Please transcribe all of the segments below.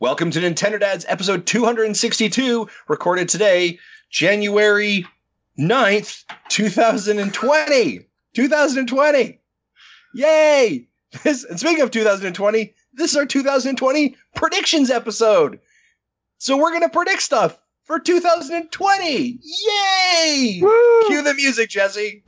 Welcome to Nintendo Dads episode 262, recorded today, January 9th, 2020. 2020. Yay! This, and speaking of 2020, this is our 2020 predictions episode. So we're going to predict stuff for 2020. Yay! Woo! Cue the music, Jesse.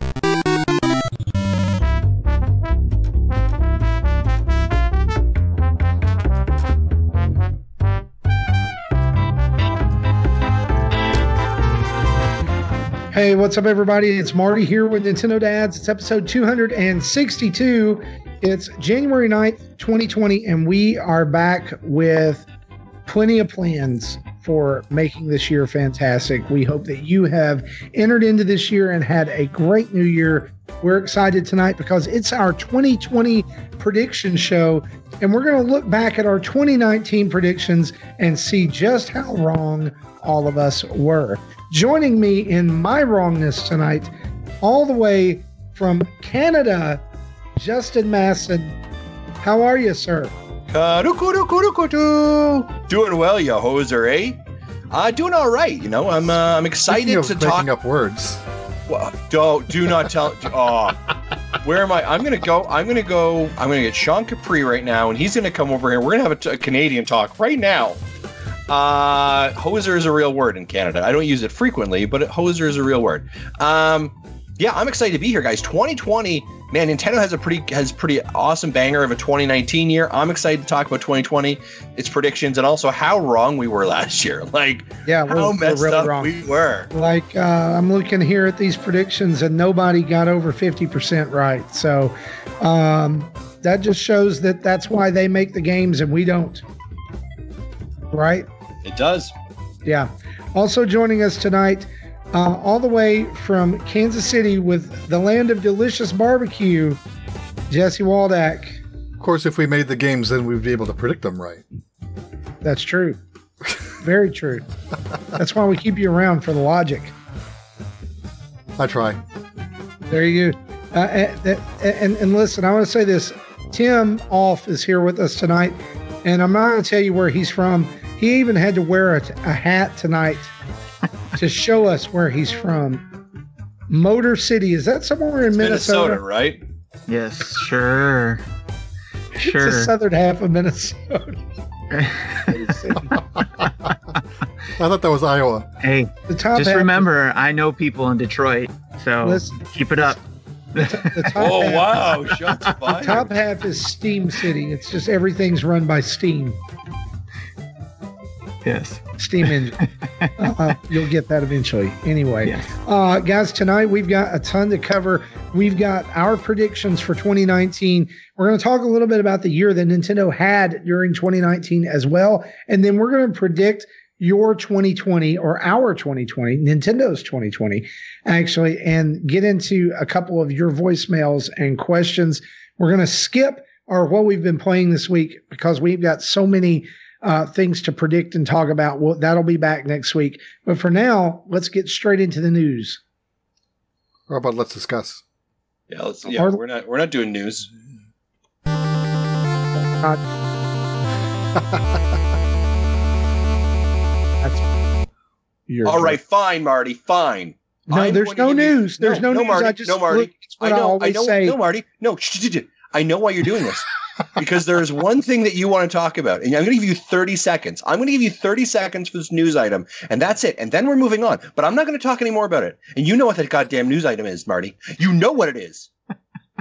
Hey, what's up, everybody? It's Marty here with Nintendo Dads. It's episode 262. It's January 9th, 2020, and we are back with plenty of plans for making this year fantastic. We hope that you have entered into this year and had a great new year. We're excited tonight because it's our 2020 prediction show, and we're going to look back at our 2019 predictions and see just how wrong all of us were. Joining me in my wrongness tonight, all the way from Canada, Justin Masson. How are you, sir? Doing well, you hoser, eh? Uh, doing all right. You know, I'm uh, I'm excited Speaking of to making talk. up words. Well, don't do not tell. oh, where am I? I'm gonna go. I'm gonna go. I'm gonna get Sean Capri right now, and he's gonna come over here. We're gonna have a, t- a Canadian talk right now. Uh, hoser is a real word in Canada. I don't use it frequently, but hoser is a real word. Um, yeah, I'm excited to be here, guys. 2020, man. Nintendo has a pretty has pretty awesome banger of a 2019 year. I'm excited to talk about 2020, its predictions, and also how wrong we were last year. Like Yeah, we're, how we're messed really up wrong. we were. like uh, I'm looking here at these predictions, and nobody got over 50% right. So um, that just shows that that's why they make the games and we don't. Right? It does. Yeah. Also joining us tonight, uh, all the way from Kansas City with the land of delicious barbecue, Jesse Waldack. Of course, if we made the games, then we'd be able to predict them right. That's true. Very true. That's why we keep you around for the logic. I try. There you go. Uh, and, and, and listen, I want to say this. Tim Off is here with us tonight, and I'm not going to tell you where he's from. He even had to wear a, a hat tonight to show us where he's from. Motor City. Is that somewhere in Minnesota, Minnesota? right? Yes, sure. It's Sure. the southern half of Minnesota. I thought that was Iowa. hey, The top just half, remember, I know people in Detroit, so Listen. keep it up. the top Oh half, wow, shots The top half is Steam City. It's just everything's run by Steam. Yes. Steam engine. uh, you'll get that eventually. Anyway, Yes. uh, guys, tonight we've got a ton to cover. We've got our predictions for 2019. We're going to talk a little bit about the year that Nintendo had during 2019 as well. And then we're going to predict your 2020 or our 2020, Nintendo's 2020, actually, and get into a couple of your voicemails and questions. We're going to skip our what we've been playing this week because we've got so many uh, things to predict and talk about. Well, that'll be back next week. But for now, let's get straight into the news. How about let's discuss? Yeah, let's, yeah, Or- we're not we're not doing news. That's your All right, fine, Marty, fine. No, I'm there's going to no news. There's no, news. Marty, I just no, Marty. look, it's what I I, know, I always know, say. no, Marty, no. I know why you're doing this because there is one thing that you want to talk about, and I'm going to give you 30 seconds. I'm going to give you 30 seconds for this news item, and that's it. And then we're moving on. But I'm not going to talk anymore about it. And you know what that goddamn news item is, Marty. You know what it is.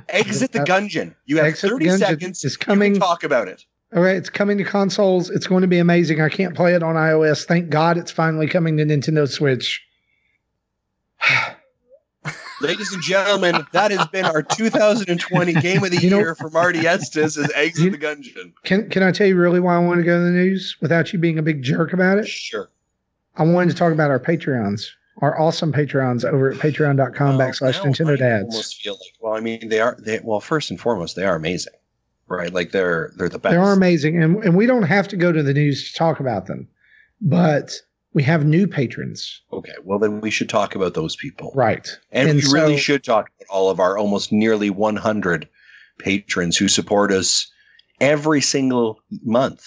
Exit the Gungeon. You have Exit 30 Gungeon seconds. is coming. talk about it. All right, it's coming to consoles. It's going to be amazing. I can't play it on iOS. Thank God it's finally coming to Nintendo Switch. Ladies and gentlemen, that has been our 2020 game of the You know- year for Marty Estes as Exit You- the Gungeon. Can Can I tell you really why I want to go to the news without you being a big jerk about it? Sure. I wanted to talk about our Patreons, our awesome Patreons over at patreon.com Well, backslash Nintendo Dads. almost feel like, well, I mean, they are. They well, first and foremost, they are amazing, right? Like they're they're the best. They are amazing, and and we don't have to go to the news to talk about them, but we have new patrons, Okay, well then we should talk about those people, right? and, And we really should talk about all of our almost nearly 100 patrons who support us every single month.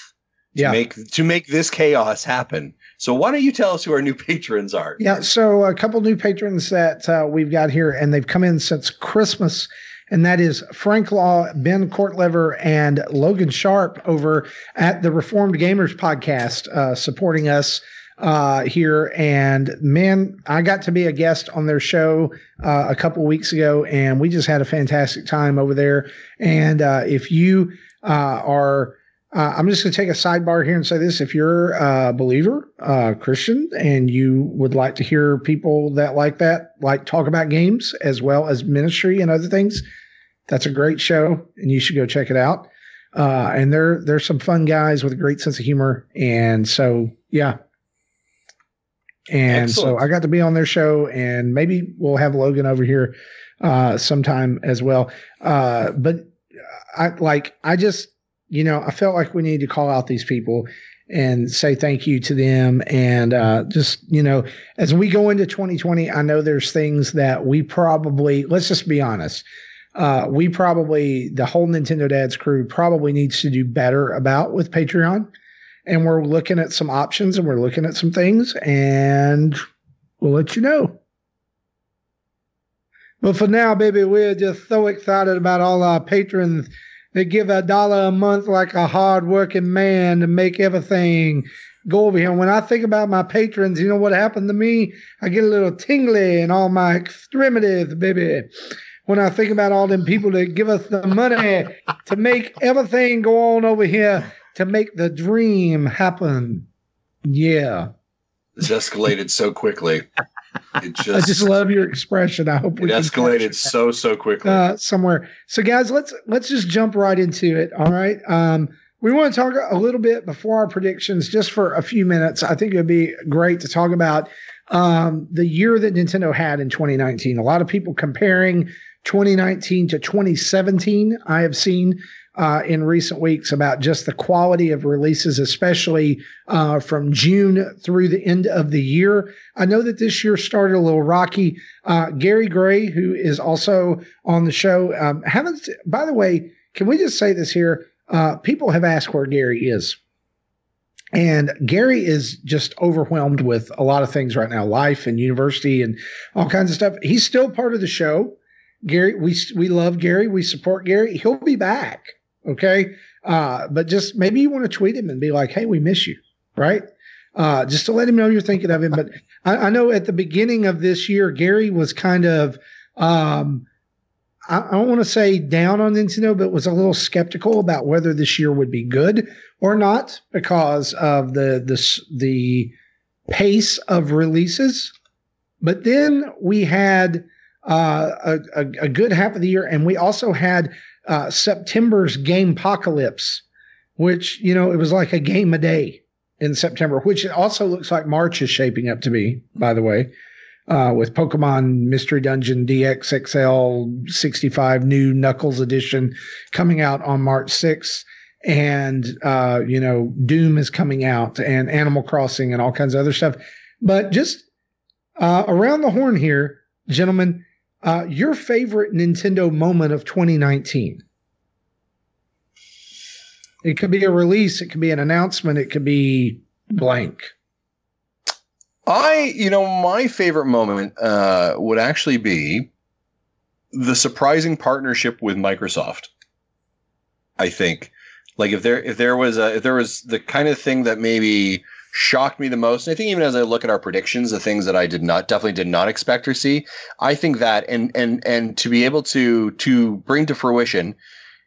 Yeah. make to make this chaos happen. So why don't you tell us who our new patrons are? Yeah, so a couple new patrons that uh, we've got here, and they've come in since Christmas, and that is Frank Law, Ben Courtlever, and Logan Sharp over at the Reformed Gamers podcast, uh, supporting us uh, here. And man, I got to be a guest on their show uh, a couple weeks ago, and we just had a fantastic time over there. And uh, if you uh, are uh, I'm just going to take a sidebar here and say this. If you're a believer, uh, Christian, and you would like to hear people that like that, like talk about games as well as ministry and other things, that's a great show and you should go check it out. Uh, and they're, they're some fun guys with a great sense of humor. And so, yeah. And Excellent. so I got to be on their show and maybe we'll have Logan over here, uh, sometime as well. Uh, but I like, I just, you know, I felt like we need to call out these people and say thank you to them. And uh, just, you know, as we go into 2020, I know there's things that we probably, let's just be honest, uh, we probably, the whole Nintendo Dads crew probably needs to do better about with Patreon. And we're looking at some options and we're looking at some things and we'll let you know. But for now, baby, we're just so excited about all our patrons that give a dollar a month like a hard-working man to make everything go over here. And When I think about my patrons, you know what happened to me? I get a little tingly in all my extremities, baby. When I think about all them people that give us the money to make everything go on over here to make the dream happen. Yeah. This escalated so quickly. It just, I just love your expression. I hope it escalated so so quickly. uh, somewhere. So, guys, let's let's just jump right into it. All right. Um, we want to talk a little bit before our predictions, just for a few minutes. I think it would be great to talk about um, the year that Nintendo had in 2019. A lot of people comparing 2019 to 2017. I have seen uh, in recent weeks about just the quality of releases, especially uh, from June through the end of the year. I know that this year started a little rocky. Uh, Gary Gray, who is also on the show, um, haven't. By the way, can we just say this here? Uh, people have asked where Gary is. And Gary is just overwhelmed with a lot of things right now, life and university and all kinds of stuff. He's still part of the show. Gary, we we love Gary. We support Gary. He'll be back. Okay. Uh, but just maybe you want to tweet him and be like, hey, we miss you. Right. Uh, just to let him know you're thinking of him. But I, I know at the beginning of this year, Gary was kind of, um, I, I don't want to say down on Nintendo, but was a little skeptical about whether this year would be good or not because of the the the pace of releases. But then we had uh, a, a, a good half of the year, and we also had uh, September's Game Apocalypse, which you know it was like a game a day in September, which it also looks like March is shaping up to be. By the way, uh, with Pokemon Mystery Dungeon DX XL 65 new Knuckles edition coming out on March 6th. And, uh, you know, Doom is coming out and Animal Crossing and all kinds of other stuff. But just uh, around the horn here, gentlemen, uh, your favorite Nintendo moment of 2019? It could be a release, it could be an announcement, it could be blank. I, you know, my favorite moment uh, would actually be the surprising partnership with Microsoft. I think, like if there if there was a if there was the kind of thing that maybe shocked me the most, and I think even as I look at our predictions, the things that I did not definitely did not expect or see, I think that and and and to be able to to bring to fruition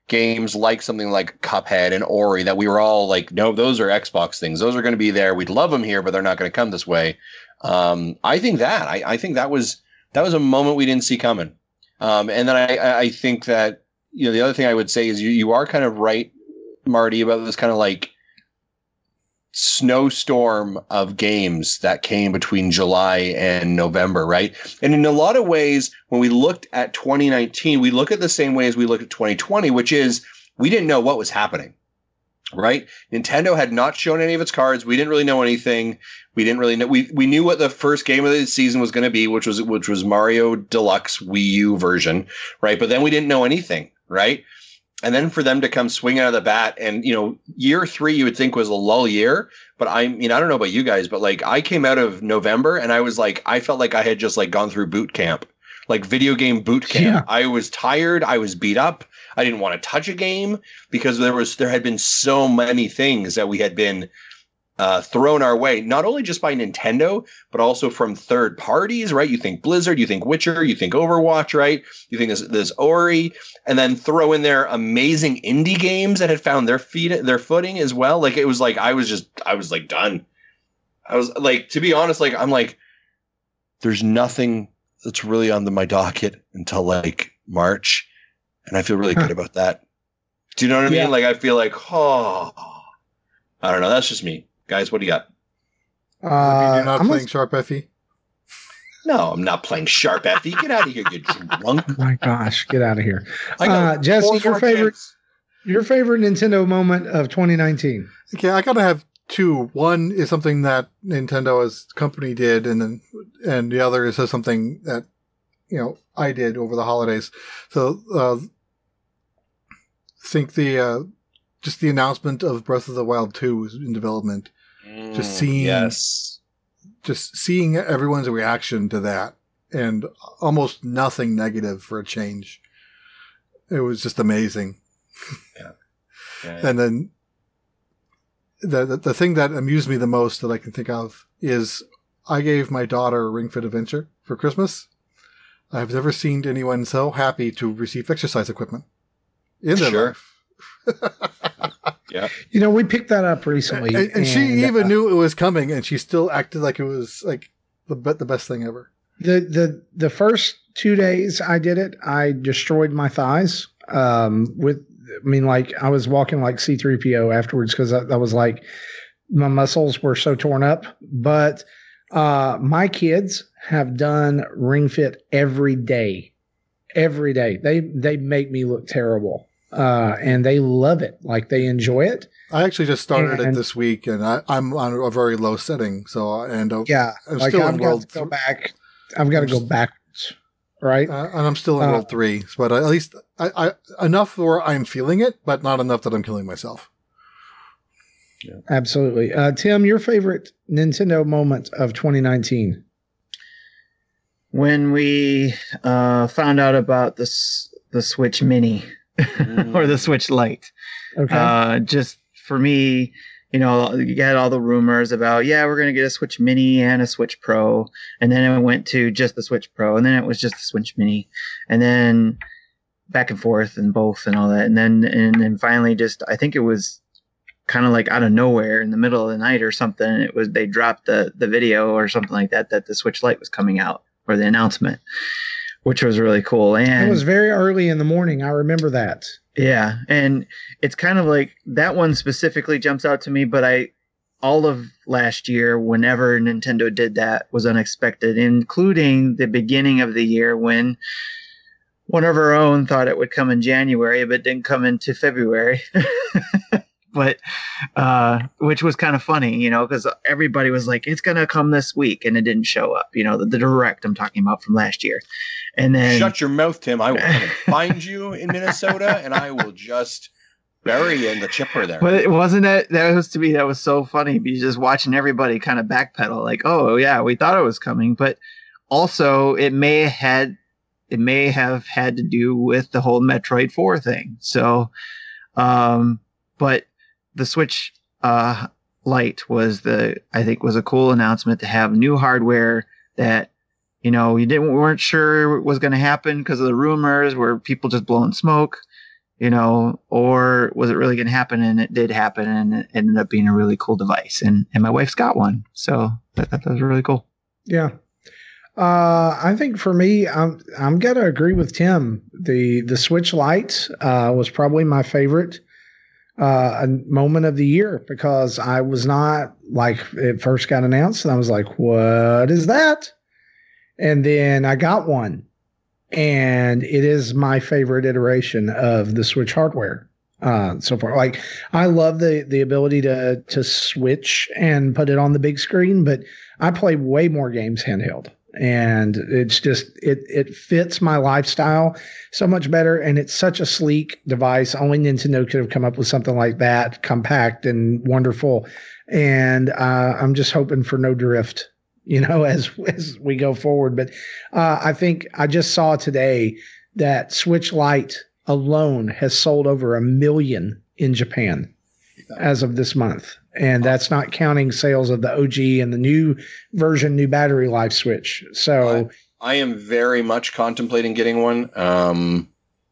games like something like Cuphead and Ori that we were all like, no, those are Xbox things. Those are going to be there. We'd love them here, but they're not going to come this way. Um, I think that I, I think that was that was a moment we didn't see coming. Um, and then I, I- think that you know the other thing I would say is you you are kind of right, Marty, about this kind of like snowstorm of games that came between July and November, right? And in a lot of ways, when we looked at 2019, we look at the same way as we look at 2020, which is we didn't know what was happening. Right? Nintendo had not shown any of its cards. We didn't really know anything. We didn't really know. We, we knew what the first game of the season was going to be, which was which was Mario Deluxe Wii U version, right? But then we didn't know anything, right? And then for them to come swing out of the bat, and you know, year three you would think was a lull year, but I mean, I don't know about you guys, but like I came out of November and I was like, I felt like I had just like gone through boot camp, like video game boot camp. Yeah. I was tired, I was beat up, I didn't want to touch a game because there was there had been so many things that we had been uh, thrown our way, not only just by Nintendo, but also from third parties, right? You think Blizzard, you think Witcher, you think Overwatch, right? You think this, this Ori, and then throw in there amazing indie games that had found their feet, their footing as well. Like it was like I was just, I was like done. I was like, to be honest, like I'm like, there's nothing that's really on the, my docket until like March, and I feel really good about that. Do you know what I Yeah. mean? Like I feel like, oh, I don't know. That's just me, guys. What do you got? Uh, You're not I'm playing gonna- Sharp Effie? No, I'm not playing Sharp Effie. Get out of here, you drunk. oh my gosh, get out of here. Uh, Jesse, your favorite kids. your favorite Nintendo moment of 2019. Okay, I gotta have two. One is something that Nintendo as company did, and then and the other is something that you know I did over the holidays. So uh, think the uh, just the announcement of Breath of the Wild two is in development. Just Mm, seeing- Yes. Just seeing everyone's reaction to that, and almost nothing negative for a change. It was just amazing. Yeah, yeah. And then the, the the thing that amused me the most that I can think of is I gave my daughter a Ring Fit Adventure for Christmas. I've never seen anyone so happy to receive exercise equipment in their Sure. life. You know, we picked that up recently, And, and she even uh, knew it was coming, and she still acted like it was like the the best thing ever. the the the first two days I did it, I destroyed my thighs. Um, with I mean, like I was walking like C three PO afterwards because I, I was like my muscles were so torn up. But uh, my kids have done Ring Fit every day, every day. They they make me look terrible, uh, and they love it. Like they enjoy it. I actually just started it this week, and I, I'm on a very low setting. So and uh, Yeah, I'm like still I've in got world to go th- back. I've got to I'm go s- backwards, right? uh, and I'm still in Uh, world three. But at least I, I enough where I'm feeling it, but not enough that I'm killing myself. Absolutely. Uh, Tim, your favorite Nintendo moment of 2019? When we uh, found out about the s- the Switch Mini or the Switch Lite, Okay. uh, just for me, you know, you had all the rumors about, yeah, we're going to get a Switch Mini and a Switch Pro. And then it went to just the Switch Pro. And then it was just the Switch Mini. And then back and forth and both and all that. And then, and then finally, just, I think it was kind of like out of nowhere in the middle of the night or something. It was, they dropped the, the video or something like that, that the Switch Lite was coming out or the announcement, which was really cool. And it was very early in the morning. I remember that. yeah, and it's kind of like that one specifically jumps out to me, but I all of last year whenever Nintendo did that was unexpected, including the beginning of the year when one of our own thought it would come in January but didn't come into February. but uh which was kind of funny, you know, cuz everybody was like it's going to come this week and it didn't show up, you know, the, the direct I'm talking about from last year. And then Shut your mouth, Tim. I will find you in Minnesota, and I will just bury you in the chipper there. But it wasn't that that was to me that was so funny because just watching everybody kind of backpedal like, oh yeah, we thought it was coming, but also it may have had it may have had to do with the whole Metroid 4 thing. So um but the Switch uh Lite was the I think was a cool announcement to have new hardware that you know you didn't weren't sure was going to happen because of the rumors were people just blowing smoke you know, or was it really going to happen? And it did happen, and it ended up being a really cool device. And and my wife's got one, so that, that was really cool. Yeah. Uh, I think for me, I'm I'm gonna agree with Tim. The the Switch Lite uh, was probably my favorite uh, a moment of the year because I was not like it first got announced and I was like, "What is that?" And then I got one, and it is my favorite iteration of the Switch hardware uh, so far. Like I love the the ability to to switch and put it on the big screen, but I play way more games handheld. And it's just it it fits my lifestyle so much better. And it's such a sleek device. Only nintendo could have come up with something like that compact and wonderful. And uh, i'm just hoping for no drift you know as as we go forward. But uh, i think i just saw today that switch lite alone has sold over a million in japan as of this month and that's not counting sales of the OG and the new version, new battery life switch. So I am very much contemplating getting one. Um,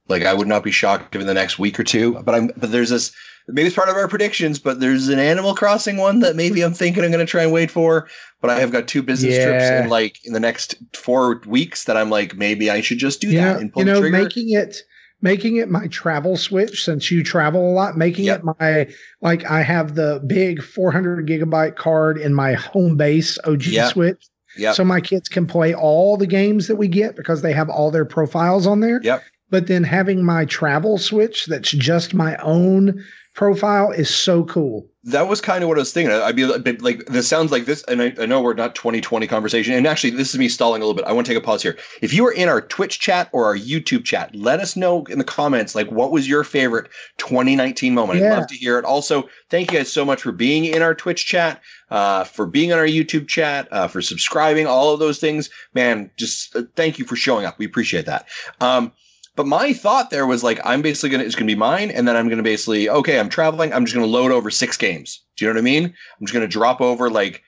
like I would not be shocked if in the next week or two. But I'm but there's this maybe it's part of our predictions, but there's an Animal Crossing one that maybe I'm thinking I'm going to try and wait for. But I have got two business Yeah. trips in like in the next four weeks that I'm like maybe I should just do you that and pull you the know, trigger. making it making it my travel switch since you travel a lot, making Yep. it my like I have the big 400 gigabyte card in my home base OG Yep. switch. Yep. So my kids can play all the games that we get because they have all their profiles on there. Yep. But then having my travel switch that's just my own profile is so cool. that was kind of what I was thinking. I'd be like, this sounds like this, and I, I know we're not 2020 conversation. And actually, this is me stalling a little bit. I want to take a pause here. If you are in our Twitch chat or our YouTube chat, let us know in the comments, like, what was your favorite 2019 moment? I'd love to hear it. Also, thank you guys so much for being in our Twitch chat, uh, for being on our YouTube chat, uh, for subscribing, all of those things. Man, just uh, thank you for showing up. We appreciate that. Um, but my thought there was like, I'm basically gonna it's gonna be mine, and then I'm gonna basically okay, I'm traveling. I'm just gonna load over six games. Do you know what I mean? I'm just gonna drop over like,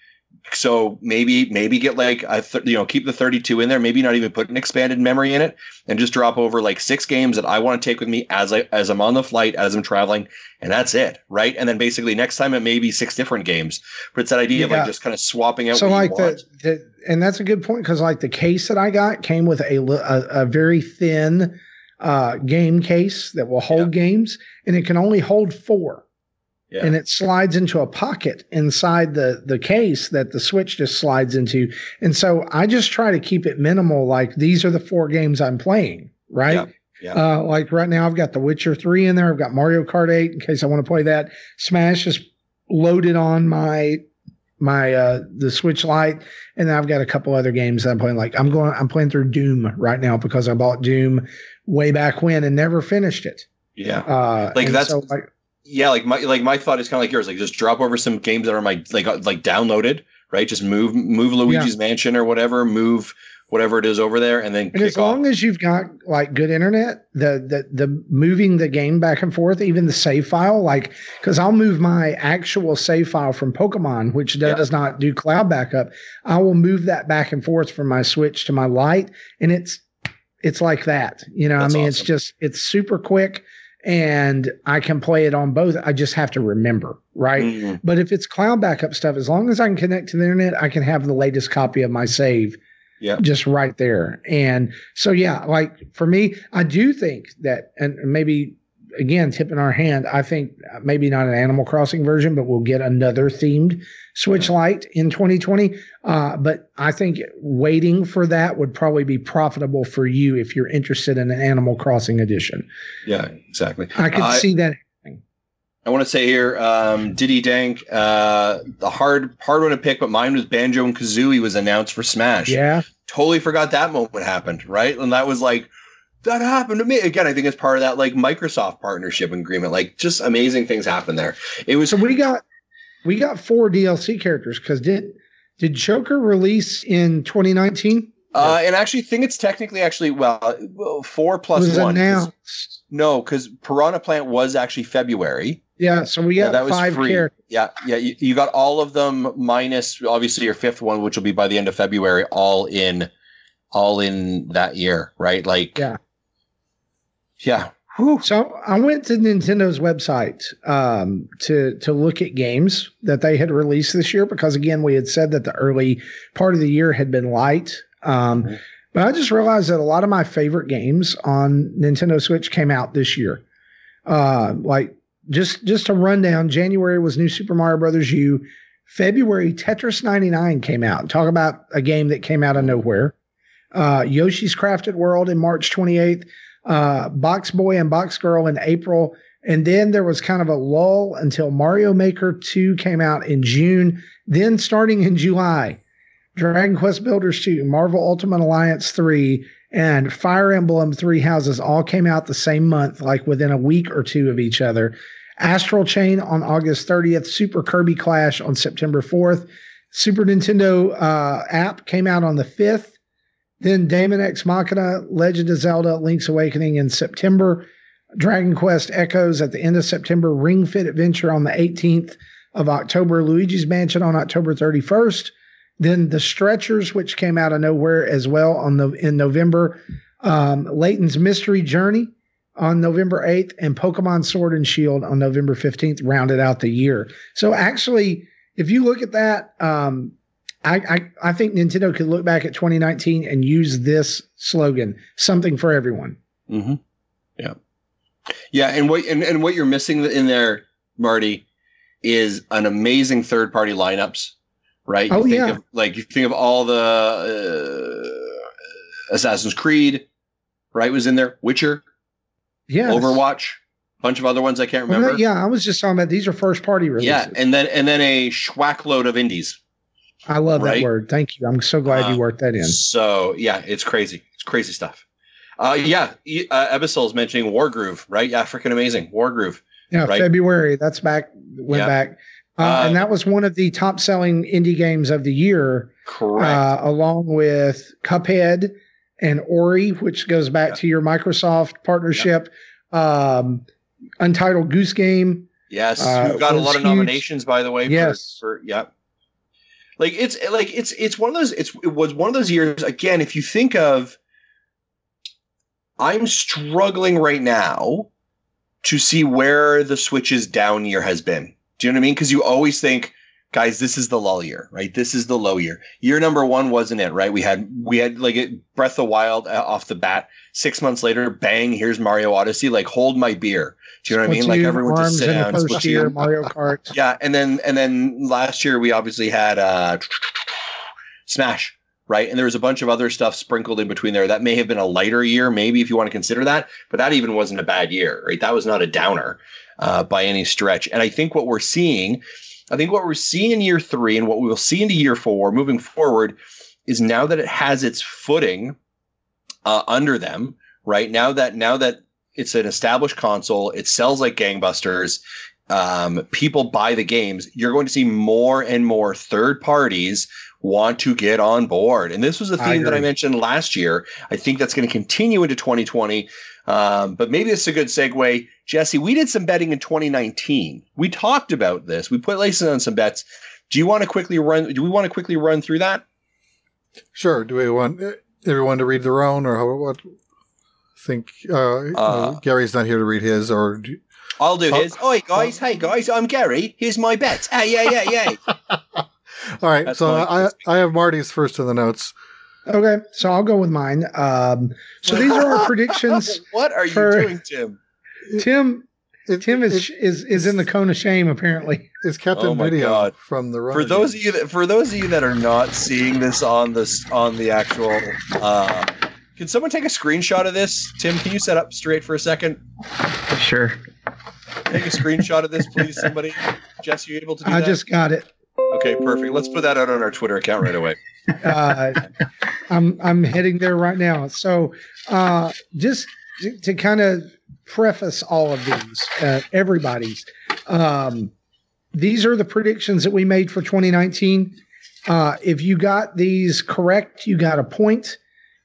so maybe maybe get like a th- you know keep the 32 in there. Maybe not even put an expanded memory in it, and just drop over like six games that I want to take with me as I as I'm on the flight as I'm traveling, and that's it, right? And then basically next time it may be six different games, but it's that idea of like just kind of swapping out. so like the, the and that's a good point because like the case that I got came with a a, a very thin uh, game case that will hold games, and it can only hold four. Yeah. And it slides into a pocket inside the the case that the switch just slides into. And so I just try to keep it minimal. Like these are the four games I'm playing, right? Yeah, yeah. Uh, like right now, I've got The Witcher three in there. I've got Mario Kart eight in case I want to play that. Smash is loaded on my my uh the Switch Lite, and then I've got a couple other games that I'm playing. Like I'm going, I'm playing through Doom right now because I bought Doom way back when and never finished it. yeah. Uh, Like, that's- so, like yeah like my like my thought is kind of like yours like just drop over some games that are my like uh, like downloaded right just move move luigi's mansion or whatever move whatever it is over there and then And as off. long as you've got like good internet, the the the moving the game back and forth, even the save file, like because I'll move my actual save file from Pokemon, which Yeah. does not do cloud backup. I will move that back and forth from my Switch to my Lite, and it's it's like that. You know, That's I mean, it's just it's super quick, and I can play it on both. I just have to remember, right? Mhm. But if it's cloud backup stuff, as long as I can connect to the internet, I can have the latest copy of my save Yeah. just right there. And so, yeah, like for me, I do think that, and maybe again, tipping our hand, I think maybe not an Animal Crossing version, but we'll get another themed Switch Lite in 2020. Uh, but I think waiting for that would probably be profitable for you if you're interested in an Animal Crossing edition. yeah exactly I could see that. i want to say here um diddy dank uh the hard hard one to pick but mine was banjo and kazooie was announced for smash Yeah. totally forgot that moment happened right and that was like that happened to me again i think it's part of that like microsoft partnership agreement like just amazing things happen there it was So we got we got four DLC characters because did did Joker release in 2019? Uh, and actually, think it's technically actually well, four plus was one. 'cause- announced. No, because Piranha Plant was actually February. Yeah, so we Yeah, got that was five free. characters. Yeah, yeah. You, you got all of them minus obviously your fifth one, which will be by the end of February. All in, all in that year, right? Like, Yeah. Yeah. Whew. So I went to Nintendo's website um, to to look at games that they had released this year because again we had said that the early part of the year had been light. Um, Mhm. But I just realized that a lot of my favorite games on Nintendo Switch came out this year. Uh, like just just to run down, January was New Super Mario Brothers U. February Tetris 99 came out. Talk about a game that came out of nowhere. Uh, Yoshi's Crafted World in March 28th uh, Box Boy and Box Girl in April. And then there was kind of a lull until Mario Maker 2 came out in June. Then starting in July, Dragon Quest Builders 2, Marvel Ultimate Alliance 3, and Fire Emblem Three Houses all came out the same month, like within a week or two of each other. Astral Chain on August 30th, Super Kirby Clash on September 4th, Super Nintendo uh, app came out on the 5th. Then Daemon X Machina, Legend of Zelda, Link's Awakening in September. Dragon Quest Echoes at the end of September. Ring Fit Adventure on the 18th of October. Luigi's Mansion on October 31st. Then The Stretchers, which came out of nowhere as well on the in November. Um, Layton's Mystery Journey on November 8th, and Pokemon Sword and Shield on November 15th rounded out the year. So actually, if you look at that, um, I, I, I think Nintendo could look back at 2019 and use this slogan, something for everyone. Mm-hmm. Yeah. Yeah. And what, and, and what you're missing in there, Marty, is an amazing third party lineups, right? Oh, you think yeah. Of, like you think of all the uh, Assassin's Creed, right? Was in there. Witcher, Yeah. Overwatch, bunch of other ones I can't Well, remember. yeah, I was just talking about these are first party releases. Yeah, and then and then a schwack load of indies. I love right. that word. Thank you. I'm so glad Uh, you worked that in. So yeah, it's crazy. It's crazy stuff. Uh, yeah, uh, Ebisol's mentioning Wargroove, right? Yeah, freaking amazing. Wargroove. Yeah, right. February. That's back. Went Yeah. back, uh, Uh, and that was one of the top selling indie games of the year, Correct. uh, along with Cuphead and Ori, which goes back Yeah. to your Microsoft partnership. Um, Untitled Goose Game. yes, uh, we've got a lot of huge. nominations, by the way. For, Yes. For yeah. Like it's like it's it's one of those. It's it was one of those years again. If you think of, I'm struggling right now to see where the Switch's down year has been. Do you know what I mean? Because you always think, guys, this is the lull year, right? This is the low year. Year number one wasn't it, right? We had we had like it, Breath of Wild uh, off the bat. Six months later, bang! Here's Mario Odyssey. Like, hold my beer. Do you know what I mean? Like everyone just sit down. the first year, Splatoon. Mario Kart. Yeah, and then and then last year we obviously had uh Smash, right? And there was a bunch of other stuff sprinkled in between there. That may have been a lighter year, maybe if you want to consider that, but that even wasn't a bad year, right? That was not a downer uh, by any stretch. And I think what we're seeing, I think what we're seeing in year three and what we will see into year four moving forward is now that it has its footing uh, under them, right? Now that now that it's an established console, it sells like gangbusters um, people buy the games, you're going to see more and more third parties want to get on board. And this was a theme that I mentioned last year. I think that's going to continue into 2020. Um, but maybe it's a good segue. Jesse, we did some betting in 2019. We talked about this. We put laces on some bets. Do you want to quickly run? Do we want to quickly run through that? Sure. Do we want uh, everyone to read their own, or how, what? Think uh, Uh, Gary's not here to read his, or do, I'll do his. Oi, guys. Hey, guys. I'm Gary. Here's my bet. Hey, yeah, yeah, yeah. all right. That's so. I I have Marty's first in the notes. Okay, so I'll go with mine. Um, so these are our predictions. what are you for- doing, Tim? Tim It, Tim is it- is is in the cone of shame apparently. it's Captain Oh video God. from the run. for those of you that for those of you that are not seeing this on this on the actual uh can someone take a screenshot of this tim can you set up straight for a second Sure. take a screenshot of this please somebody jess you able to do I that just got it. Okay perfect let's put that out on our twitter account right away Uh, I'm I'm heading there right now. So uh, just to, to kind of preface all of these, uh, everybody's. Um, these are the predictions that we made for 2019. Uh, if you got these correct, you got a point.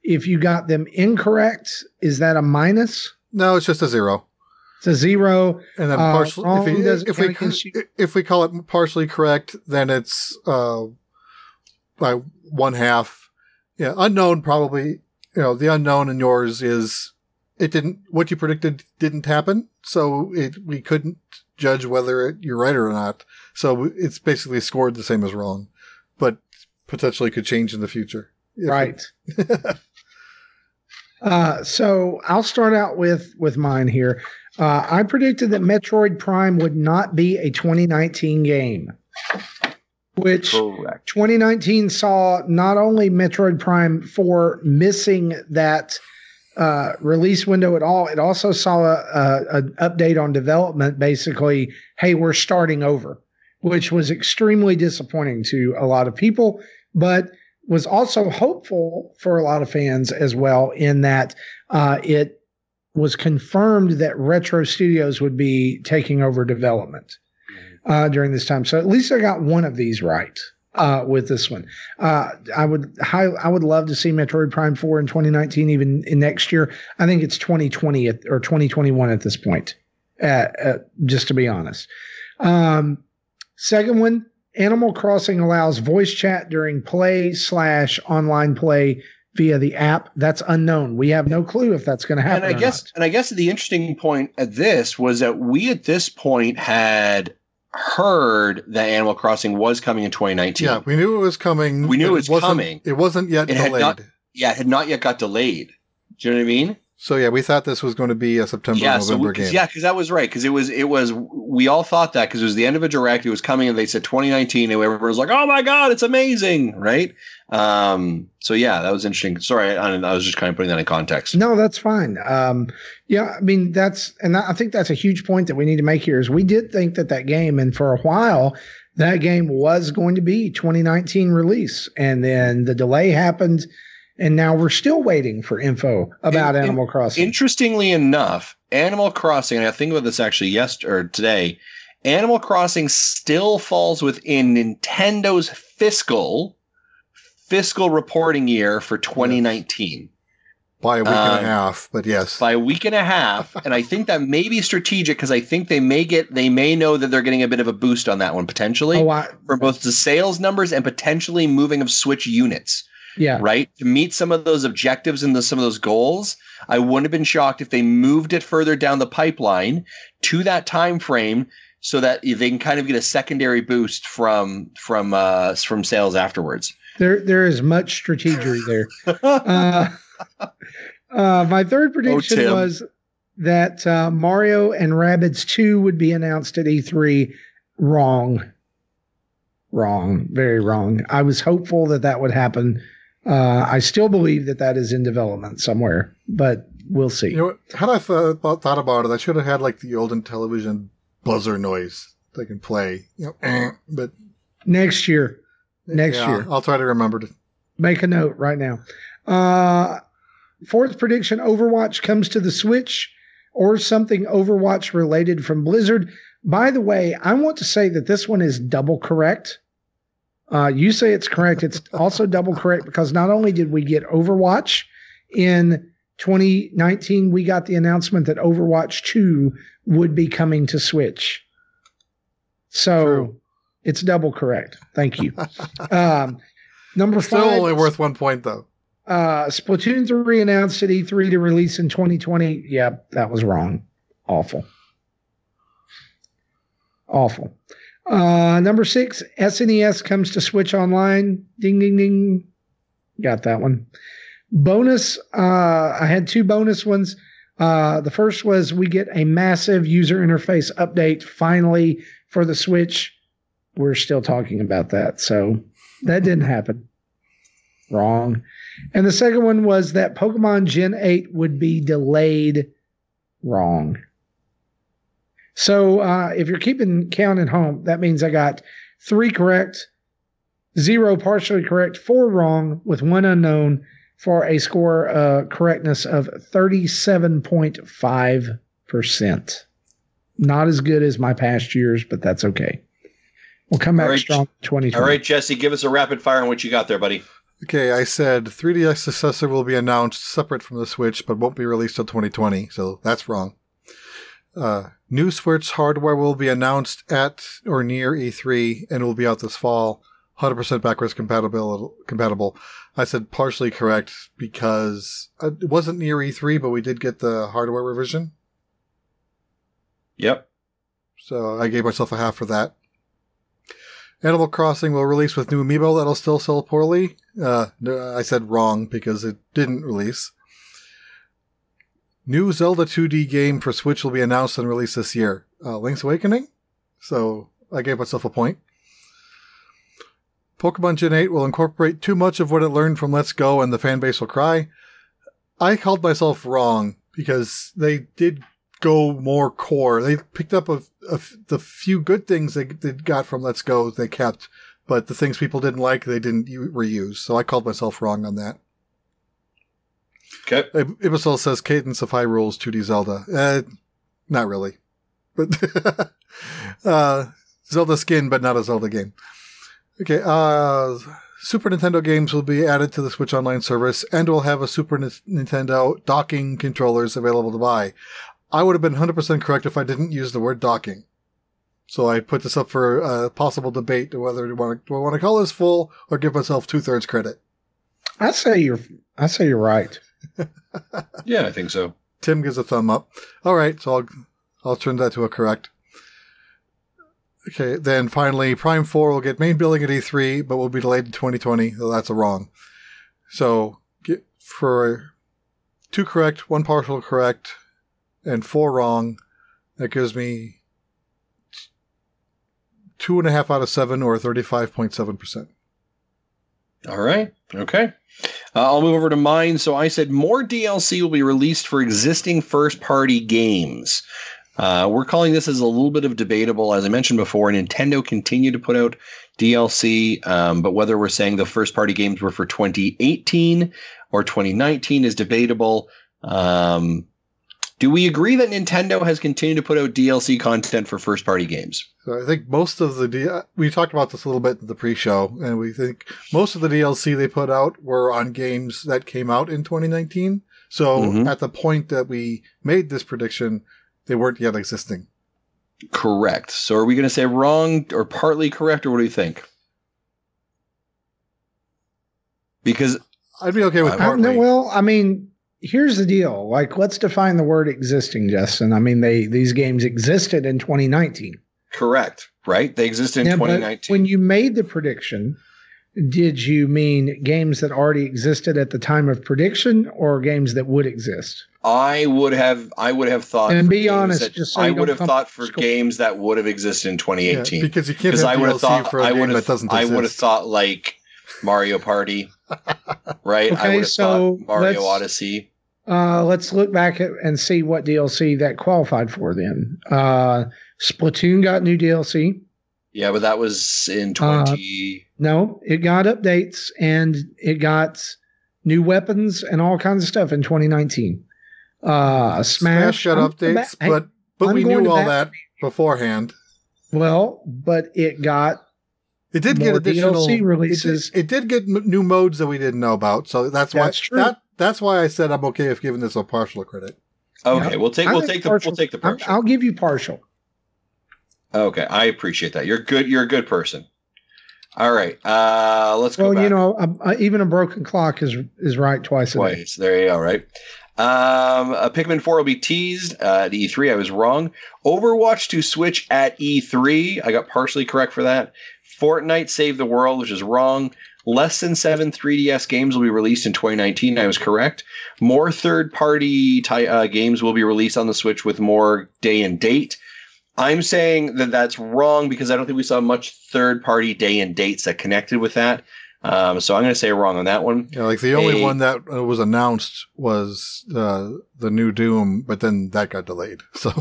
If you got them incorrect, is that a minus? no, it's just a zero. It's a zero. And then Uh, partially, wrong if, if we if we call it partially correct, then it's uh, by one half. Yeah, unknown probably. You know, the unknown in yours is it didn't what you predicted didn't happen, so it we couldn't judge whether it, you're right or not. So it's basically scored the same as wrong, but potentially could change in the future. Right. uh, so I'll start out with with mine here. Uh, I predicted that Metroid Prime would not be a 2019 game, which correct 2019 saw not only Metroid Prime 4 missing that uh, release window at all, it also saw an update on development. Basically, hey, we're starting over, which was extremely disappointing to a lot of people. But was also hopeful for a lot of fans as well, in that uh, it was confirmed that Retro Studios would be taking over development uh, during this time. So at least I got one of these right uh, with this one. Uh, I would high, I would love to see Metroid Prime 4 in 2019, even in next year. I think it's 2020 at, or 2021 at this point, uh, uh, just to be honest. Um, second one, Animal Crossing allows voice chat during play slash online play via the app. That's unknown. We have no clue if that's going to happen. And I or guess, not. and I guess the interesting point at this was that we at this point had heard that Animal Crossing was coming in 2019. Yeah, we knew it was coming. We knew but it was coming. It wasn't yet It had delayed. not- Yeah, it had not yet got delayed. Do you know what I mean? So yeah, we thought this was going to be a September yeah, so November we, 'cause- game. yeah, because that was right. Because it was, it was. We all thought that because it was the end of a direct. It was coming, and they said 2019, and everyone was like, "Oh my god, it's amazing!" Right? Um. So yeah, that was interesting. Sorry, I, I was just kind of putting that in context. No, that's fine. Um, yeah, I mean that's, and I think that's a huge point that we need to make here. Is we did think that that game, and for a while, that game was going to be 2019 release, and then the delay happened, and now we're still waiting for info about In- in- Animal Crossing. Interestingly enough, Animal Crossing, and I think about this actually yesterday or today, Animal Crossing still falls within Nintendo's fiscal fiscal reporting year for 2019 by a week and Um, a half. But yes, by a week and a half, and I think that may be strategic because I think they may get they may know that they're getting a bit of a boost on that one potentially oh, I, for both the sales numbers and potentially moving of Switch units yeah, right? To meet some of those objectives and the, some of those goals, I wouldn't have been shocked if they moved it further down the pipeline to that time frame so that they can kind of get a secondary boost from from uh, from sales afterwards. there there is much strategery there. uh, uh, my third prediction Tim. was that uh, Mario and Rabbids 2 would be announced at E3. Wrong. Wrong. Very wrong. I was hopeful that that would happen. Uh, I still believe that that is in development somewhere, but we'll see. you know, what? had I th- thought thought about it, I should have had like the olden television buzzer noise they can play. You know, eh, but Next year, Next yeah, year. I'll try to remember to. make a note right now. Uh, fourth prediction Overwatch comes to the Switch or something Overwatch related from Blizzard. By the way, I want to say that this one is double correct. Uh, you say it's correct. It's also double correct because not only did we get Overwatch in 2019, we got the announcement that Overwatch 2 would be coming to Switch. So True. it's double correct. Thank you. um, number Still five. only worth one point though. Uh, Splatoon 3 announced at E3 to release in 2020. Yep, that was wrong. Awful. Awful. Uh, number six, SNES comes to Switch Online. Ding, ding, ding. Got that one. Bonus, uh, I had two bonus ones. Uh, the first was we get a massive user interface update finally for the Switch. We're still talking about that. So that didn't happen. Wrong. And the second one was that Pokemon Gen 8 would be delayed. Wrong. So uh, if you're keeping count at home, that means I got three correct, zero partially correct, four wrong, with one unknown for a score uh, correctness of 37.5%. Not as good as my past years, but that's okay. We'll come back All right. strong in 2020. All right, Jesse, give us a rapid fire on what you got there, buddy. Okay, I said 3DS successor will be announced separate from the Switch, but won't be released till 2020, so that's wrong. Uh, new Switch hardware will be announced at or near E3 and will be out this fall. 100% backwards compatible. Compatible. I said partially correct because uh, it wasn't near E3, but we did get the hardware revision, Yep. so I gave myself a half for that. Animal Crossing will release with new amiibo that'll still sell poorly. Uh, I said wrong because it didn't release. New Zelda 2D game for Switch will be announced and released this year. Uh, Link's Awakening? So I gave myself a point. Pokemon Gen 8 will incorporate too much of what it learned from Let's Go and the fanbase will cry. I called myself wrong because they did go more core. They picked up a the few good things they, they got from Let's Go they kept, but the things people didn't like, they didn't reuse. So I called myself wrong on that. Okay. Ib- Ibisol says Cadence of Hyrule's 2D Zelda. Uh, not really. But uh, Zelda skin, but not a Zelda game. Okay. Uh, Super Nintendo games will be added to the Switch Online service and will have a Super Ni- Nintendo docking controllers available to buy. I would have been 100% correct if I didn't use the word docking. So I put this up for a possible debate whether do I want to, do I want to call this full or give myself two thirds credit. I say you're. I say you're right. Yeah, I think so. Tim gives a thumb up. All right, so I'll I'll turn that to a correct. Okay, then finally, Prime Four will get main billing at E3, but will be delayed to 2020. So that's a wrong. So get, for two correct, one partial correct, and four wrong, that gives me two and a half out of seven, or 35.7 percent. All right. Okay. Uh, I'll move over to mine. So I said more DLC will be released for existing first party games. Uh, we're calling this as a little bit of debatable. As I mentioned before, Nintendo continued to put out DLC, um, but whether we're saying the first party games were for 2018 or 2019 is debatable. Um, do we agree that Nintendo has continued to put out DLC content for first party games? So I think most of the D- we talked about this a little bit in the pre-show, and we think most of the DLC they put out were on games that came out in 2019. So Mhm. at the point that we made this prediction, they weren't yet existing. Correct. So are we going to say wrong or partly correct, or what do you think? Because I'd be okay with I- I, partly. no, well, I mean, here's the deal. Like, let's define the word existing, Justin. I mean, they these games existed in 2019. correct, right? They existed in Yeah, but 2019. when you made the prediction, did you mean games that already existed at the time of prediction, or games that would exist? I would have, I would have thought. And for be games honest, that- just so I would have thought for score- games that would have existed in Yeah, 2018. because you can't Because have I would have DLC thought, for a I game would that have, doesn't I would have thought like Mario Party, right? I Okay, would have so thought Mario Odyssey. Uh, let's look back at, and see what DLC that qualified for. Then, uh, Splatoon got new DLC. Yeah, but that was in Uh, 20. No, it got updates and it got new weapons and all kinds of stuff in 2019. Uh, Smash, Smash got I'm- updates, hey, but but I'm we knew all that beforehand. well, but it got It did More get additional DLC releases. It did, it did get m- new modes that we didn't know about, so that's why That's true. that that's why I said I'm okay if giving this a partial credit. Okay, yeah. we'll take I we'll think take the partial- we'll take the I'm- partial. I'll give you partial. Okay, I appreciate that. You're good. You're a good person. All right, uh, let's go Well, you know, a, a, even a broken clock is is right twice a day. twice. There you go. Right. Um, uh, Pikmin 4 will be teased uh, at E3. I was wrong. Overwatch to Switch at E3. I got partially correct for that. Fortnite Save the World, which is wrong. Less than seven 3DS games will be released in 2019. I was correct. More third party ty- uh, games will be released on the Switch with more day and date. I'm saying that that's wrong because I don't think we saw much third party day and dates that connected with that. Um, so I'm going to say wrong on that one. Yeah, like the only Hey. one that uh, was announced was uh, the new Doom, but then that got delayed. So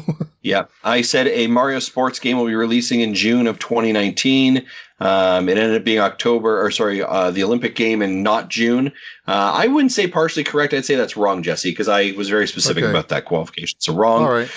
Yeah, I said a Mario sports game will be releasing in June of 2019. Um, it ended up being October, or sorry, uh, the Olympic game and not June. Uh, I wouldn't say partially correct. I'd say that's wrong, Jesse, because I was very specific Okay. about that qualification. So wrong. all right,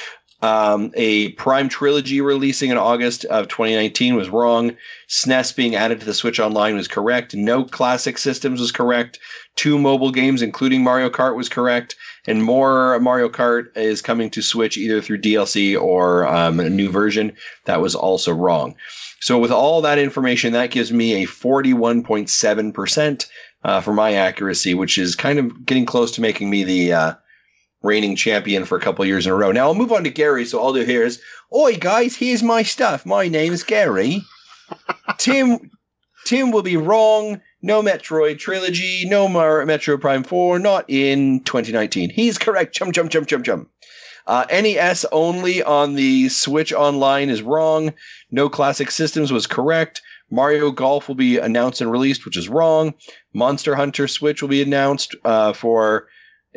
Um, a Prime trilogy releasing in August of 2019 was wrong. SNES being added to the Switch Online was correct. No classic systems was correct. Two mobile games, including Mario Kart, was correct. And more Mario Kart is coming to Switch either through DLC or um, a new version. That was also wrong. So, with all that information, that gives me a 41.7% uh, for my accuracy, which is kind of getting close to making me the. Uh, reigning champion for a couple years in a row. Now I'll move on to Gary. So all I'll do here is, "Oi guys, here's my stuff. My name's Gary. Tim, Tim will be wrong. No Metroid trilogy. No Mar- Metro Prime Four. Not in 2019. He's correct. Chum chum chum chum chum. Uh, NES only on the Switch Online is wrong. No classic systems was correct. Mario Golf will be announced and released, which is wrong. Monster Hunter Switch will be announced uh, for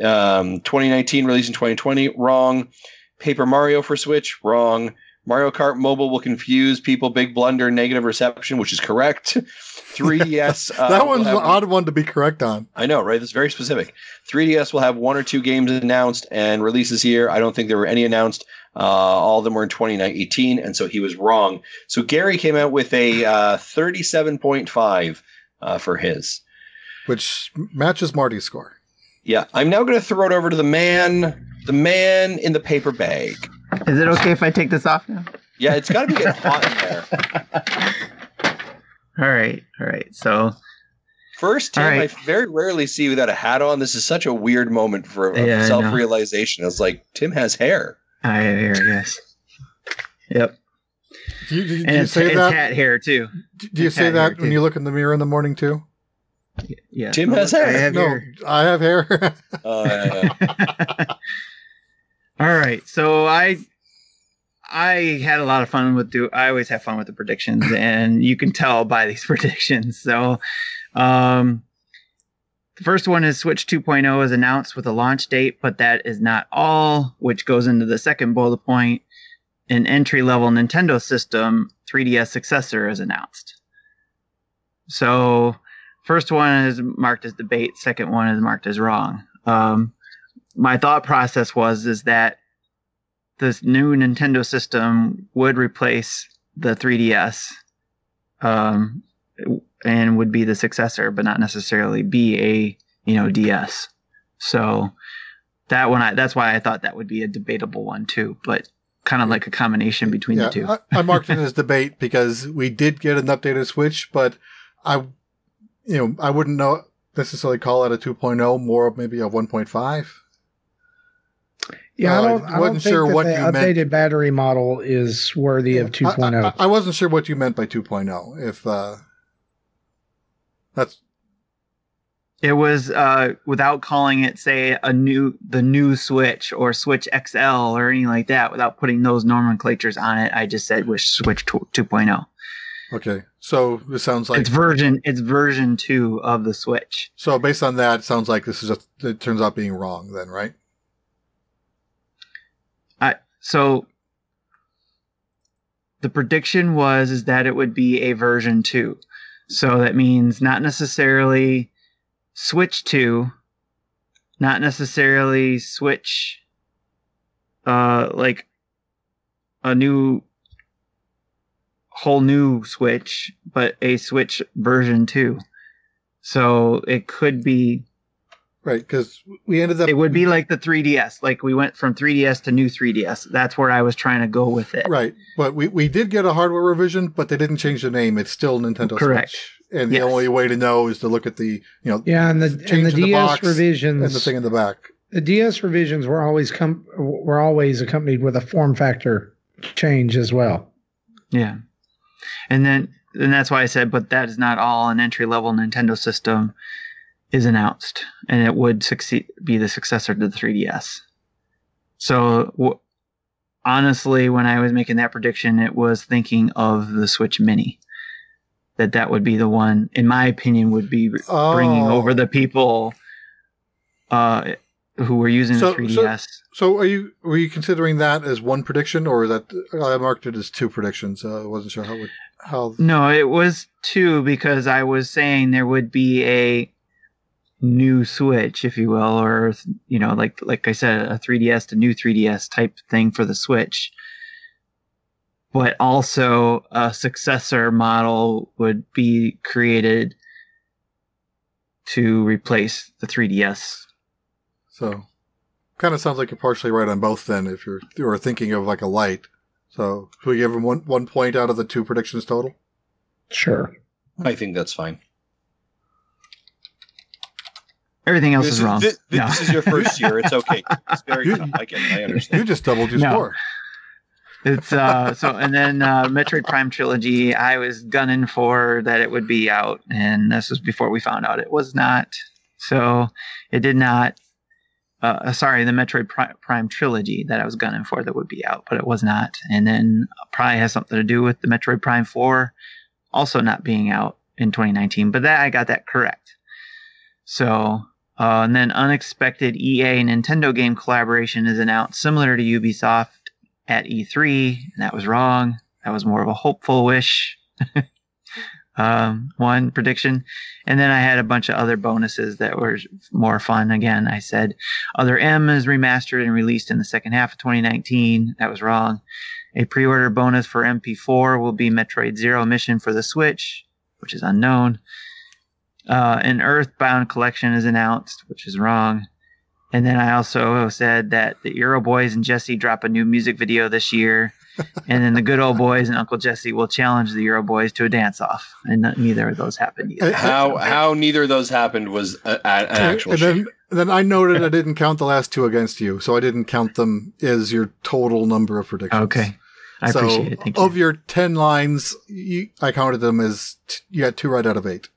um, 2019 release in 2020 wrong paper mario for switch wrong Mario Kart Mobile will confuse people. Big blunder, negative reception, which is correct. 3DS. Uh, that one's have- an odd one to be correct on. I know, right? That's very specific. 3DS will have one or two games announced and releases here. I don't think there were any announced. Uh, all of them were in 2018, and so he was wrong. So Gary came out with a uh, 37.5 uh, for his. which matches Marty's score. Yeah, I'm now going to throw it over to the man, the man in the paper bag. Is it okay if I take this off now? Yeah, it's got to be getting hot in there. All right, all right. So First, Tim, All right. I very rarely see you without a hat on. This is such a weird moment for Yeah, self-realization. It's like Tim has hair. I have hair, yes. Yep, Do you, do you- do and you it's, say it's that? hat hair too. Do you it's say that hair, when too. you look in the mirror in the morning too? Yeah, Tim has hair. I have No, hair. I have hair. Uh, All right, so I I had a lot of fun with do. I always have fun with the predictions, and you can tell by these predictions. So, um, the first one is Switch 2.0 is announced with a launch date, but that is not all. Which goes into the second bullet point. An entry level Nintendo system 3DS successor is announced. So, first one is marked as debate. Second one is marked as wrong. Um, my thought process was is that this new Nintendo system would replace the 3DS, um, and would be the successor, but not necessarily be a you know DS. So that one, I, that's why I thought that would be a debatable one too, but kind of like a combination between yeah, the two. I, I marked it as debate because we did get an updated Switch, but I, you know, I wouldn't know necessarily call it a 2.0, more maybe a 1.5. Yeah, Uh, I don't, I don't wasn't think sure that what the you meant. updated battery model is worthy of oh. I- 2.0. I, I, wasn't sure what you meant by 2.0. If uh, that's It was uh, without calling it, say, a new the new Switch or Switch XL or anything like that, without putting those nomenclatures on it. I just said was Switch oh. 2.0. okay. So this sounds like it's version it's version two of the Switch. so. Based on that, it sounds like this is just it turns out being wrong. Then, right? I So the prediction was is that it would be a version two. So that means not necessarily Switch two, not necessarily Switch uh like a new whole new Switch, but a Switch version two. So it could be Right, because we ended up. it would be like the 3DS. Like we went from 3DS to new 3DS. That's where I was trying to go with it. Right, but we, we did get a hardware revision, but they didn't change the name. It's still Nintendo Correct. Switch, and Yes. the only way to know is to look at the you know yeah, and the and change the in the DS box revisions and the thing in the back. the DS revisions were always com- were always accompanied with a form factor change as well. Yeah. And then and that's why I said, but that is not all. An entry level Nintendo system is announced, and it would succeed be the successor to the 3DS. So w- honestly, when I was making that prediction, it was thinking of the Switch Mini. That that would be the one, in my opinion, would be bringing Oh. over the people uh, who were using So- the 3DS. So, are you were you considering that as one prediction, or is that I marked it as two predictions? Uh, I wasn't sure how would how. No, it was two because I was saying there would be a new Switch, if you will, or you know, like like I said, a 3DS to new 3DS type thing for the Switch. But also a successor model would be created to replace the 3DS. So, kind of sounds like you're partially right on both. Then, if you're you're thinking of like a light, so should we give him one one point out of the two predictions total? Sure. I think that's fine. Everything else This is is, wrong. this, No. this is your first year. It's okay. It's very You- good. I get. I understand. You just doubled your No. score. It's uh so and then uh Metroid Prime trilogy I was gunning for that it would be out and this was before we found out it was not. So it did not uh uh, sorry, the Metroid Prime trilogy that I was gunning for that would be out, but it was not. And then probably has something to do with the Metroid Prime 4 also not being out in 2019, but that I got that correct. So uh, and then unexpected EA Nintendo game collaboration is announced, similar to Ubisoft at E3, and that was wrong. That was more of a hopeful wish. um, one prediction. And then I had a bunch of other bonuses that were more fun. Again, I said Other M is remastered and released in the second half of 2019. That was wrong. A pre order bonus for MP4 will be Metroid Zero Mission for the Switch, which is unknown. Uh, an Earthbound collection is announced, which is wrong. And then I also said that the Euro Boys and Jesse drop a new music video this year. And then the good old boys and Uncle Jesse will challenge the Euro Boys to a dance off. And neither of those happened either. How how neither of those happened was a, a, an actual and then, shame. then I noted I didn't count the last two against you, so I didn't count them as your total number of predictions. Okay. I so appreciate it. Thank you. of your 10 lines, you, I counted them as t- you got two right out of eight.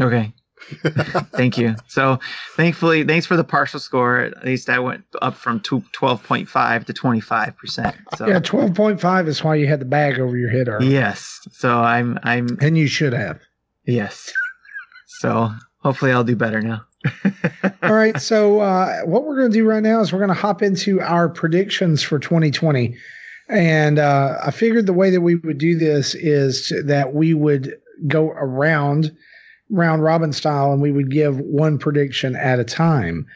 Okay. Thank you. So thankfully, thanks for the partial score. At least I went up from 12.5 to 25%. So Yeah, twelve point five is why you had the bag over your head, Earl. yes. So I'm, I'm, and you should have. yes. So hopefully I'll do better now. All right. So uh, what we're going to do right now is we're going to hop into our predictions for 2020, and uh, I figured the way that we would do this is to- that we would go around round robin style, and we would give one prediction at a time,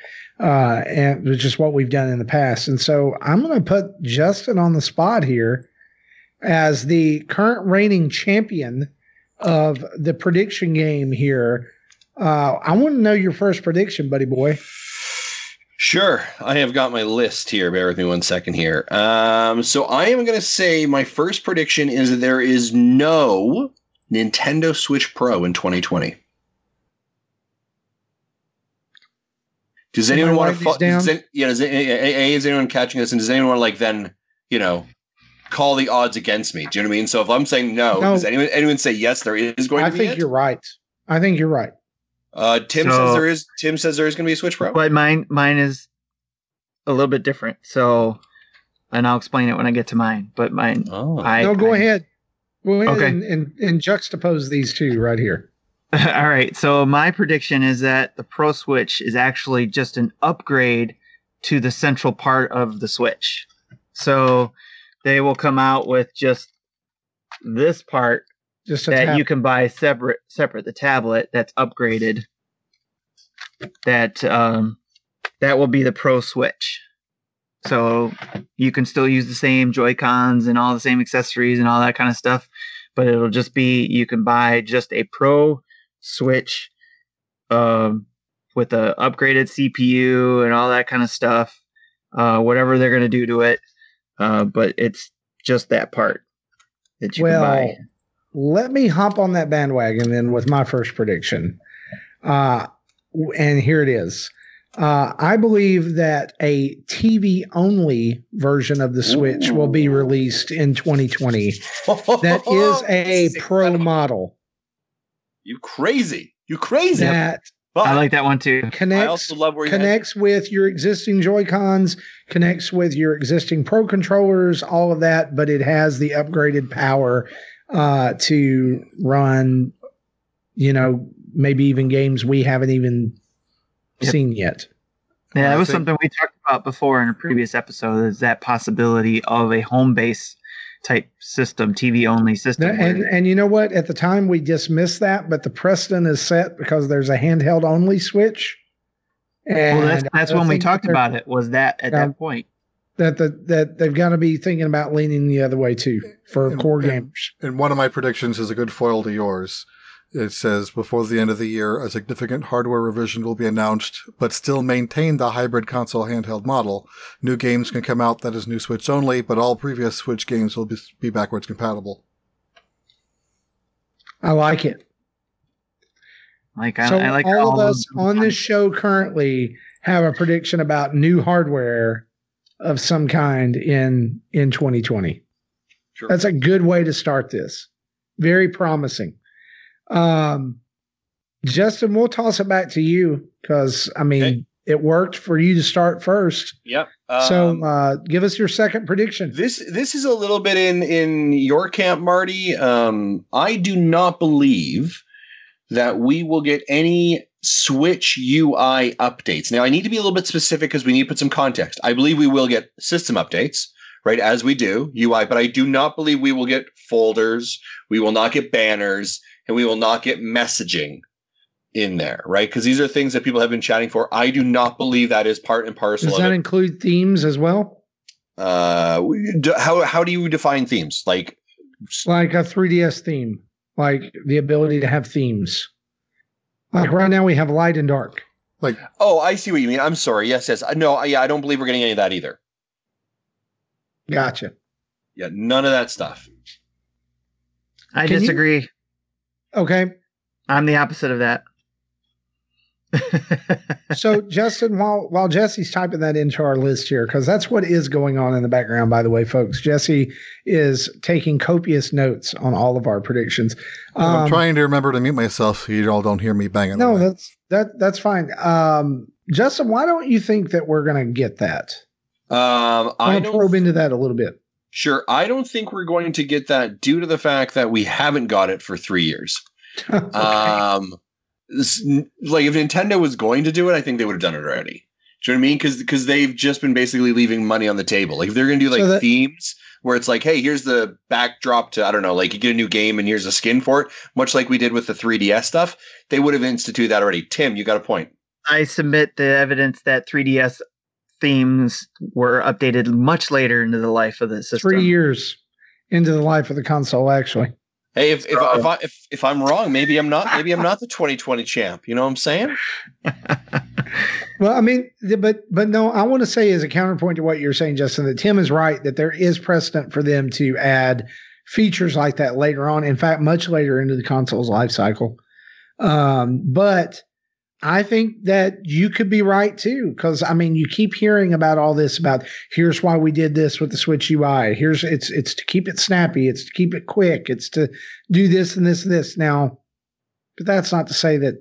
uh, and which is what we've done in the past. And so I'm going to put Justin on the spot here as the current reigning champion of the prediction game here. Uh, I want to know your first prediction, buddy boy. Sure, I have got my list here. Bear with me one second here. Um, so I am going to say my first prediction is that there is no Nintendo Switch Pro in 2020. Does anyone want to? these does any- yeah. Does, a, a, a, is anyone catching this? And does anyone want to like then, you know, call the odds against me? Do you know what I mean? So if I'm saying no, No. does anyone anyone say yes? There is going I to be. think it? you're right. I think you're right. Uh, Tim So- says there is. Tim says there is going to be a Switch Pro. but mine, mine is a little bit different. So, and I'll explain it when I get to mine. But mine, Oh, I, no, go I- ahead. Go ahead Okay. and, and, and juxtapose these two right here. All right. So my prediction is that the Pro Switch is actually just an upgrade to the central part of the Switch. So they will come out with just this part Just that tap. you can buy separate separate the tablet that's upgraded. That um that will be the Pro Switch. So you can still use the same Joy Cons and all the same accessories and all that kind of stuff, but it'll just be you can buy just a Pro Switch um, with a upgraded CPU and all that kind of stuff. Uh, whatever they're gonna do to it, uh, but it's just that part that you well, can buy. let me hop on that bandwagon then with my first prediction. Uh, and here it is. Uh, I believe that a TV only version of the Switch will be released in 2020. That is a pro model You crazy. You crazy. that But I like that one too. I also love where you connects with your existing Joy Cons, connects with your existing Pro controllers, all of that, but it has the upgraded power uh, to run, you know, maybe even games we haven't even Yep. seen yet. Yeah, that was something we talked about before in a previous episode. Is that possibility of a home base type system, TV only system? And and you know what? At the time we dismissed that, but the precedent is set because there's a handheld only switch. And well, that's that's when we talked about it. Was that at Um, that point? that the, that they've got to be thinking about leaning the other way too for And- core and- gamers. And one of my predictions is a good foil to yours. It says before the end of the year, a significant hardware revision will be announced, but still maintain the hybrid console handheld model. New games can come out that is new Switch only, but all previous Switch games will be, be backwards compatible. I like it. Like I, so I like all of how- us on this show currently have a prediction about new hardware of some kind in in 2020. Sure. That's a good way to start this. Very promising. Um, Justin, we'll toss it back to you because I mean Okay. it worked for you to start first. Yep. so Um, uh, give us your second prediction. this this is a little bit in in your camp, Marty. Um, I do not believe that we will get any Switch UI updates. Now, I need to be a little bit specific because we need to put some context. I believe we will get system updates, right? As we do UI, but I do not believe we will get folders, we will not get banners, and we will not get messaging in there, right? Because these are things that people have been chatting for. I do not believe that is part and parcel Does of that it. include themes as well? Uh, how how do you define themes? Like, Like a 3DS theme, like the ability to have themes. Like right now we have light and dark. Like, oh, I see what you mean. I'm sorry. Yes, yes. No, yeah, I don't believe we're getting any of that either. Gotcha. Yeah, none of that stuff. I Can you- disagree. Okay. I'm the opposite of that. So Justin, while while Jesse's typing that into our list here, because that's what is going on in the background, by the way, folks. Jesse is taking copious notes on all of our predictions. I'm Um, trying to remember to mute myself so you all don't hear me banging. No, away. that's that that's fine. Um, Justin, why don't you think that we're gonna get that? Um, I I want to probe into that a little bit. Sure. I don't think we're going to get that due to the fact that we haven't got it for three years. Okay. Um, this- like if Nintendo was going to do it, I think they would have done it already. Do you know what I mean? Because because they've just been basically leaving money on the table. Like if they're going to do like So that- themes where it's like, hey, here's the backdrop to I don't know, like you get a new game and here's a skin for it, much like we did with the 3DS stuff. They would have instituted that already. Tim, you got a point. I submit the evidence that 3DS themes were updated much later into the life of the system. Three years into the life of the console, actually. Hey, if if, if I if, if I'm wrong, maybe I'm not. Maybe I'm not the 2020 champ. You know what I'm saying? Well, I mean, but but no, I want to say as a counterpoint to what you're saying, Justin, that Tim is right that there is precedent for them to add features like that later on. In fact, much later into the console's life cycle. Um, but I think that you could be right too, because I mean, you keep hearing about all this about here's why we did this with the Switch UI. Here's it's it's to keep it snappy, it's to keep it quick, it's to do this and this and this. Now, but that's not to say that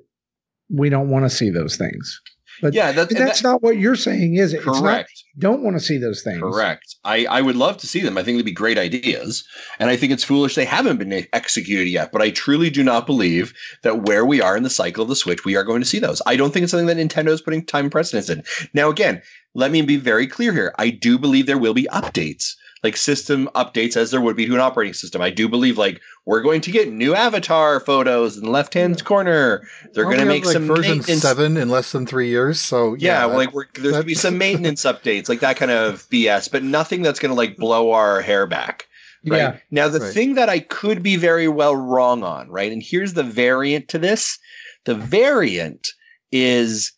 we don't want to see those things. But Yeah, that's and that's not what you're saying, is it? It's not correct. don't want to see those things. Correct. I, I would love to see them. I think they'd be great ideas. And I think it's foolish they haven't been executed yet. But I truly do not believe that where we are in the cycle of the Switch, we are going to see those. I don't think it's something that Nintendo is putting time precedence in. Now, again, let me be very clear here. I do believe there will be updates, like system updates as there would be to an operating system. I do believe like we're going to get new avatar photos in the left hand corner. They're going to make like, some version maintenance seven in less than three years. So yeah, yeah, well, like we're, there's gonna be some maintenance updates, like that kind of BS, but nothing that's gonna like blow our hair back. Right. Yeah. Now, the Right. thing that I could be very well wrong on, right? And here's the variant to this. The variant is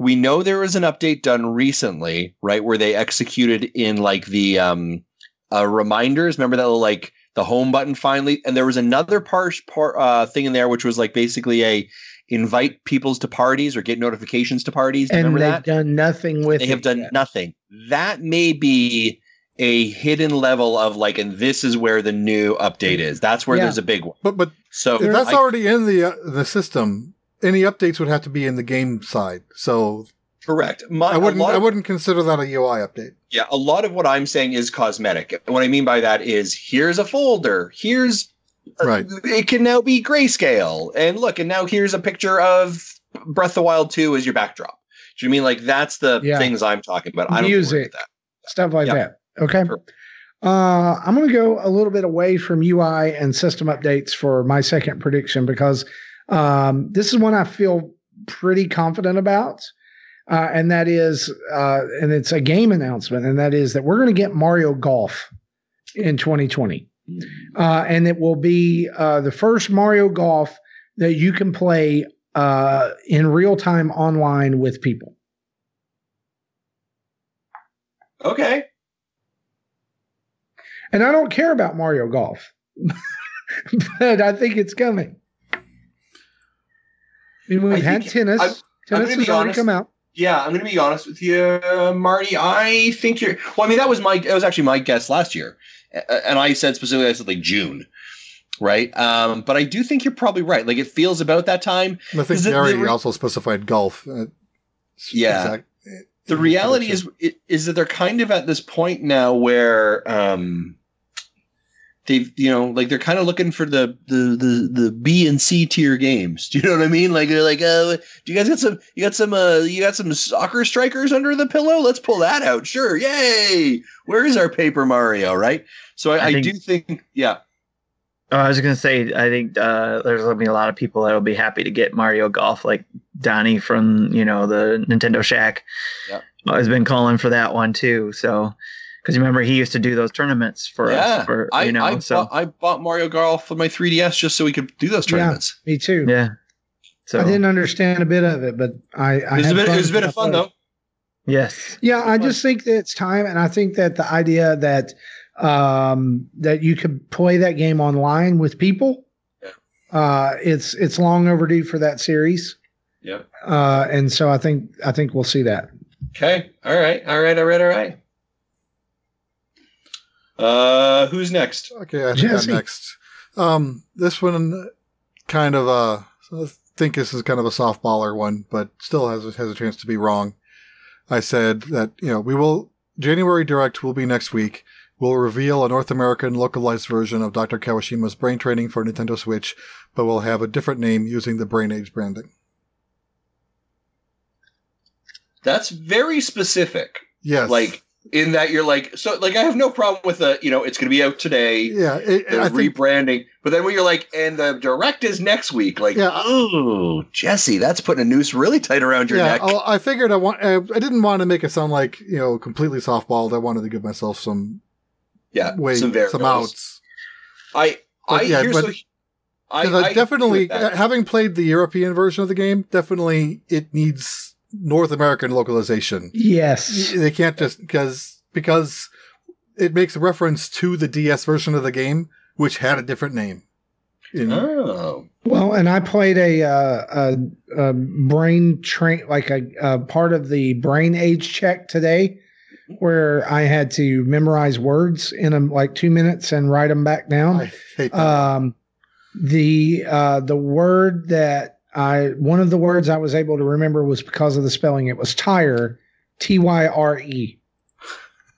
we know there was an update done recently, right, where they executed in like the um uh, reminders. Remember that little like the home button finally, and there was another part, part uh, thing in there which was like basically a invite people's to parties or get notifications to parties. And remember they've that? done nothing with they it have done yet. nothing. That may be a hidden level of like, and this is where the new update is. That's where Yeah. there's a big one. but but So if that's I- already in the uh, the system, any updates would have to be in the game side. So correct. My, I wouldn't a lot I wouldn't consider that a UI update. Yeah, a lot of what I'm saying is cosmetic. What I mean by that is here's a folder. Here's uh, Right. It can now be grayscale. And look, and now here's a picture of Breath of the Wild 2 as your backdrop. Do you mean like that's the Yeah. things I'm talking about? I don't worry Music. that. stuff like Yeah. that. Okay. Sure. Uh, I'm going to go a little bit away from UI and system updates for my second prediction because um, this is one I feel pretty confident about. Uh, and that is, uh, and it's a game announcement, and that is that we're going to get Mario Golf in 2020. Uh, and it will be uh, the first Mario Golf that you can play uh, in real time online with people. Okay. And I don't care about Mario Golf, but I think it's coming. I mean, we've I had tennis. I'm- I'm tennis gonna has already honest. come out. Yeah, I'm going to be honest with you, uh, Marty. I think you're. Well, I mean, that was my. It was actually my guess last year, and I said specifically, I said like June, right? Um, but I do think you're probably right. Like it feels about that time. I think it Gary also specified golf. Uh, Yeah. exact- The reality is is that they're kind of at this point now where um, they've you know like they're kind of looking for the the the the B and C tier games. Do you know what I mean? Like they're like, uh, do you guys got some you got some uh you got some soccer strikers under the pillow? Let's pull that out. Sure, yay! Where is our Paper Mario? Right. So I, I I, do think yeah. Oh, I was gonna say, I think uh, there's gonna be a lot of people that'll be happy to get Mario Golf, like Donnie from you know the Nintendo Shack. Yep. has been calling for that one too. So, because remember he used to do those tournaments for yeah, us, for I, you know. I, so bought, I bought Mario Golf for my 3DS just so we could do those tournaments. Yeah. tournaments. Me too. yeah. So I didn't understand a bit of it, but I. I It was a bit, it was a bit of fun though. yes, Yeah, I just think that it's time, and I think that the idea that um, that you could play that game online with people, Yeah. uh, it's it's long overdue for that series, Yeah. uh, and so I think I think we'll see that. Okay. All right. All right. All right. All right. Uh, who's next? Okay, I think I'm next. Um, this one kind of uh, I think this is kind of a softballer one, but still has a, has a chance to be wrong. I said that you know we will January Direct will be next week. We'll reveal a North American localized version of Dr. Kawashima's brain training for Nintendo Switch, but we'll have a different name using the Brain Age branding. That's very specific. Yes, Like in that you're like so like I have no problem with the you know it's going to be out today. yeah, it, The I think rebranding, but then when you're like, and the direct is next week, like, Yeah. oh, Jesse, that's putting a noose really tight around your yeah, neck. I, I figured I want. I, I didn't want to make it sound like you know completely softballed. I wanted to give myself some yeah, way some some, outs. I, I, But yeah, here's but- I, I I definitely, agree with that. having played the European version of the game, definitely it needs North American localization. Yes, They can't just because because it makes a reference to the DS version of the game, which had a different name. In- oh, well, and I played a uh, a, a brain train like a, a part of the brain age check today, where I had to memorize words in um, like two minutes and write them back down. I hate that. um, the uh, the word that I one of the words I was able to remember was because of the spelling. It was tire, T Y R E,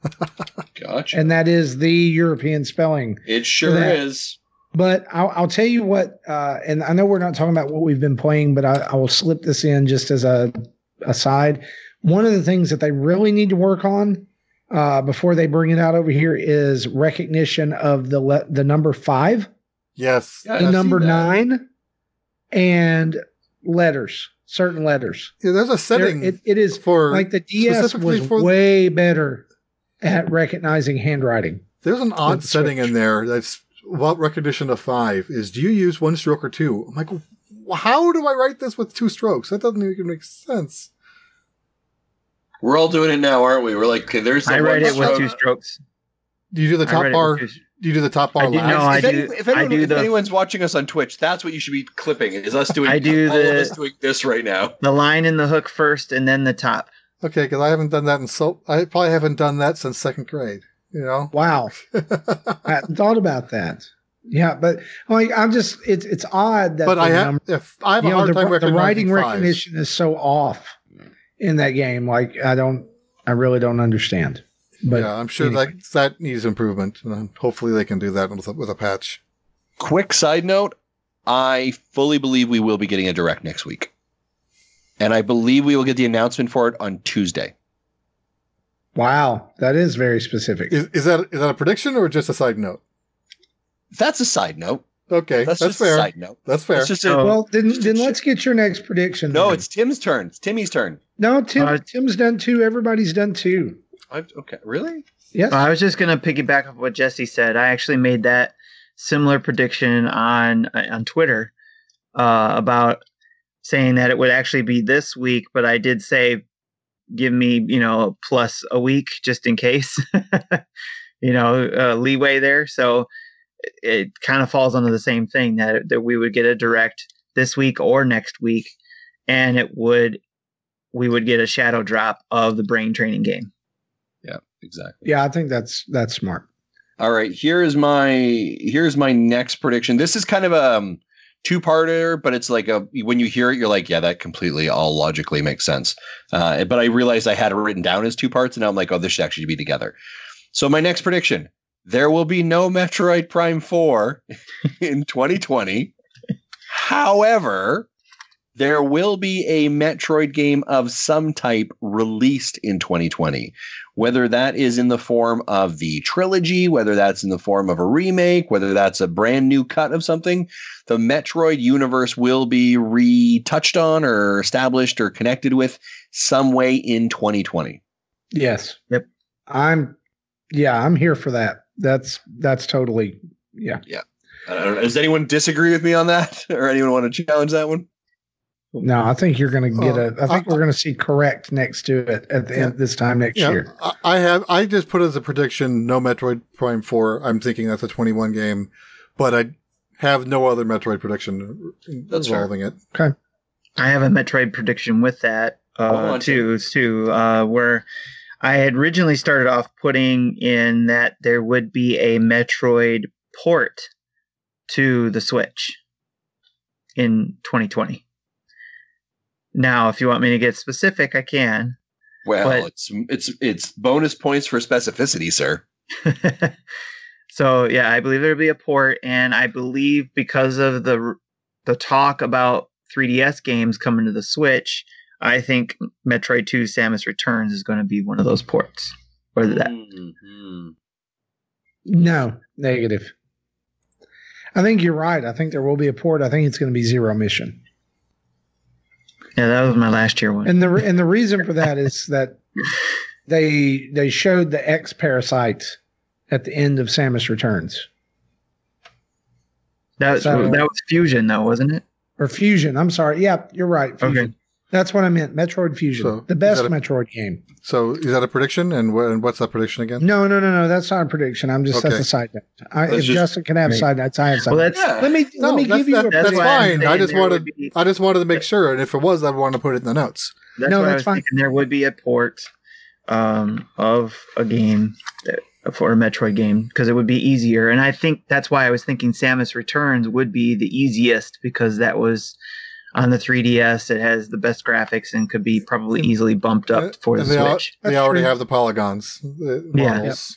gotcha. and that is the European spelling. it sure is. But I'll, I'll tell you what, uh, and I know we're not talking about what we've been playing, but I, I will slip this in just as a aside. One of the things that they really need to work on uh, before they bring it out over here is recognition of the le- the number five. yes, Yeah, the I've number nine and letters, certain letters. Yeah, there's a There- setting it, it is for like the DS was for- way better at recognizing handwriting. There's an odd setting Switch. in there that's about recognition of five. Is do you use one stroke or two? I'm like, how do I write this with two strokes? That doesn't even make sense. We're all doing it now, aren't we? We're like, okay, there's. I one write it with two strokes. Do you do the top bar? two- Do you do the top bar I do- last? no, I if, do- any, if, anyone, I do if the- anyone's watching us on Twitch, that's what you should be clipping. Is us doing. I do all of the- us doing this right now. the line and the hook first, and then the top. Okay, because I haven't done that in so I probably haven't done that since second grade. You know, Wow, I hadn't thought about that. Yeah, but like I'm just it's it's odd that but the I have number- if I have a know, hard the, time the recognizing writing recognition is so off in that game. Like I don't, I really don't understand. But yeah, I'm sure anyway. that that needs improvement, and hopefully they can do that with a, with a patch. Quick side note: I fully believe we will be getting a direct next week, and I believe we will get the announcement for it on Tuesday. wow, that is very specific. Is, is that is that a prediction or just a side note? That's a side note. Okay, That's, that's, just a fair. side note. That's fair. That's just a, Oh. well, then then let's get your next prediction. no. then. It's Tim's turn. It's Timmy's turn. no Tim. Uh, Tim's done two. Everybody's done two. I okay, really? Yes. I was just gonna piggyback off what Jesse said. I actually made that similar prediction on on Twitter uh, about saying that it would actually be this week, but I did say give me you know plus a week just in case, you know uh, leeway there. So it, it kind of falls under the same thing that that we would get a direct this week or next week, and it would we would get a shadow drop of the brain training game. Exactly. yeah, I think that's that's smart. All right, here is my here's my next prediction. This is kind of a um, two-parter, but it's like a when you hear it, you're like, yeah, that completely all logically makes sense. Uh, but I realized I had it written down as two parts, and now I'm like, oh, this should actually be together. So my next prediction: there will be no Metroid Prime 4 in 2020. However, there will be a Metroid game of some type released in 2020. Whether that is in the form of the trilogy, whether that's in the form of a remake, whether that's a brand new cut of something, the Metroid universe will be retouched on or established or connected with some way in 2020. Yes. Yep. I'm yeah, I'm here for that. That's that's totally yeah. I don't know, does anyone disagree with me on that or anyone want to challenge that one? No, I think you're going to get Oh, a. I think I- we're going to see correct next to it at the end this time next Yeah, year. I- I have. I just put as a prediction no Metroid Prime Four. I'm thinking that's a 21 game, but I have no other Metroid prediction That's fair. involving it. Okay. I have a Metroid prediction with that uh, on, too, too, uh, where I had originally started off putting in that there would be a Metroid port to the Switch in 2020. Now, if you want me to get specific, I can. Well, But- it's it's it's bonus points for specificity, sir. so yeah, I believe there'll be a port, and I believe because of the the talk about 3DS games coming to the Switch, I think Metroid 2: Samus Returns is going to be one of those ports. Or that Mhm. No, negative. I think you're right. I think there will be a port. I think it's going to be zero mission. Yeah, that was my last year one. And the and the reason for that is that they they showed the X parasite at the end of Samus Returns that was so- that was Fusion though, wasn't it? or Fusion. I'm sorry. Yeah, you're right. Fusion. Okay. That's what I meant. Metroid Fusion, So, the best a- Metroid game. So is that a prediction? And, wh- and what's that prediction again? No, no, no, no. That's not a prediction. I'm just that's Okay. a side note. I, if just- Justin can have Right. side notes, I have side Well, notes. Yeah. Let me No, let me that's- give you a that- that's prediction. why I'm fine. I just there wanted- would be- I just wanted to make sure, and if it was, I'd want to put it in the notes. That's No, what I that's was fine. There would be a port um, of a game that, for a Metroid game because it would be easier, and I think that's why I was thinking Samus Returns would be the easiest because that was on the 3DS. It has the best graphics and could be probably easily bumped up for the And they, al- Switch. they already true. have the polygons. The Yeah. models.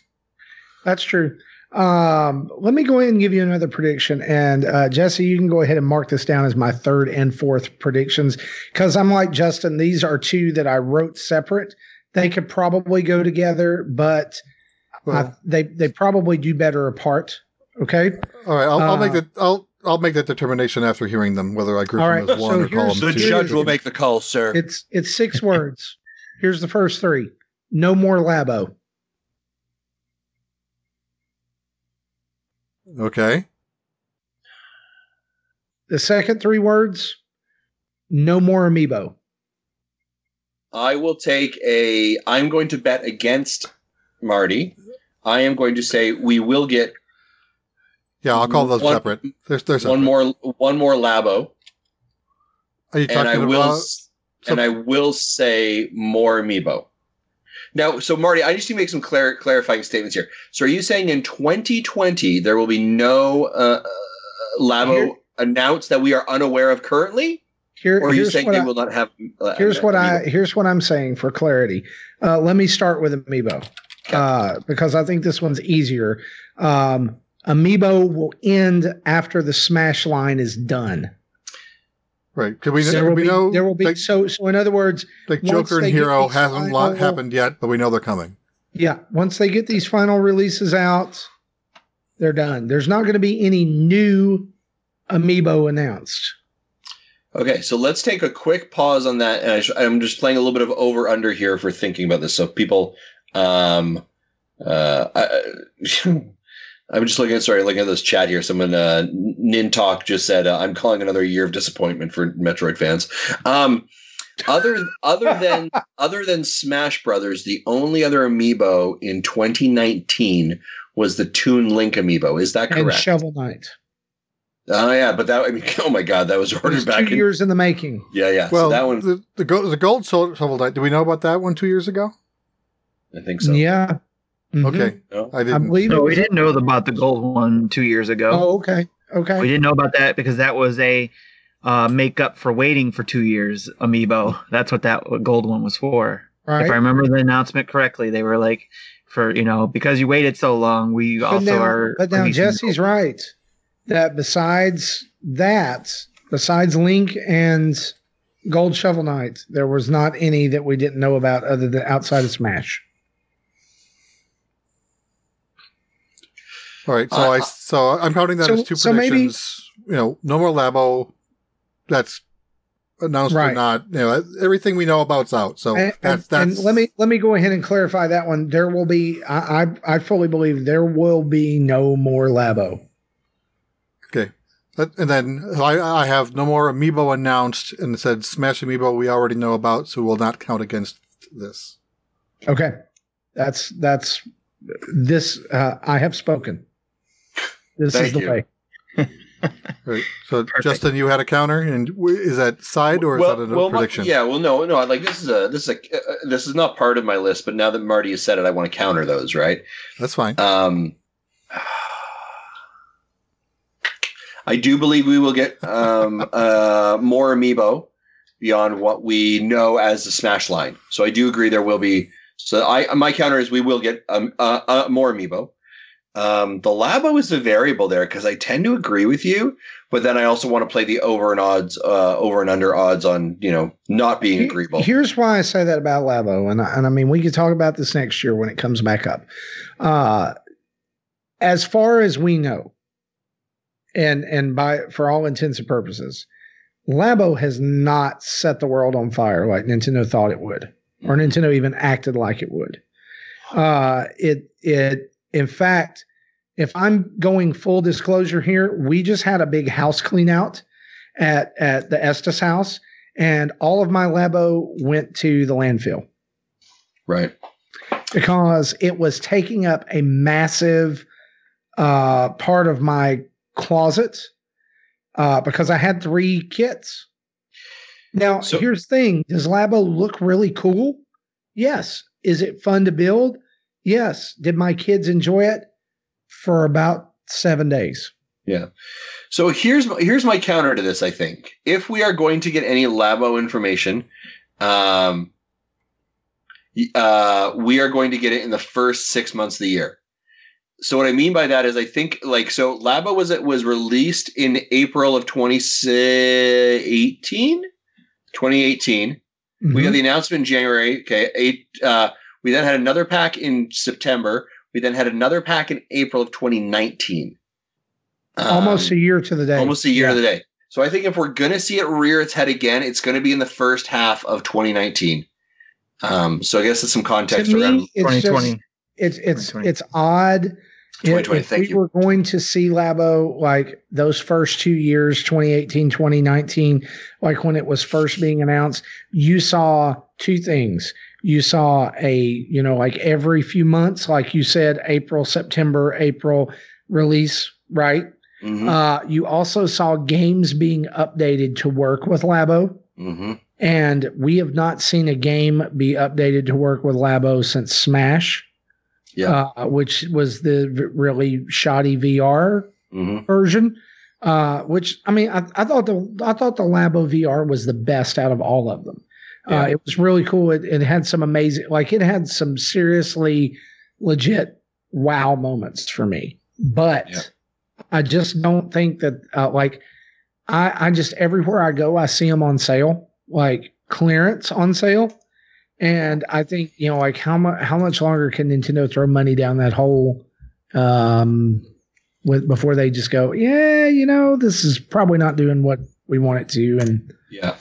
That's true. Um, let me go ahead and give you another prediction. And uh, Jesse, you can go ahead and mark this down as my third and fourth predictions because I'm like Justin. These are two that I wrote separate. They could probably go together, but Well, I, they they probably do better apart. Okay. all right. I'll, I'll make the. I'll I'll make that determination after hearing them, whether I group All them as one so or call here's- them The two. judge will make the call, sir. It's it's six words. Here's the first three. No more Labo. Okay. The second three words. No more Amiibo. I will take a. I'm going to bet against Marty. I am going to say we will get Yeah, I'll call those One- separate. They're, they're one more one more Labo, Are you talking and I talking will about? and I will say more Amiibo. Now, so Marty, I just need to make some clar- clarifying statements here. So, are you saying in 2020 there will be no uh, uh, Labo Here- announced that we are unaware of currently, Here, or are you here's saying what they I- will not have? Uh, here's what I Amiibo? here's what I'm saying for clarity. Uh, let me start with Amiibo uh, because I think this one's easier. Um, Amiibo will end after the Smash line is done. Right. Could we, there will we be, know there will be like, so so. In other words, like Joker and Hero hasn't final- lot happened yet, but we know they're coming. yeah, once they get these final releases out, they're done. There's not going to be any new Amiibo announced. Okay, so let's take a quick pause on that, and I sh- I'm just playing a little bit of over under here for thinking about this. So people, um, uh, I, I'm just looking at sorry, looking at this chat here. Someone, uh, Nintalk just said, uh, "I'm calling another year of disappointment for Metroid fans." Um, other other than other than Smash Brothers, the only other amiibo in 2019 was the Toon Link amiibo. Is that And correct? Shovel Knight. Oh yeah, but that I mean, oh my god, that was ordered was back two in years in the making. yeah yeah. Well, so that one the the, go- the gold Shovel Shovel Knight. Do we know about that one two years ago? I think so. Yeah. Mhm. Okay, No? I I didn't. believe it No, we didn't know about the gold one two years ago. Oh, okay. Okay. We didn't know about that because that was a uh, makeup for waiting for two years amiibo. That's what that gold one was for. Right. If I remember the announcement correctly, they were like, for you know because you waited so long. We But also now, are. but now releasing- Jesse's right that besides that, besides Link and Gold Shovel Knight, there was not any that we didn't know about other than outside of Smash. All right, so Uh, I so I'm counting that so- as two so maybe- predictions. you know, no more Labo. That's announced or not. You know, everything we know about's out. So And, that's that's and let me let me go ahead and clarify that one. There will be I I, I fully believe there will be no more Labo. okay. That- And then I, I have no more amiibo announced, and said Smash amiibo we already know about, so will not count against this. Okay, that's that's this. Uh, I have spoken. This is Thank the you. way. Right. So Perfect. Justin, you had a counter, and is that side or is that a well, my- prediction? yeah, well, no, no. Like this is a this is a uh, this is not part of my list, but now that Marty has said it, I want to counter those. Right. That's fine. Um, I do believe we will get um, uh, more amiibo beyond what we know as the Smash line. So I do agree there will be. So I my counter is we will get um, uh, uh, more amiibo. Um, the Labo is a variable there because I tend to agree with you, but then I also want to play the over and odds, uh, over and under odds on you know not being He- agreeable. Here's why I say that about Labo, and I, and I mean we could talk about this next year when it comes back up. Uh, as far as we know, and and by for all intents and purposes, Labo has not set the world on fire like Nintendo thought it would, or Nintendo even acted like it would. Uh, it it in fact, if I'm going full disclosure here, we just had a big house clean out at at the Estes house and all of my Labo went to the landfill right. because it was taking up a massive uh, part of my closet uh, because I had three kits. Now, So- here's the thing Does Labo look really cool? Yes. Is it fun to build? Yes. Did my kids enjoy it? For about seven days. Yeah. So here's here's my counter to this. I think if we are going to get any Labo information, um, uh, we are going to get it in the first six months of the year. So what I mean by that is I think like so Labo was it was released in April of 2018 2018 we got Mhm. the announcement in January. Okay, eight. Uh, we then had another pack in September. We then had another pack in April of 2019. almost Um, a year to the day. almost a year Yeah. to the day. So I think if we're gonna see it rear its head again, it's gonna be in the first half of 2019. Um, so I guess there's some context To around. it's 2020. just it's it's 2020. it's odd. If, 2020, if thank we you. were going to see Labo like those first two years, 2018, 2019, like when it was first being announced, you saw two things. You saw a, you know, like every few months, like you said, April, September, April release, right? Mhm, Uh, you also saw games being updated to work with Labo. mhm. And we have not seen a game be updated to work with Labo since Smash, Yeah. uh, which was the v- really shoddy VR mhm. version. Uh, which I mean, I, I thought the I thought the Labo VR was the best out of all of them. Yeah. Uh, it was really cool. It, it had some amazing, like it had some seriously legit wow moments for me. But Yeah. I just don't think that uh, like I I just everywhere I go I see them on sale, like clearance on sale. And I think you know, like how much how much longer can Nintendo throw money down that hole, um, with before they just go, yeah, you know, this is probably not doing what we want it to, and Yeah.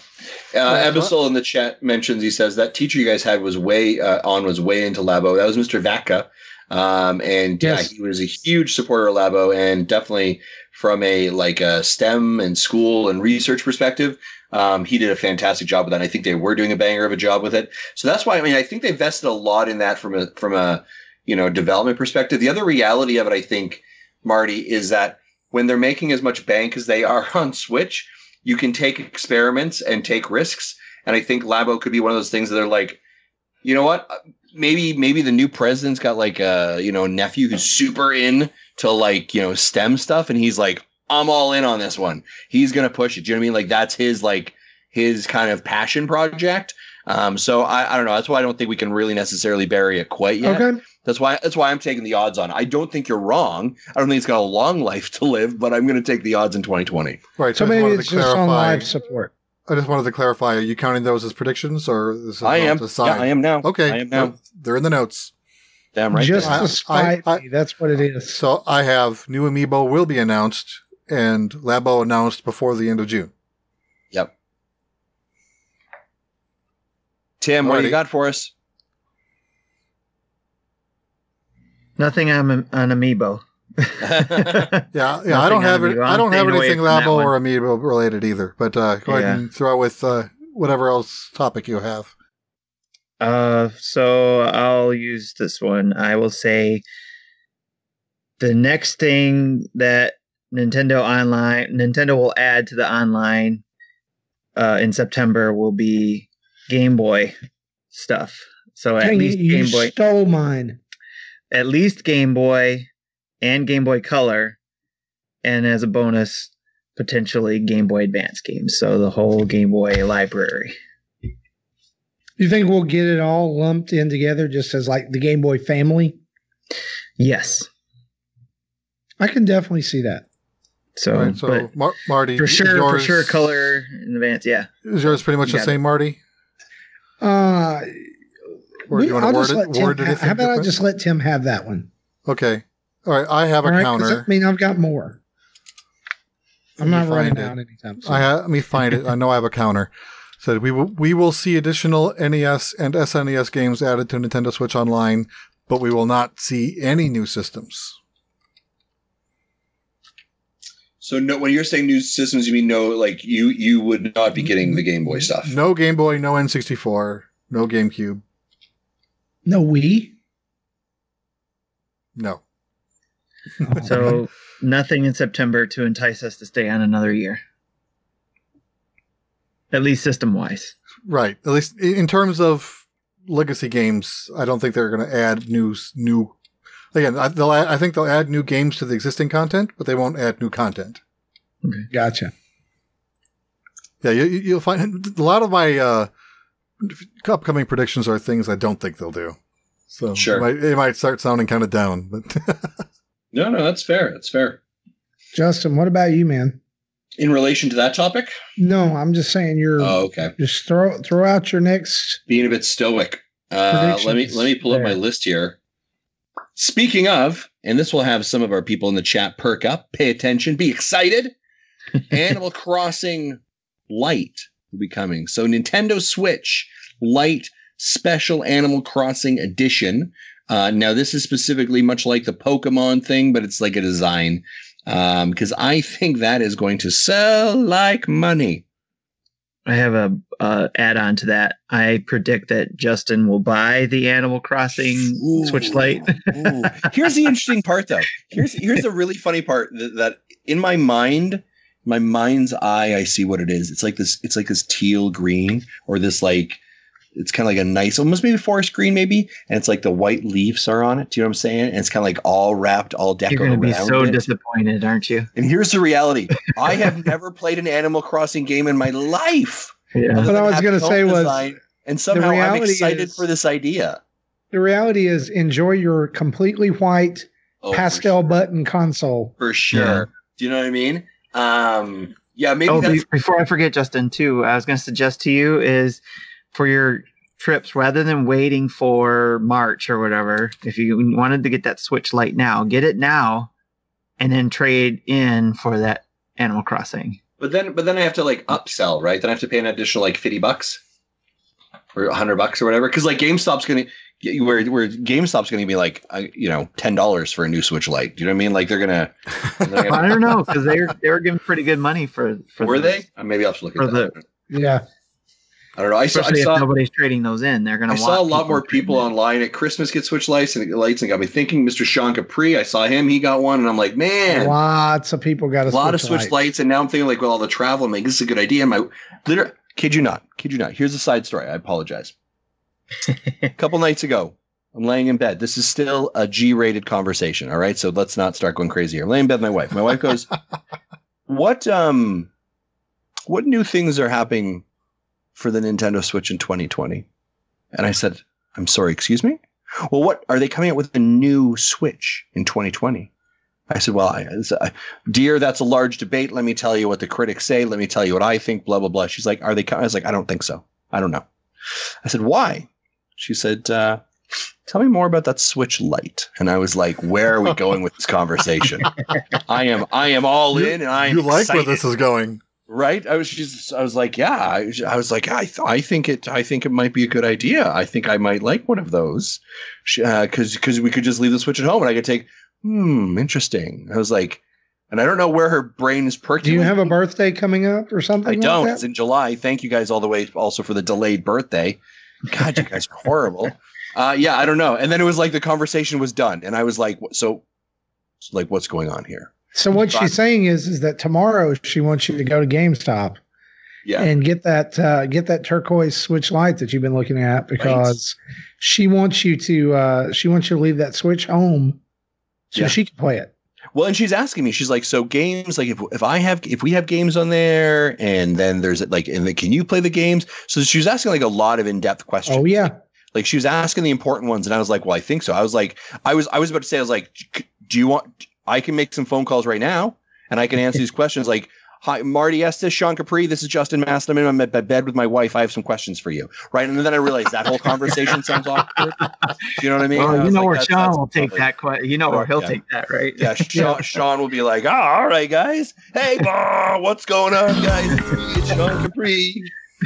Uh, in the chat mentions he says that teacher you guys had was way uh, on was way into Labo. That was Mr. Vaca. Um, and Yes. yeah, he was a huge supporter of Labo and definitely from a like a STEM and school and research perspective, um, he did a fantastic job with that. And I think they were doing a banger of a job with it. So that's why I mean I think they invested a lot in that from a from a you know development perspective. The other reality of it, I think, Marty, is that when they're making as much bank as they are on Switch, you can take experiments and take risks. And I think Labo could be one of those things that they're like, you know what? Maybe maybe the new president's got like a you know nephew who's super in to like you know STEM stuff, and he's like, I'm all in on this one. He's gonna push it. Do you know what I mean? Like that's his like his kind of passion project. Um, so I, I don't know. That's why I don't think we can really necessarily bury it quite yet. okay, That's why that's why I'm taking the odds on. it. I don't think you're wrong. I don't think it's got a long life to live, but I'm going to take the odds in 2020. Right. So I just maybe it's to just on live support. I just wanted to clarify. Are you counting those as predictions, or this is I am. a Yeah. I am now. Okay. I am now. Nope, They're in the notes. Damn right. just there. I- to spite I- me. That's what it is. So I have new amiibo will be announced, and Labo announced before the end of June. Yep. Tim, what do you got for us? Nothing on, an Amiibo. Yeah, yeah. I don't have it. I don't have anything from Labo or amiibo related either. But uh, go ahead and throw out with uh, whatever else topic you have. Uh, so I'll use this one. I will say the next thing that Nintendo Online, Nintendo will add to the online uh, in September will be Game Boy stuff. So at Dang least it, you Game Boy, stole mine. At least Game Boy and Game Boy Color, and as a bonus, potentially Game Boy Advance games. So the whole Game Boy library. You think we'll get it all lumped in together just as like the Game Boy family? Yes. I can definitely see that. So, All right, so but Mar- Marty, for is sure, for sure, color in advance. Yeah. Is yours pretty much You the got same, Marty? Uh, Or do you want to I'll word just it? Tim, Word ha- anything how about I just let Tim have that one? Okay. All right. I have a All right, 'cause counter. I mean, I've got more. I'm not me running find it. out anytime soon. I ha- let me find it. I know I have a counter. Said we will we will see additional NES and SNES games added to Nintendo Switch Online, but we will not see any new systems. So no, when you're saying new systems, you mean no, like you you would not be getting the Game Boy stuff. No Game Boy, no N64, no GameCube. No Wii. No. So nothing in September to entice us to stay on another year. At least system wise. Right. At least in terms of legacy games, I don't think they're going to add new new. Again, I, they'll add, I think they'll add new games to the existing content, but they won't add new content. Gotcha. Yeah, you, you- you'll find a lot of my uh, upcoming predictions are things I don't think they'll do. So Sure. it might, it might start sounding kind of down, but No, no, that's fair. That's fair. Justin, what about you, man? In relation to that topic, No, I'm just saying you're oh, okay. just throw throw out your next. Being a bit stoic. Uh, let me let me pull up my list here. Speaking of, and this will have some of our people in the chat perk up, pay attention, be excited. Animal Crossing Lite will be coming. So Nintendo Switch Light Special Animal Crossing Edition. Uh, now this is specifically much like the Pokemon thing, but it's like a design Um, because I think that is going to sell like money. I have a uh, add on to that. I predict that Justin will buy the Animal Crossing Ooh. Switch Lite. Here's the interesting part, though. Here's here's a really funny part that, that in my mind, my mind's eye, I see what it is. It's like this. It's like this teal green or this like. It's kind of like a nice, almost maybe forest green, maybe, and it's like the white leaves are on it. Do you know what I'm saying? And it's kind of like all wrapped, all decorated. You're going to be so it. disappointed, aren't you? And here's the reality: I have never played an Animal Crossing game in my life. Yeah. other What I was gonna say was, and somehow I'm reality excited is- for this idea. The reality is, enjoy your completely white Oh, for pastel button console. for sure. Yeah. Do you know what I mean? Um, yeah, maybe Oh, that's before I forget, Justin, too, I was going to suggest to you is for your trips, rather than waiting for March or whatever, if you wanted to get that Switch Lite now, get it now and then trade in for that Animal Crossing. But then, but then I have to like upsell, right? Then I have to pay an additional like fifty bucks or hundred bucks or whatever. Because like GameStop's gonna where where GameStop's gonna be like uh, you know ten dollars for a new Switch Lite. Do you know what I mean? Like they're gonna. they're gonna- I don't know because they were they were giving pretty good money for for were those. they? Uh, maybe I'll have to look at that. Yeah, I don't know. I saw. I saw if nobody's trading those in, they're going to I saw a lot more people online at Christmas get Switch Lites and lights and got me thinking. Mr. Sean Capri, I saw him. He got one, and I'm like, man, lots of people got a a lot of Switch Switch Lite. lights, and now I'm thinking like, with all the travel, I'm like, this is a good idea. My literally, kid you not, kid you not. Here's a side story. I apologize. A couple nights ago, I'm laying in bed. This is still a G-rated conversation. All right, so let's not start going crazy here. I'm laying in bed with my wife. My wife goes, "What um, what new things are happening for the Nintendo Switch in 2020?" And I said, "I'm sorry, excuse me." well, what are they coming out with a new Switch in 2020? I said, well, I, I, dear, that's a large debate. Let me tell you what the critics say. Let me tell you what I think. Blah blah blah. She's like, are they? Coming? I was like, I don't think so. I don't know. I said, why? She said, uh, tell me more about that Switch Lite. And I was like, where are we going with this conversation? I am, I am all You- in, and I you like where this is going. right? I was just, I was like, yeah, I, was- I was like, I, th- I think it, I think it might be a good idea. I think I might like one of those, because because we could just leave the Switch at home and I could take. Hmm, interesting. I was like, and I don't know where her brain is perking. Do you have a birthday coming up or something? I like don't. that? It's in July. Thank you guys all the way also for the delayed birthday. God, you guys are horrible. Uh, yeah, I don't know. And then it was like the conversation was done, and I was like, so, like, what's going on here? So what Fine. she's saying is, is that tomorrow she wants you to go to GameStop Yeah. and get that uh, get that turquoise Switch Lite that you've been looking at because she wants you to uh, she wants you to leave that Switch home so Yeah. she can play it. Well, and she's asking me, she's like, so games, like if if I have if we have games on there, and then there's like, and then can you play the games? So she was asking like a lot of in depth questions. Oh yeah, Like she was asking the important ones, and I was like, well, I think so. I was like, I was I was about to say, I was like, do you want? I can make some phone calls right now, and I can answer these questions. Like, hi, Marty Estes, Sean Capri, this is Justin Masterman. I'm at bed with my wife. I have some questions for you, right? And then I realized that whole conversation sounds awkward. Do you know what I mean? I Well, you was know like, where that's- Sean that's will take probably- that. Que- you know where he'll Yeah. take that, right? Yeah, Sean, Sean will be like, oh, all right, guys. Hey, bah, what's going on, guys? It's Sean Capri.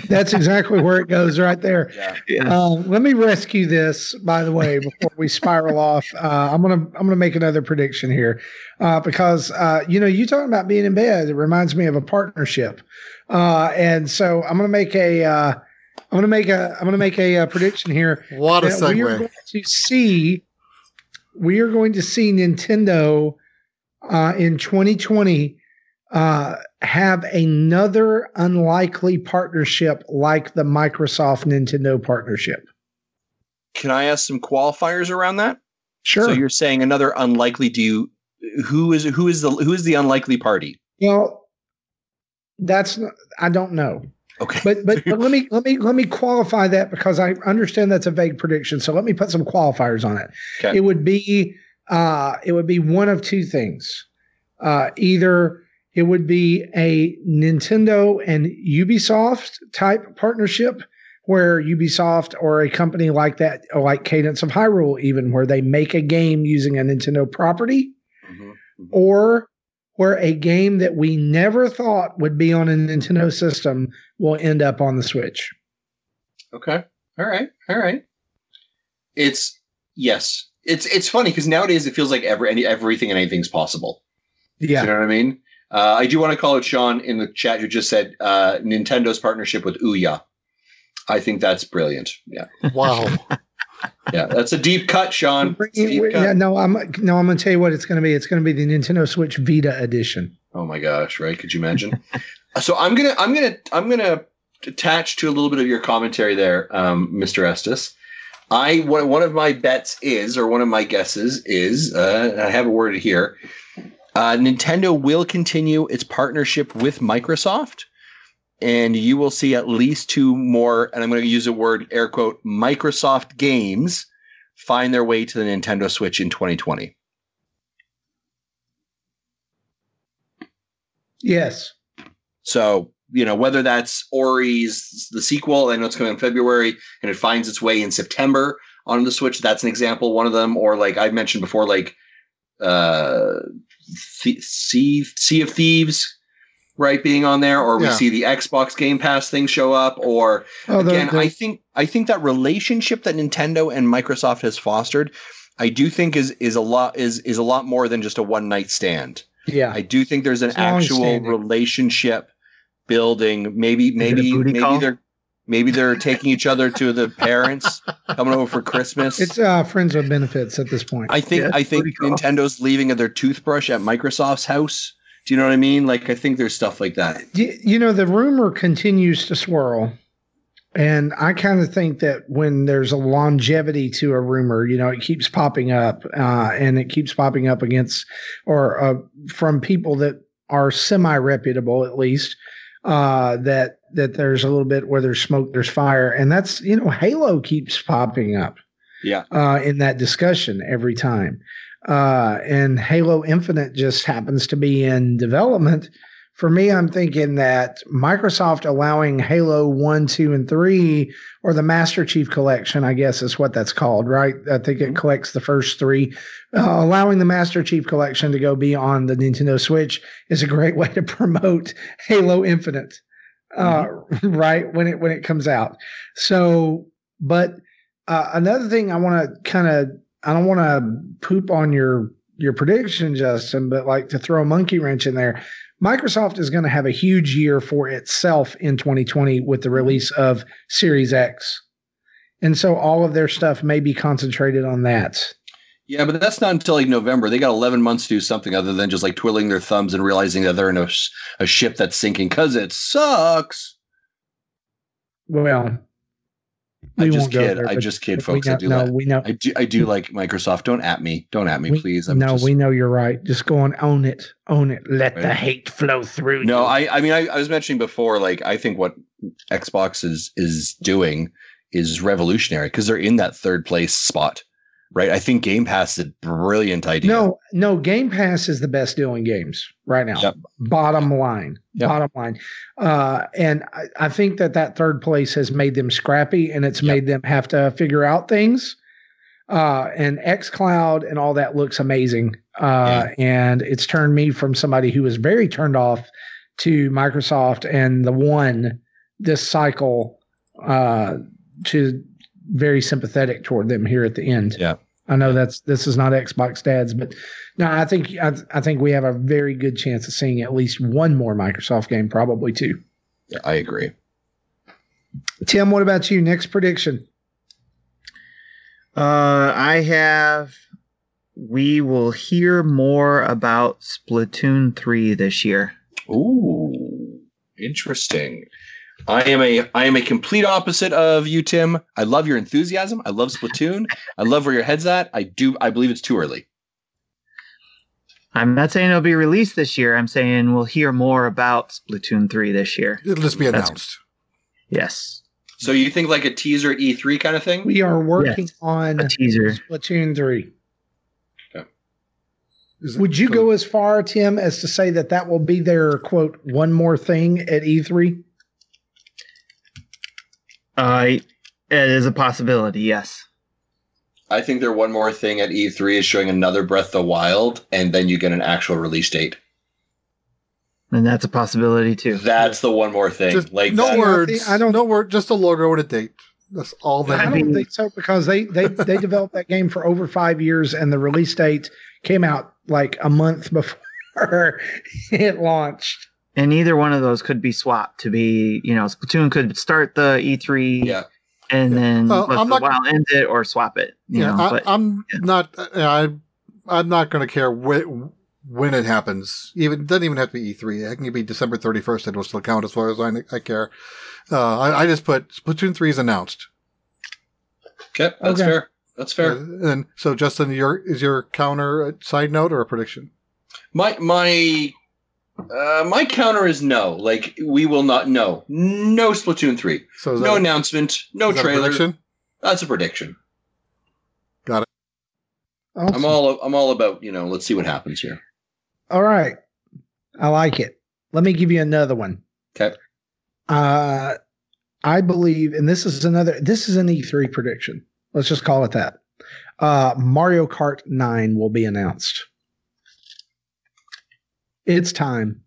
That's exactly where it goes right there. Yeah. Yeah. Um, let me rescue this, by the way, before we spiral off. Uh, I'm gonna I'm gonna make another prediction here, uh, because uh, you know you talking about being in bed. It reminds me of a partnership, uh, and so I'm gonna make a uh, I'm gonna make a I'm gonna make a, uh prediction here. What a that we are going to see we are going to see Nintendo uh, in 2020 uh, have another unlikely partnership like the Microsoft Nintendo partnership. Can I ask some qualifiers around that? Sure. So you're saying another unlikely? Do you? Who is who is the who is the unlikely party? well, that's I don't know. Okay. But but, but let me let me let me qualify that because I understand that's a vague prediction. So let me put some qualifiers on it. Okay. It would be uh, it would be one of two things. Uh, either it would be a Nintendo and Ubisoft type partnership, where Ubisoft or a company like that, like Cadence of Hyrule, even where they make a game using a Nintendo property, Mhm. or where a game that we never thought would be on a Nintendo system will end up on the Switch. Okay. All right. All right. It's yes. It's it's funny because nowadays it feels like every any everything and anything's possible. Do Yeah. you know what I mean? Uh, I do want to call it Sean in the chat who just said uh, Nintendo's partnership with Ouya. I think that's brilliant. Yeah, Wow. yeah, that's a deep cut, Sean. Deep cut. yeah, no, I'm no, I'm gonna tell you what it's gonna be. It's gonna be the Nintendo Switch Vita edition. Oh my gosh! Right? Could you imagine? so I'm gonna I'm gonna I'm gonna attach to a little bit of your commentary there, um, Mr. Estes. I one one of my bets is, or one of my guesses is, uh, I have it worded here. Uh, Nintendo will continue its partnership with Microsoft, and you will see at least two more. And I'm going to use a word air quote Microsoft games find their way to the Nintendo Switch in 2020. Yes. So, you know, whether that's Ori's the sequel, I know it's coming in February and it finds its way in September on the Switch, that's an example, one of them. Or like I've mentioned before, like uh Th- Sea Sea of Thieves, right, being on there, or we see the Xbox Game Pass thing show up, or Oh, the, again, the- I think I think that relationship that Nintendo and Microsoft has fostered, I do think is is a lot is is a lot more than just a one night stand. yeah. I do think there's an It's actual relationship building. Maybe maybe maybe call? they're maybe they're taking each other to the parents coming over for Christmas. It's uh, friends with benefits at this point. I think Yeah, I think cool. Nintendo's leaving their toothbrush at Microsoft's house. Do you know what I mean? Like I think there's stuff like that. you, you know, the rumor continues to swirl. And I kind of think that when there's a longevity to a rumor, you know, it keeps popping up uh, and it keeps popping up against or uh, from people that are semi reputable, at least, uh, that that there's a little bit where there's smoke, there's fire. And that's, you know, Halo keeps popping up. Yeah. uh, in that discussion every time. Uh, and Halo Infinite just happens to be in development. For me, I'm thinking that Microsoft allowing Halo 1, 2, and 3, or the Master Chief Collection, I guess is what that's called, right? I think it collects the first three. Uh, allowing the Master Chief Collection to go be on the Nintendo Switch is a great way to promote Halo Infinite, uh, right? When it when it comes out. So, but uh, another thing I want to kind of I don't want to poop on your your prediction, Justin, but like to throw a monkey wrench in there. Microsoft is going to have a huge year for itself in 2020 with the release of Series X. And so all of their stuff may be concentrated on that. Yeah, but that's not until like November. They got 11 months to do something other than just like twiddling their thumbs and realizing that they're in a, a ship that's sinking because it sucks. Well, I just kid. there, I just kid, we folks. I do no, that. we know. I do. I do like Microsoft. Don't at me. Don't at me, We- please. I'm no, just, we know you're right. Just go on, own it, own it. Let the hate flow through. No, you. I. I mean, I, I was mentioning before. Like, I think what Xbox is is doing is revolutionary because they're in that third place spot, right? I think Game Pass is a brilliant idea. No, no. Game Pass is the best deal in games right now. Yep. Bottom line, Yep. bottom line. Uh, and I, I think that that third place has made them scrappy, and it's Yep. made them have to figure out things. Uh, and X Cloud and all that looks amazing. Uh, and it's turned me from somebody who was very turned off to Microsoft and the one this cycle uh, to very sympathetic toward them here at the end. Yeah. I know that's this is not Xbox dads, but no, I think I, I think we have a very good chance of seeing at least one more Microsoft game, probably two. Yeah, I agree. Tim, what about you? Next prediction. Uh, I have. We will hear more about Splatoon 3 this year. Ooh, interesting. I am a I am a complete opposite of you, Tim. I love your enthusiasm. I love Splatoon. I love where your head's at. I do. I believe it's too early. I'm not saying it'll be released this year. I'm saying we'll hear more about Splatoon 3 this year. It'll just be That's- announced. Yes. So you think like a teaser at E3 kind of thing? We are working Yes. on A teaser. Splatoon three. Is it- Would you so- go as far, Tim, as to say that that will be their quote one more thing at E three? Uh, it is a possibility, yes. I think their one more thing at E3 is showing another Breath of the Wild, and then you get an actual release date. And that's a possibility too. That's the one more thing. Just like no that- I words. I don't- no word. Just a logo and a date. That's all I that. I don't mean- think so because they they they developed that game for over five years, and the release date came out like a month before it launched. And either one of those could be swapped to be, you know, Splatoon could start the E3 yeah. and then Well, Breath I'm the not- Wild end it or swap it. You yeah, know, I, but I'm yeah. not. I, I'm not going to care wh- when it happens. Even it doesn't even have to be E3. It can be December 31st. It will still count as far as I, I care. Uh, I, I just put Splatoon 3 is announced. Okay, that's Okay. fair. That's fair. Uh, and so, Justin, your is your counter a side note or a prediction? My my uh, my counter is no. Like we will not. know. no Splatoon three. So No that, announcement. No is that a trailer. prediction? That's a prediction. Awesome. I'm all I'm all about you know. Let's see what happens here. All right. I like it. Let me give you another one. Okay. Uh, I believe, and this is another, this is an E3 prediction. Let's just call it that. Uh, Mario Kart 9 will be announced. It's time.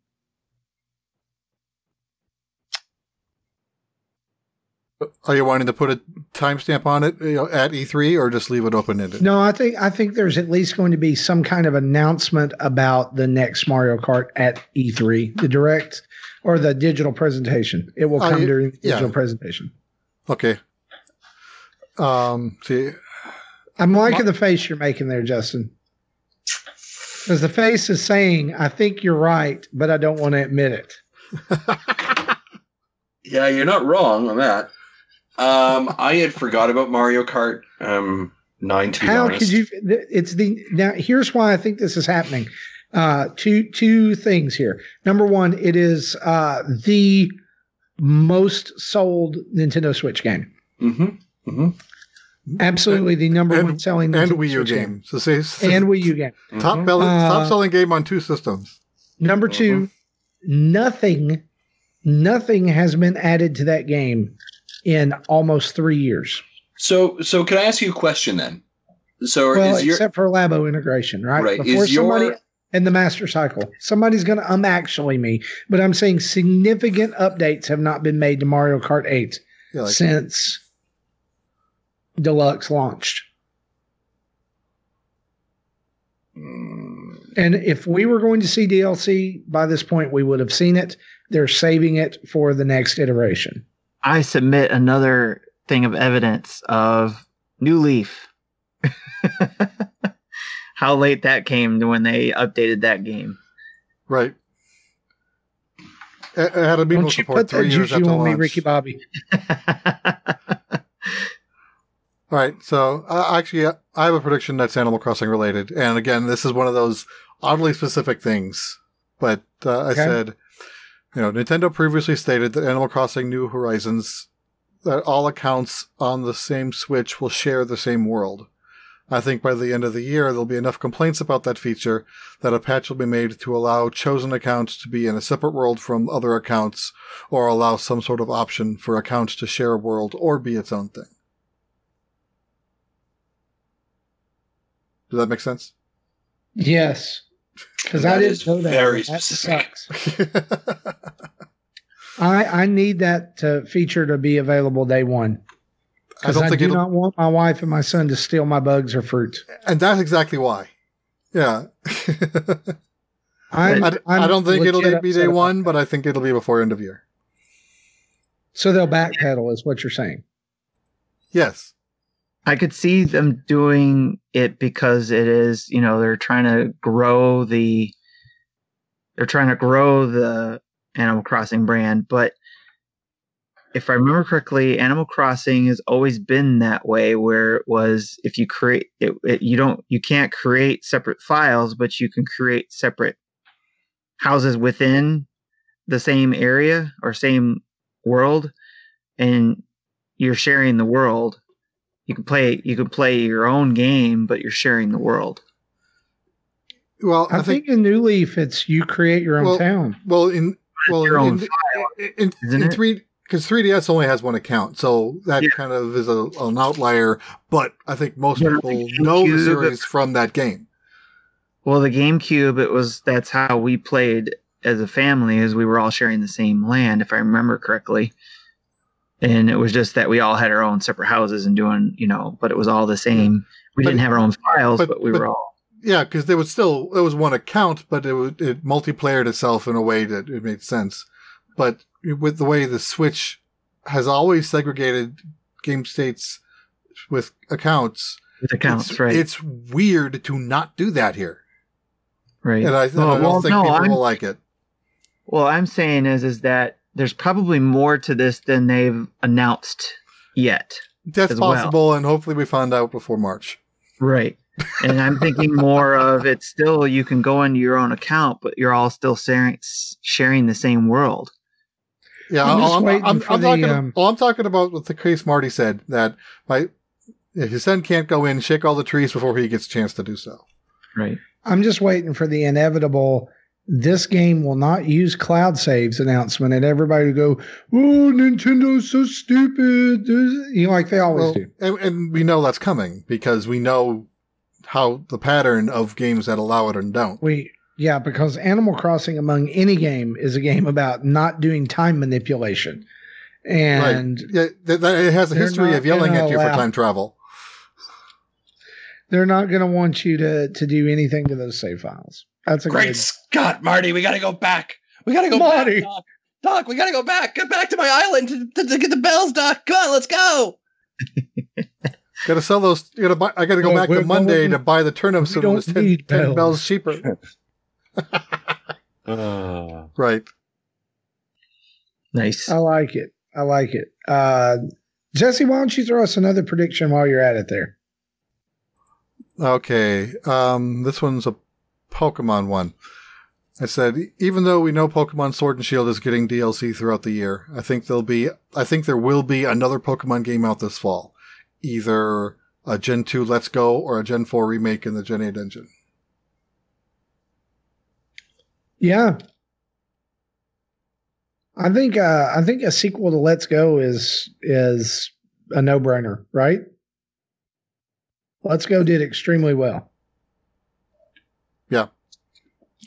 Are you wanting to put a timestamp on it you know, at E3 or just leave it open ended? No, I think I think there's at least going to be some kind of announcement about the next Mario Kart at E3, the direct or the digital presentation. It will come during the yeah. digital presentation. Okay. Um. See, I'm liking the face you're making there, Justin. Because the face is saying, I think you're right, but I don't want to admit it. Yeah, you're not wrong on that. Um, I had forgot about Mario Kart um, nine. To be How honest. could you? It's the now. Here's why I think this is happening. Uh, two two things here. Number one, it is uh, the most sold Nintendo Switch game. Mm-hmm. Mm-hmm. Absolutely, the number and- one selling and Wii U Switch game. So say and Wii U game. top Mhm. bell- top Uh, selling game on two systems. Number 2 nothing, nothing has been added to that game in almost three years. So, so can I ask you a question then? So, Well, is your except for Labo integration, right? Right, Before is your- somebody in the master cycle, somebody's going to um actually me, but I'm saying significant updates have not been made to Mario Kart 8 Yeah, like, since Deluxe launched. Mm, And if we were going to see DLC by this point, we would have seen it. They're saving it for the next iteration. I submit another thing of evidence of New Leaf. How late that came to when they updated that game. right. It, it had a Don't you support put that three years juju after on me. Ricky Bobby? All right, so uh, actually, I have a prediction that's Animal Crossing related, and again, this is one of those oddly specific things. But uh, I Okay. said, you know, Nintendo previously stated that Animal Crossing New Horizons, that all accounts on the same Switch will share the same world. I think by the end of the year, there'll be enough complaints about that feature that a patch will be made to allow chosen accounts to be in a separate world from other accounts, or allow some sort of option for accounts to share a world or be its own thing. Does that make sense? Yes. Because I That didn't know that. very that specific. sucks. I, I need that to feature to be available day one. I Because don't I, think do not want my wife and my son to steal my bugs or fruit. and that's exactly why. Yeah. I'm, I, I I'm don't think it'll be day one, but I think it'll be before end of year. So they'll backpedal, is what you're saying. Yes. I could see them doing it because it is, you know, they're trying to grow the they're trying to grow the Animal Crossing brand, but if I remember correctly, Animal Crossing has always been that way where it was if you create it, it you don't you can't create separate files, but you can create separate houses within the same area or same world and you're sharing the world you can play you can play your own game but you're sharing the world Well, I, I, think, think, in New Leaf, it's you create your own Well, town. well in well your in, own in, in, in three because 3ds only has one account, so that Yeah. kind of is a, an outlier. But I think most Yeah, people the know the series from that game. well the gamecube it was that's how we played as a family as we were all sharing the same land if i remember correctly and it was just that we all had our own separate houses and doing you know but it was all the same. We But- didn't have our own files but- but, we but- were all Yeah, because there was still there was one account, but it was, it multiplayered itself in a way that it made sense. But with the way the Switch has always segregated game states with accounts, with accounts it's, right. It's weird to not do that here, right. And I, Well, I don't well, think no, people I'm- will like it. well I'm saying is, is that there's probably more to this than they've announced yet. That's as well. possible, and hopefully we find out before March. Right. And I'm thinking more of it's still you can go into your own account, but you're all still sharing sharing the same world. Yeah, I'm I'm, I'm, I'm the, talking. um, well, I'm talking about what the case Marty said that my if his son can't go in, shake all the trees before he gets a chance to do so. Right. I'm just waiting for the inevitable. This game will not use cloud saves announcement, and everybody will go, "Oh, Nintendo's so stupid!" You know, like they always Well, do. and, and we know that's coming because we know how the pattern of games that allow it and don't. We yeah, because Animal Crossing, among any game, is a game about not doing time manipulation, and that, that- it has a history of yelling at you for time travel. they're not going to want you to to do anything to those save files. That's a Great good. Scott, Marty, we gotta go back. We gotta go Marty. back. Doc. Doc, we gotta go back. Get back to my island to, to, to get the bells, Doc. Come on, let's go. Got to sell those. You got to buy. I got to go No, back to Monday going- to buy the turnips. So it don't was 10, need 10 bells. bells cheaper. Uh, right. Nice. I like it. I like it. Uh, Jesse, why don't you throw us another prediction while you're at it there? Okay. Um, this one's a Pokemon one. I said, even though we know Pokemon Sword and Shield is getting DLC throughout the year, I think there'll be, I think there will be another Pokemon game out this fall. either a Gen 2 Let's Go or a Gen 4 remake in the Gen 8 engine. Yeah. I think uh, I think a sequel to Let's Go is is a no brainer, right? Let's Go did extremely well.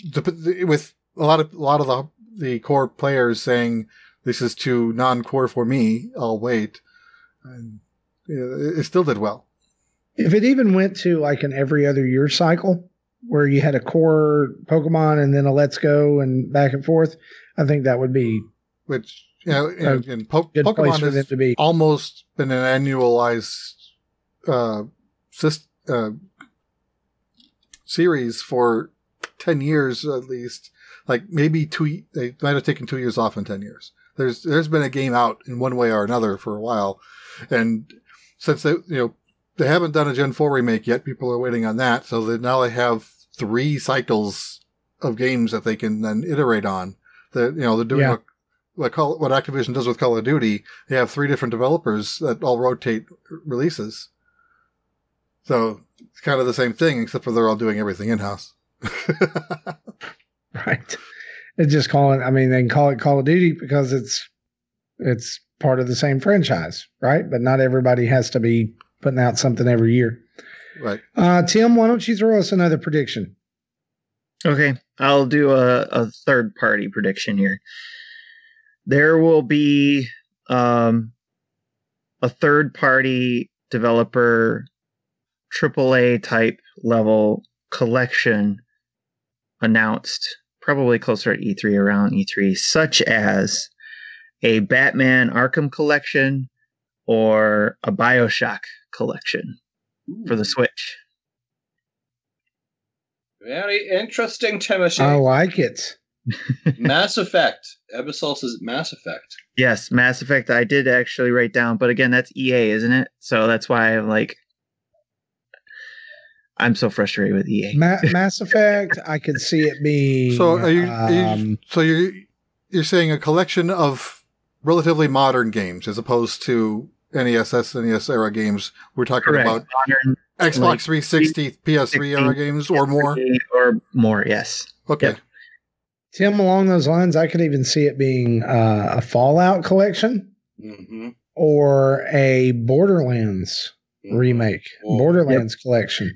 The- With a lot of a lot of the the core players saying this is too non-core for me, I'll wait. And it it still did well. If it even went to like an every other year cycle where you had a core Pokemon and then a Let's Go and back and forth, I think that would be Which you know, and, and po- a good place Pokemon has to be. almost been an annualized uh, syst- uh, series for ten years at least. Like maybe two, they might have taken two years off in ten years. There's there's been a game out in one way or another for a while, and since they you know they haven't done a Gen four remake yet, people are waiting on that. So that now they have three cycles of games that they can then iterate on. That you know they're doing Yeah. what what, Call, what Activision does with Call of Duty. They have three different developers that all rotate releases. So it's kind of the same thing, except for they're all doing everything in house. Right. It's just call it I mean they can call it Call of Duty because it's it's part of the same franchise, right? But not everybody has to be putting out something every year. right. Uh Tim, why don't you throw us another prediction? Okay, I'll do a, a third party prediction here. There will be um, a third party developer AAA type level collection announced probably closer at E3 around E3, such as a Batman Arkham collection or a Bioshock collection for the Switch. Very interesting, Timothy. I like it. Mass Effect. Episol says Mass Effect. Yes, Mass Effect. I did actually write down, but again, that's EA, isn't it? So that's why I'm like, I'm so frustrated with EA. Ma- Mass Effect, I could see it being So are you, are you um, so you're you're saying a collection of relatively modern games as opposed to NES, SNES era games. We're talking Correct. about Modern Xbox Like 360, PS3 era games or more. or more. Yes. Okay. Yep. Tim along those lines, I could even see it being uh, a Fallout collection Mm-hmm. or a Borderlands remake, Oh, Borderlands collection.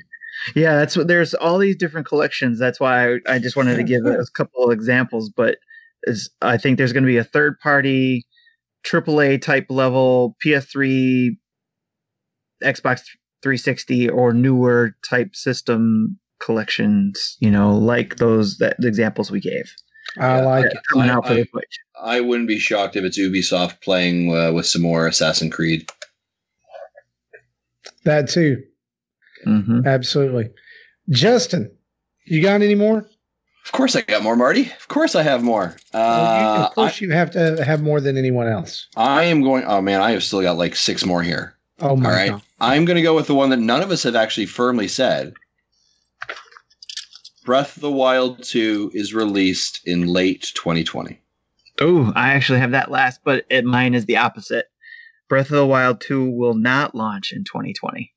Yeah, that's what. There's all these different collections. That's why I, I just wanted to give a couple of examples. But is I think there's going to be a third party, AAA type level PS3, Xbox 360 or newer type system collections. You know, like those that the examples we gave. I like that it. are coming I- out for I- the Switch. I wouldn't be shocked if it's Ubisoft playing uh, with some more Assassin's Creed. That too. Hmm Absolutely. Justin, you got any more? Of course, I got more, Marty. Of course, I have more. Well, you- Uh, of course, you have to have more than anyone else. I, I am going. Oh man, I have still got like six more here. Oh my All right. god! I'm going to go with the one that none of us have actually firmly said. Breath of the Wild 2 is released in late 2020. Oh, I actually have that last, but it, mine is the opposite. Breath of the Wild 2 will not launch in 2020.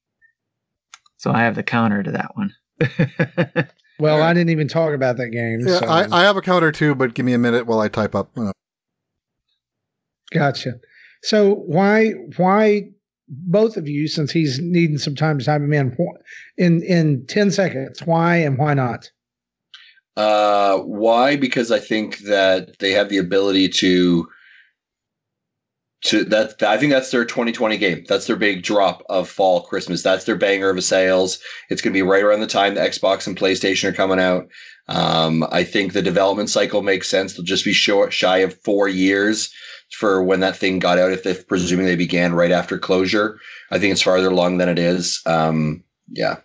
So I have the counter to that one. Well, I didn't even talk about that game. Yeah, so I, I have a counter too, but give me a minute while I type up. Uh, gotcha. So why why both of you, since he's needing some time to type him in, in in ten seconds, why and why not? Uh, why? Because I think that they have the ability to to that. I think that's their 2020 game. That's their big drop of fall Christmas. That's their banger of a sales. It's going to be right around the time the Xbox and PlayStation are coming out. Um, I think the development cycle makes sense. They'll just be short, shy of four years for when that thing got out. If they presuming they began right after closure, I think it's farther along than it is. Um, yeah.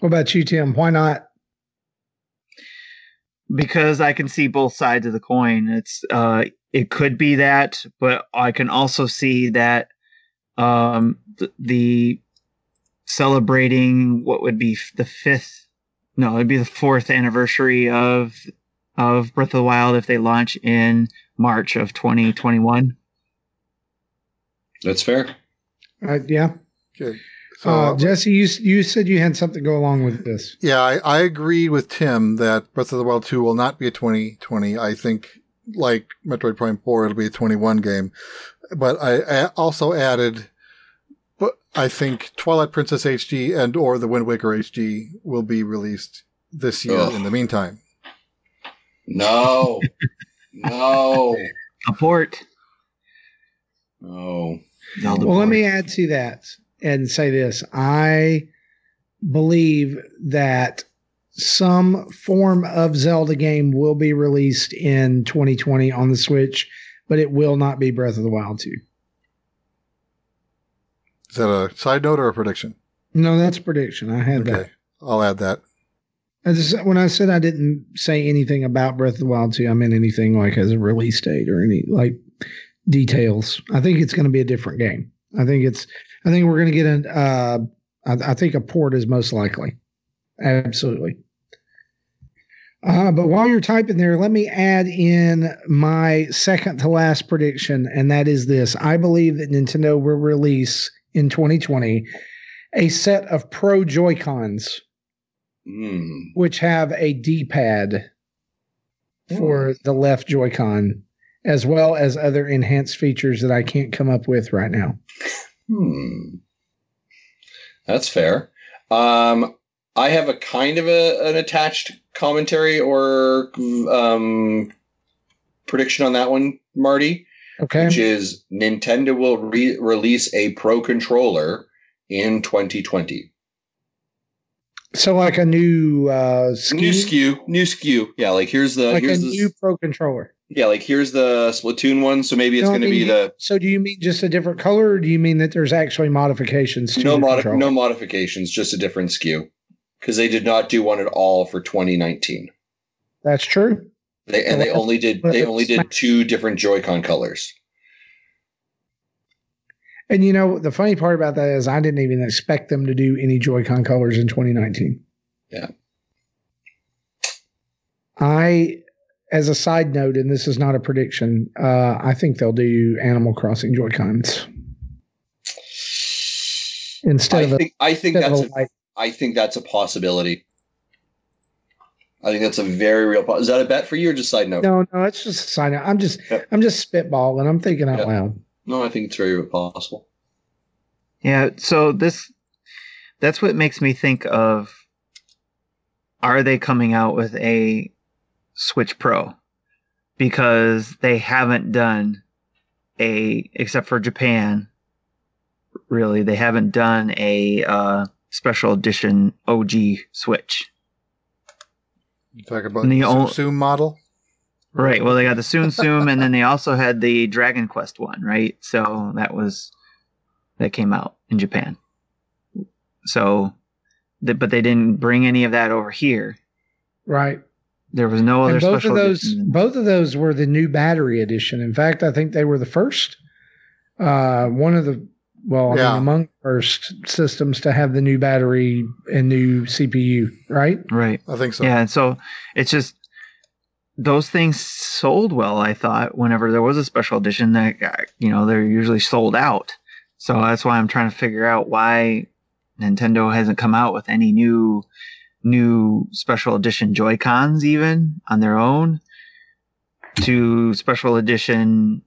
What about you, Tim? Why not? because I can see both sides of the coin. It's uh it could be that, but I can also see that um the, the celebrating what would be f- the fifth no, it'd be the fourth anniversary of of Breath of the Wild if they launch in March of 2021. That's fair. Uh, yeah. Okay. So Uh, Jesse, you you said you had something to go along with this. yeah, I, I agree with Tim that Breath of the Wild 2 will not be a 2020. I think like Metroid Prime 4, it'll be a 21 game. But I, I also added, but I think Twilight Princess HD and or the Wind Waker HD will be released this year Ugh. in the meantime. No. no. A port. No. Zelda Well, let me add to that and say this. I believe that some form of Zelda game will be released in 2020 on the Switch, but it will not be Breath of the Wild 2. Is that a side note or a prediction? No, that's a prediction. I had that. I'll add that. I just, when I said I didn't say anything about Breath of the Wild 2, I meant anything like as a release date or any like details. I think it's going to be a different game. I think it's, I think we're going to get an, uh, I, I think a port is most likely. Absolutely. Uh, but while you're typing there, let me add in my second to last prediction, and that is this. I believe that Nintendo will release in 2020 a set of Pro Joy-Cons Mm. which have a D-pad for the left Joy-Con, as well as other enhanced features that I can't come up with right now. Hmm. That's fair. Um, I have a kind of a, an attached commentary or um, prediction on that one, Marty, Okay. which is Nintendo will re- release a Pro controller in 2020. So like a new uh New SKU, SKU, new SKU. Yeah, like here's the like a the new Pro controller. yeah, like here's the Splatoon one. So maybe it's No, going to be the So do you mean just a different color, or do you mean that there's actually modifications to no the mod- controller? no modifications, just a different SKU because they did not do one at all for 2019. That's true. They and they only did they only did two different Joy-Con colors. And you know the funny part about that is I didn't even expect them to do any Joy-Con colors in 2019. Yeah. I, as a side note, and this is not a prediction, uh, I think they'll do Animal Crossing Joy-Cons instead I of a, think I think that's a. I think that's a possibility. I think that's a very real. Po- is that a bet for you or just side note? No, no, it's just a side note. I'm just, Yep. I'm just spitballing. I'm thinking out Yep. loud. No, I think it's very possible. Yeah, so this that's what makes me think of are they coming out with a Switch Pro? Because they haven't done a except for Japan, really, they haven't done a uh, special edition OG Switch. You talk about And the the ol- Zoom model. Right. Well, they got the Soon Soon, and then they also had the Dragon Quest one, right? So that was that came out in Japan. So, th- but they didn't bring any of that over here. Right. There was no other and both special of those, edition. both of those were the new battery edition. In fact, I think they were the first. Uh, one of the well, I mean, among first systems to have the new battery and new CPU. Right. Right. I think so. Yeah. And so it's just those things sold well. I thought whenever there was a special edition that uh, you know they're usually sold out. So that's why I'm trying to figure out why Nintendo hasn't come out with any new new special edition Joy Cons even on their own to special edition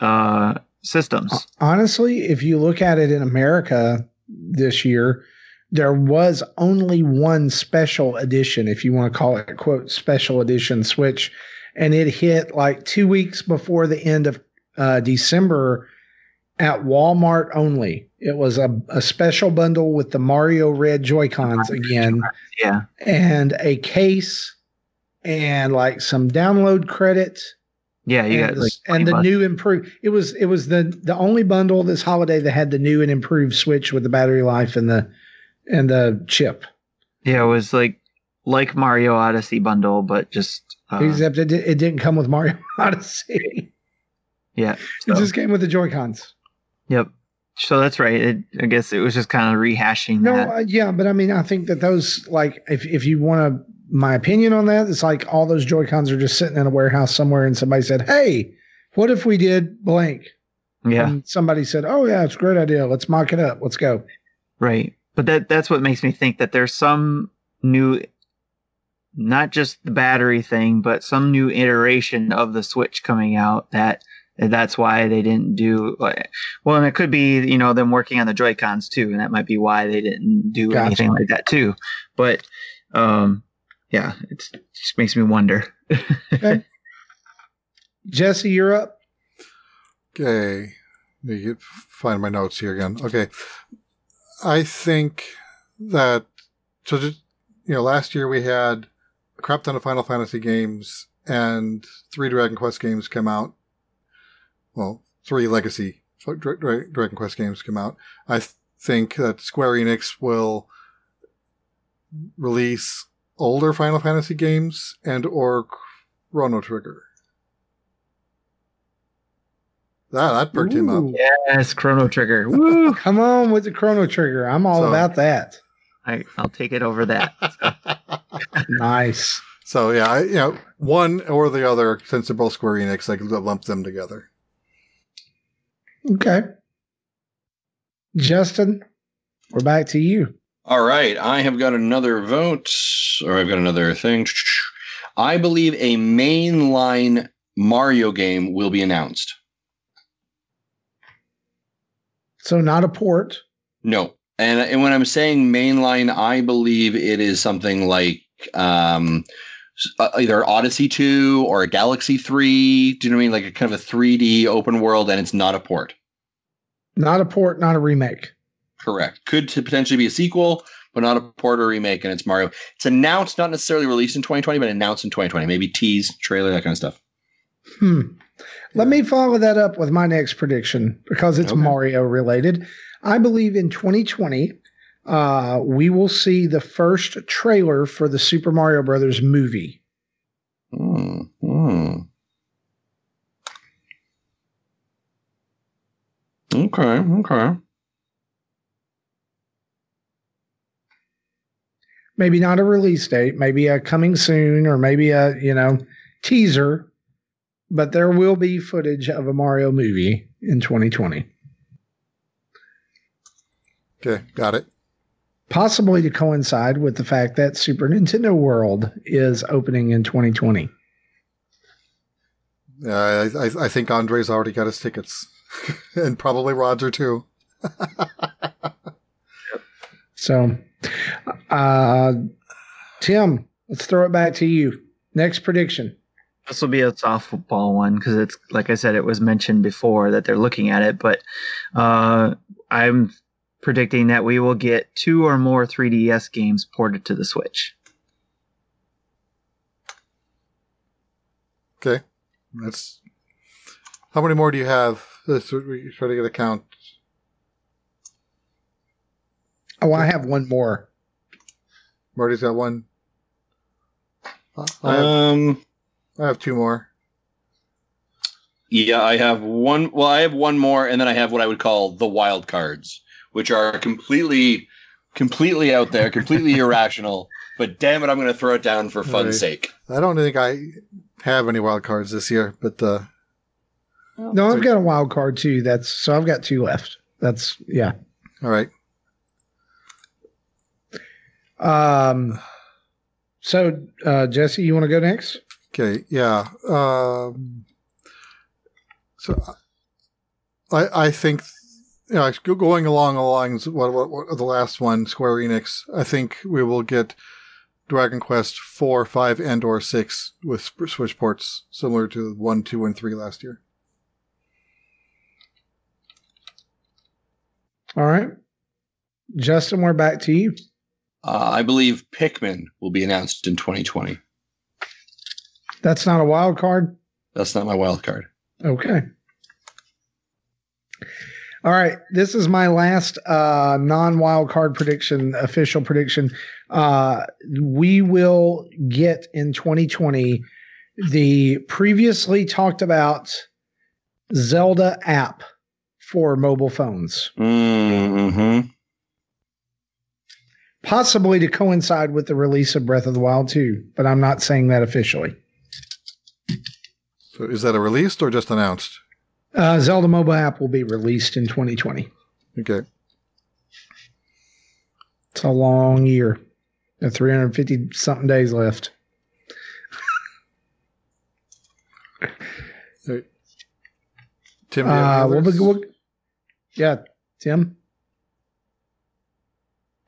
uh, systems. Honestly, if you look at it in America this year, there was only one special edition, if you want to call it quote special edition Switch, and it hit like two weeks before the end of uh, December at Walmart only. It was a, a special bundle with the Mario Red Joy Cons again, Yeah. and a case, and like some download credit Yeah, you and, got the, like and the bucks. new improved. It was it was the the only bundle this holiday that had the new and improved Switch with the battery life and the and the chip. Yeah, it was like like Mario Odyssey bundle, but just uh, Except it, it didn't come with Mario Odyssey. yeah. It just came with the Joy Cons. Yep. So that's right. It, I guess it was just kind of rehashing No, that. uh, yeah, but I mean, I think that those like if if you want to, my opinion on that, it's like all those Joy Cons are just sitting in a warehouse somewhere, and somebody said, "Hey, what if we did blank?" Yeah. And somebody said, "Oh yeah, it's a great idea. Let's mock it up. Let's go." Right. But that that's what makes me think that there's some new not just the battery thing, but some new iteration of the Switch coming out that that's why they didn't do well and it could be you know them working on the joy cons too and that might be why they didn't do Gotcha. anything like that too but um yeah it's, it just makes me wonder Jesse, you're up. Okay. Let me get, find my notes here again. Okay. I think that, so just, you know, last year we had a crap ton of Final Fantasy games and three Dragon Quest games come out. Well, three legacy Dra- Dra- Dragon Quest games come out. I th- think that Square Enix will release older Final Fantasy games and or Chrono Trigger. That that perked him up. Ooh, yes chrono trigger Woo! Come on with the Chrono Trigger. I'm all So- about that. I, i'll take it over that Nice. So yeah, I, you know, one or the other, since they're both Square Enix, I could lump them together. Okay. Justin, we're back to you. All right, I have got another vote, or I've got another thing. I believe a mainline Mario game will be announced. So not a port. No, and and when I'm saying mainline, I believe it is something like um, uh, either Odyssey Two or a Galaxy Three. Do you know what I mean? Like a kind of a 3D open world, and it's not a port. Not a port, not a remake. Correct. Could to potentially be a sequel, but not a port or remake, and it's Mario. It's announced, not necessarily released in 2020, but announced in 2020. Maybe tease, trailer, that kind of stuff. Hmm. Let me follow that up with my next prediction because it's Okay. Mario related. I believe in 2020, uh, we will see the first trailer for the Super Mario Brothers movie. Hmm. hmm. Okay. Okay. Maybe not a release date, maybe a coming soon, or maybe a you know teaser. But there will be footage of a Mario movie in 2020, Okay, got it. possibly to coincide with the fact that Super Nintendo World is opening in 2020. Yeah, I, I, I think Andre's already got his tickets, and probably Roger too. So, uh, Tim, let's throw it back to you. Next prediction. This will be a softball one because it's like I said, it was mentioned before that they're looking at it, but uh, I'm predicting that we will get two or more 3DS games ported to the Switch. Okay, that's how many more do you have? Let's try to get a count. Oh, I have one more. Marty's got one. Uh, I have, Um. I have two more. Yeah, I have one. Well, I have one more, and then I have what I would call the wild cards, which are completely, completely out there, completely irrational. But damn it, I'm going to throw it down for fun's Right. sake. I don't think I have any wild cards this year, but uh, No, I've got a wild card too. That's so I've got two left. That's yeah. all right. Um. So, uh, Jesse, you want to go next? Okay, yeah. Um, so I I think you know go- going along the lines of what, what, what the last one Square Enix. I think we will get Dragon Quest four, five, and or six with Switch ports similar to one, two, and three last year. All right, Justin, we're back to you. Uh, I believe Pikmin will be announced in 2020. That's not a wild card. That's not my wild card. Okay. All right. This is my last uh, non wild card prediction, official prediction. Uh, we will get in 2020 the previously talked about Zelda app for mobile phones, Mm-hmm. Possibly to coincide with the release of Breath of the Wild 2, but I'm not saying that officially. So is that a released or just announced? Uh, Zelda mobile app will be released in 2020. Okay. It's a long year. Got 350 something days left. Tim, do you have Uh, we'll, be- we'll, yeah, Tim.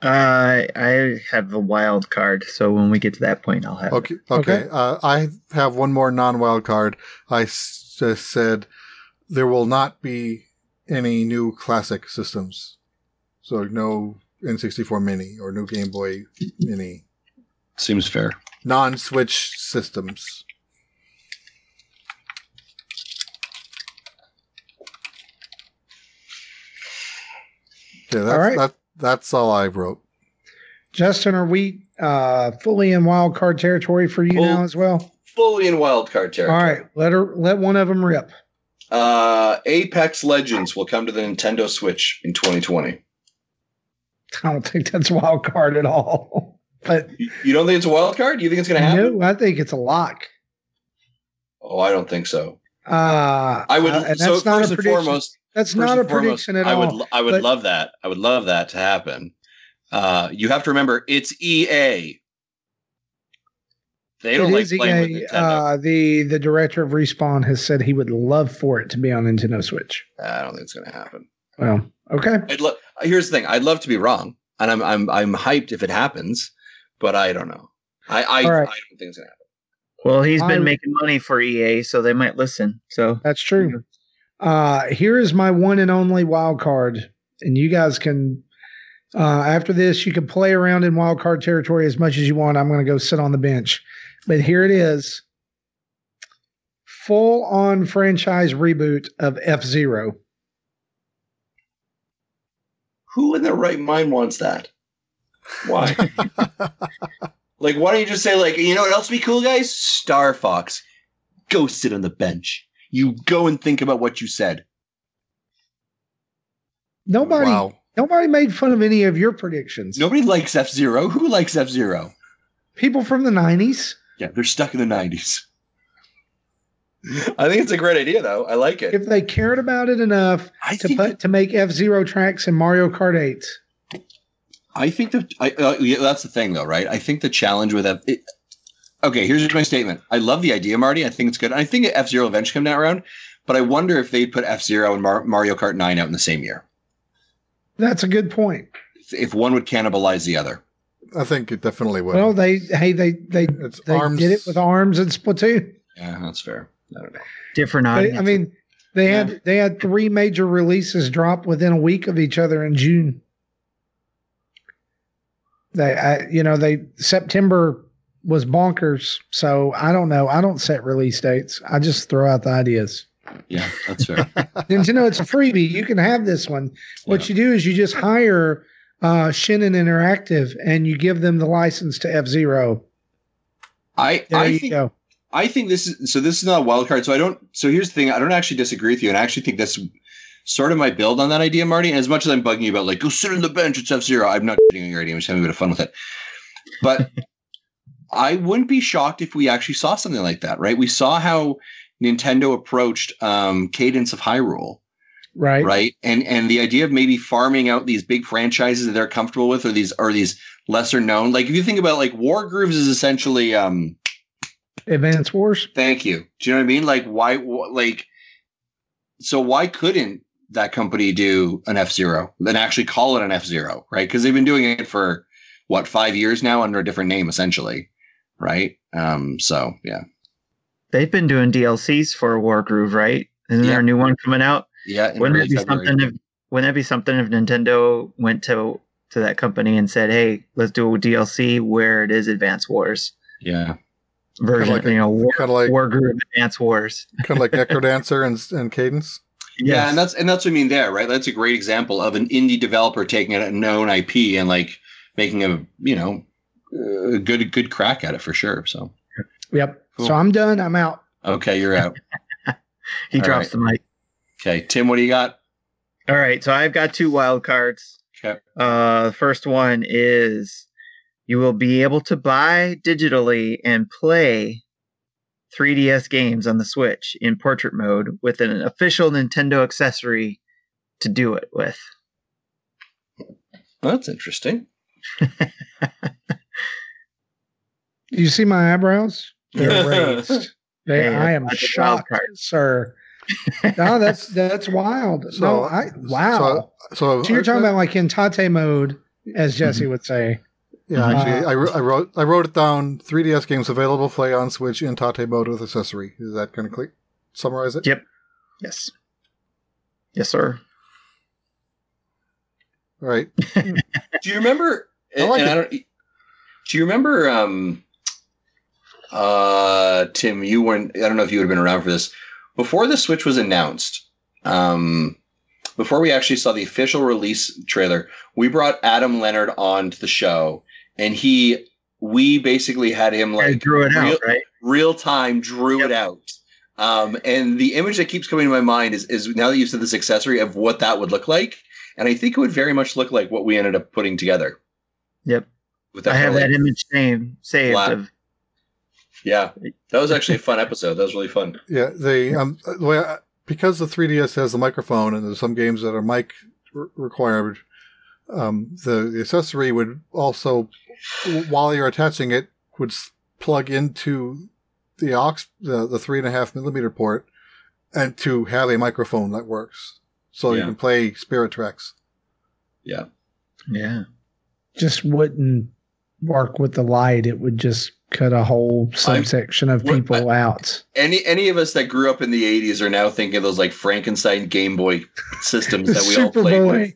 Uh, I have a wild card, so when we get to that point, I'll have. it. Okay. Okay. Okay. Uh, I have one more non-wild card. I s- just said there will not be any new classic systems, so no N64 Mini or new Game Boy Mini, Seems fair. non-Switch systems. Yeah, that's, All right. that, that's all I wrote. Justin, are we uh, fully in wild card territory for you Full- now as well? Fully in wild card territory. All right, let her let one of them rip. Uh, Apex Legends will come to the Nintendo Switch in 2020. I don't think that's wild card at all. But You you don't think it's a wild card? You think it's going to happen? no, I think it's a lock. Oh, I don't think so. Uh, I would. uh, and so that's not first a and prediction. foremost, that's not a and foremost, prediction at I all. would. I would but- love that. I would love that to happen. Uh, you have to remember, it's EA. They don't It like is playing EA. with Nintendo. Uh, the the director of Respawn has said he would love for it to be on Nintendo Switch. I don't think it's going to happen. Well, okay. I'd lo- Here's the thing. I'd love to be wrong, and I'm I'm I'm hyped if it happens, but I don't know. I I, All right. I don't think it's going to happen. Well, he's been I'm- making money for EA, so they might listen. So That's true. Uh, here is my one and only wild card, and you guys can. Uh, after this, you can play around in wild card territory as much as you want. I'm going to go sit on the bench, but here it is: full on franchise reboot of F Zero. Who in their right mind wants that? Why? like, why don't you just say, like, you know what else would be cool, guys? Star Fox. Go sit on the bench. You go and think about what you said. Nobody, Wow. nobody made fun of any of your predictions. Nobody likes F Zero. Who likes F Zero? People from the '90s. Yeah, they're stuck in the 90s. I think it's a great idea, though. I like it. If they cared about it enough I to think, put to make F Zero tracks in Mario Kart 8, I think that I, uh, yeah, that's the thing, though, right? I think the challenge with F. It, okay, here's my statement. I love the idea, Marty. I think it's good. I think F Zero eventually come down around, but I wonder if they'd put F Zero and Mar- Mario Kart 9 out in the same year. that's a good point. If- If one would cannibalize the other. I think it definitely would. Well, they hey they they it's they arms. did it with arms and Splatoon. Yeah, that's fair. I don't know. different They- audience. I mean, they had they had three major releases drop within a week of each other in June. They, I, you know, they September was bonkers. So I don't know. I don't set release dates. I just throw out the ideas. Yeah, that's fair. Nintendo, it's a freebie. You can have this one. What you do is you just hire uh, Shin'en Interactive and you give them the license to F Zero. I There I you think go. I think this is so. This is not a wild card. So I don't. So here's the thing. I don't actually disagree with you, and I actually think that's sort of my build on that idea, Marty. And as much as I'm bugging you about like go sit on the bench, it's F Zero. I'm not shitting on your idea. I'm just having a bit of fun with it. But I wouldn't be shocked if we actually saw something like that. Right? We saw how Nintendo approached um, Cadence of Hyrule. Right. right and and the idea of maybe farming out these big franchises that they're comfortable with or these or these lesser known like if you think about like Wargrooves is essentially um Advance Wars. thank you do you know what i mean like why wh- like so why couldn't that company do an f-zero and actually call it an f-zero right because they've been doing it for what five years now under a different name essentially right um so yeah They've been doing DLCs for Wargroove, right? Isn't Yeah. there a new one coming out? yeah Wouldn't early it be February. something if wouldn't that be something if Nintendo went to to that company and said, "Hey, let's do a DLC where it is Advance Wars yeah version, like a- you know, War, kind of like Wargroove Advance Wars." kind of like Necrodancer and and Cadence. Yeah, and that's and that's what I mean there, right? That's a great example of an indie developer taking a known IP and like making a you know a good good crack at it for sure. So Yep. Cool. So I'm done. I'm out. okay, you're out. he All drops right. the mic. Okay, Tim, what do you got? All right, so I've got two wild cards. Okay, Uh, the first one is you will be able to buy digitally and play 3DS games on the Switch in portrait mode with an official Nintendo accessory to do it with. That's interesting. You see my eyebrows? They're raised. They, Hey, I am that's a wild shocked, sir. No, that's that's wild. So- no, I wow. So, so, So, you're talking about like in Tate mode, as Jesse would say. Yeah, actually, Uh, I, wrote- I wrote I wrote it down. 3DS games available play on Switch in Tate mode with accessory. Is that kind of clear? Summarize it. Yep. Yes. Yes, sir. All right. Do you remember? I like and it. I don't, do you remember? Um, uh, Tim, you weren't. I don't know if you would have been around for this before the Switch was announced. Um, before we actually saw the official release trailer, we brought Adam Leonard on to the show, and he, we basically had him like drew it real, out, right? real time drew it out. Um, and the image that keeps coming to my mind is, is now that you said this accessory of what that would look like. And I think it would very much look like what we ended up putting together. Yep. With I have that image saved. saved Black. of, yeah, that was actually a fun episode. That was really fun. Yeah, they um the way I, because the 3DS has the microphone and there's some games that are mic re- required. Um, the, the accessory would also, while you're attaching it, would plug into the aux the, the three and a half millimeter port, and to have a microphone that works, so you can play Spirit Tracks. Yeah. yeah. Just wouldn't work with the light. It would just cut a whole subsection of what- people out. Any any of us that grew up in the '80s are now thinking of those like Frankenstein Game Boy systems that we all played with,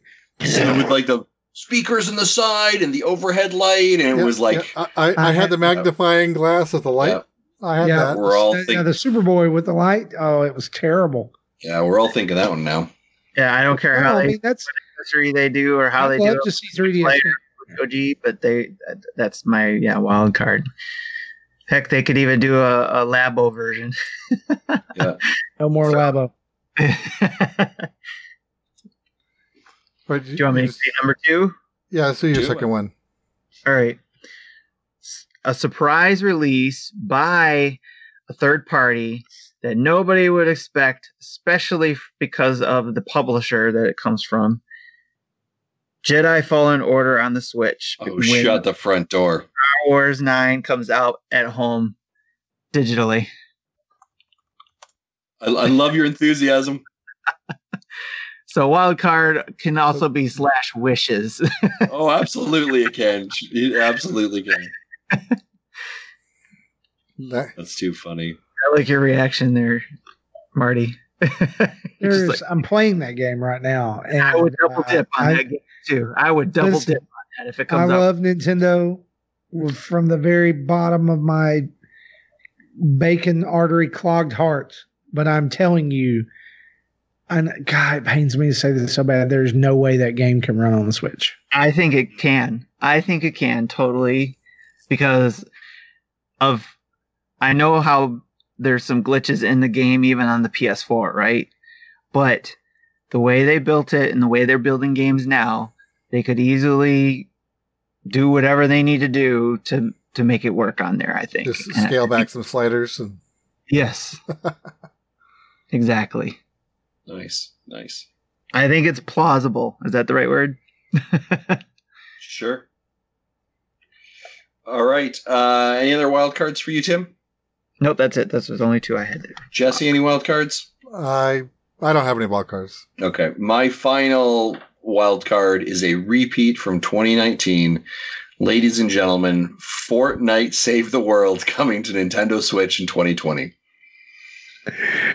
And with like the speakers in the side and the overhead light, and it Yeah, was like yeah, I, I, I had the uh, magnifying glass of the light. Yeah. I had Yeah. that. we're all yeah, thinking. the Superboy with the light. Oh, it was terrible. Yeah, we're all thinking that one now. Yeah, I don't care how Well, I they mean, that's accessory they do or how I'd they love do to see 3DS. Player. it OG, but they that- that's my yeah wild card. Heck, they could even do a, a Labo version. yeah. No more Labo. do Right, you want me to just- say number two? Yeah, so your Do second it. one. All right. A surprise release by a third party that nobody would expect, especially because of the publisher that it comes from. Jedi Fallen Order on the Switch. Oh, shut the front door. Star Wars 9 comes out at home digitally. I, I love your enthusiasm. So wild card can also be slash wishes. Oh, absolutely, it can. It absolutely can. That's too funny. I like your reaction there, Marty. Like, I'm playing that game right now, and I would double uh, on I- that game too. I would double Listen, dip on that if it comes. I love Nintendo from the very bottom of my bacon artery clogged heart. But I'm telling you, and God, it pains me to say this so bad. There's no way that game can run on the Switch. I think it can. I think it can totally because of I know how there's some glitches in the game even on the PS4, right? But the way they built it and the way they're building games now, they could easily do whatever they need to do to to make it work on there, I think. just And- scale back some sliders and Yes. exactly. Nice, nice. I think it's plausible. Is that the right word? Sure. All right. Uh, any other wild cards for you, Tim? nope, that's it. That's the only two I had there. Jesse, any wild cards? I I don't have any wild cards. Okay. My final wild card is a repeat from 2019. Ladies and gentlemen, Fortnite Save the World coming to Nintendo Switch in 2020.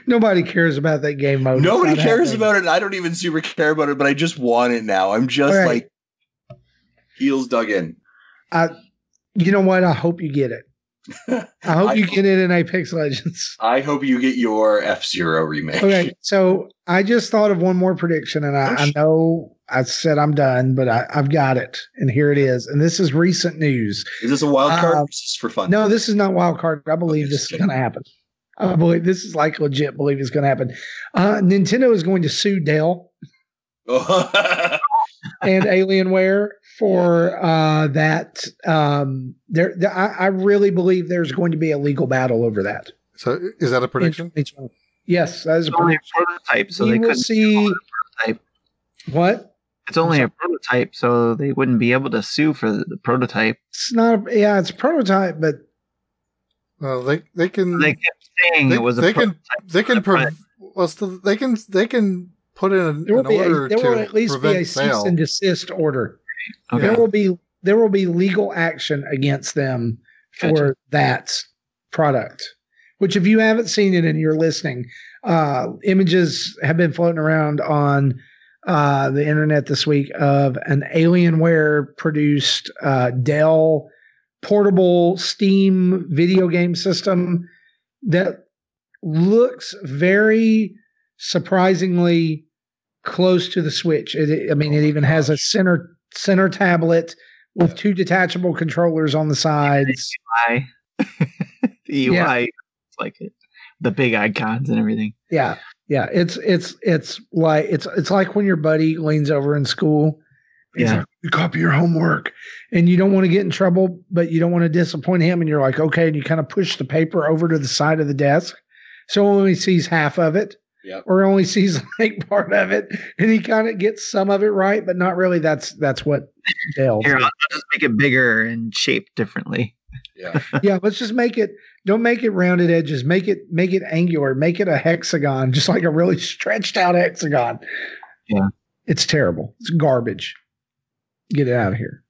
Nobody cares about that game mode. Nobody cares happening. about it. I don't even super care about it, but I just want it now. I'm just right. like heels dug in. I, you know what? I hope you get it. I hope I you hope- get it in Apex Legends. I hope you get your F Zero remake. Okay, so I just thought of one more prediction, and I, I know I said I'm done, but I, I've got it, and here it is. And this is recent news. Is this a wild card? Um, or is for fun? No, this is not wild card. I believe Okay, this is going to happen. I believe this is like legit. Believe it's going to happen. Uh, Nintendo is going to sue Dell and Alienware for uh, that. Um, there, there- I, I really believe there's going to be a legal battle over that. So is that a prediction? Yes, that is a It's only prediction. prototype, so we they will couldn't. see what It's only a prototype, so they wouldn't be able to sue for the, the prototype. it's not. A, yeah, it's a prototype, but Well, they they can They kept saying they, it was a they prototype. can they can But- well still, they can they can put in an, there will an be a, order there will at least be prevent a cease and desist order. Okay. There will be there will be legal action against them for Gotcha. that product. Which, if you haven't seen it and you're listening, uh, images have been floating around on uh, the internet this week of an Alienware produced uh, Dell portable Steam video game system that looks very surprisingly close to the Switch. It, I mean, it even has a center center tablet with two detachable controllers on the sides. UI. the UI, Yeah. like it. The big icons and everything. Yeah, yeah. It's it's it's like it's it's like when your buddy leans over in school. Yeah. like, you copy your homework, and you don't want to get in trouble, but you don't want to disappoint him, and you're like, okay, and you kind of push the paper over to the side of the desk, so he only sees half of it. Yep. Or only sees like part of it, and he kind of gets some of it right, but not really. That's that's what Dale. Here, I'll, I'll just make it bigger and shaped differently. Yeah. yeah, let's just make it. Don't make it rounded edges. Make it make it angular. Make it a hexagon, just like a really stretched out hexagon. Yeah. it's terrible. It's garbage. Get it out of here.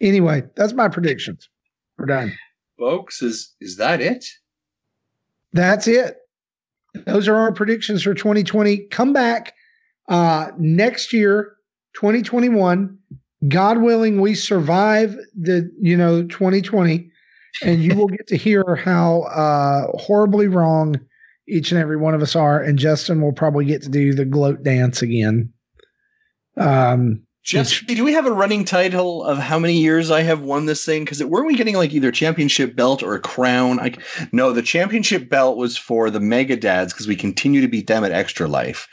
Anyway, that's my predictions. We're done. Folks, is is that it? That's it. Those are our predictions for 2020. Come back uh, next year, 2021. God willing, we survive the you know 2020, and you will get to hear how uh, horribly wrong each and every one of us are. And Justin will probably get to do the gloat dance again. Um, Just do we have a running title of how many years I have won this thing? Because weren't we getting like either championship belt or a crown? I no, the championship belt was for the Mega Dads because we continue to beat them at Extra Life.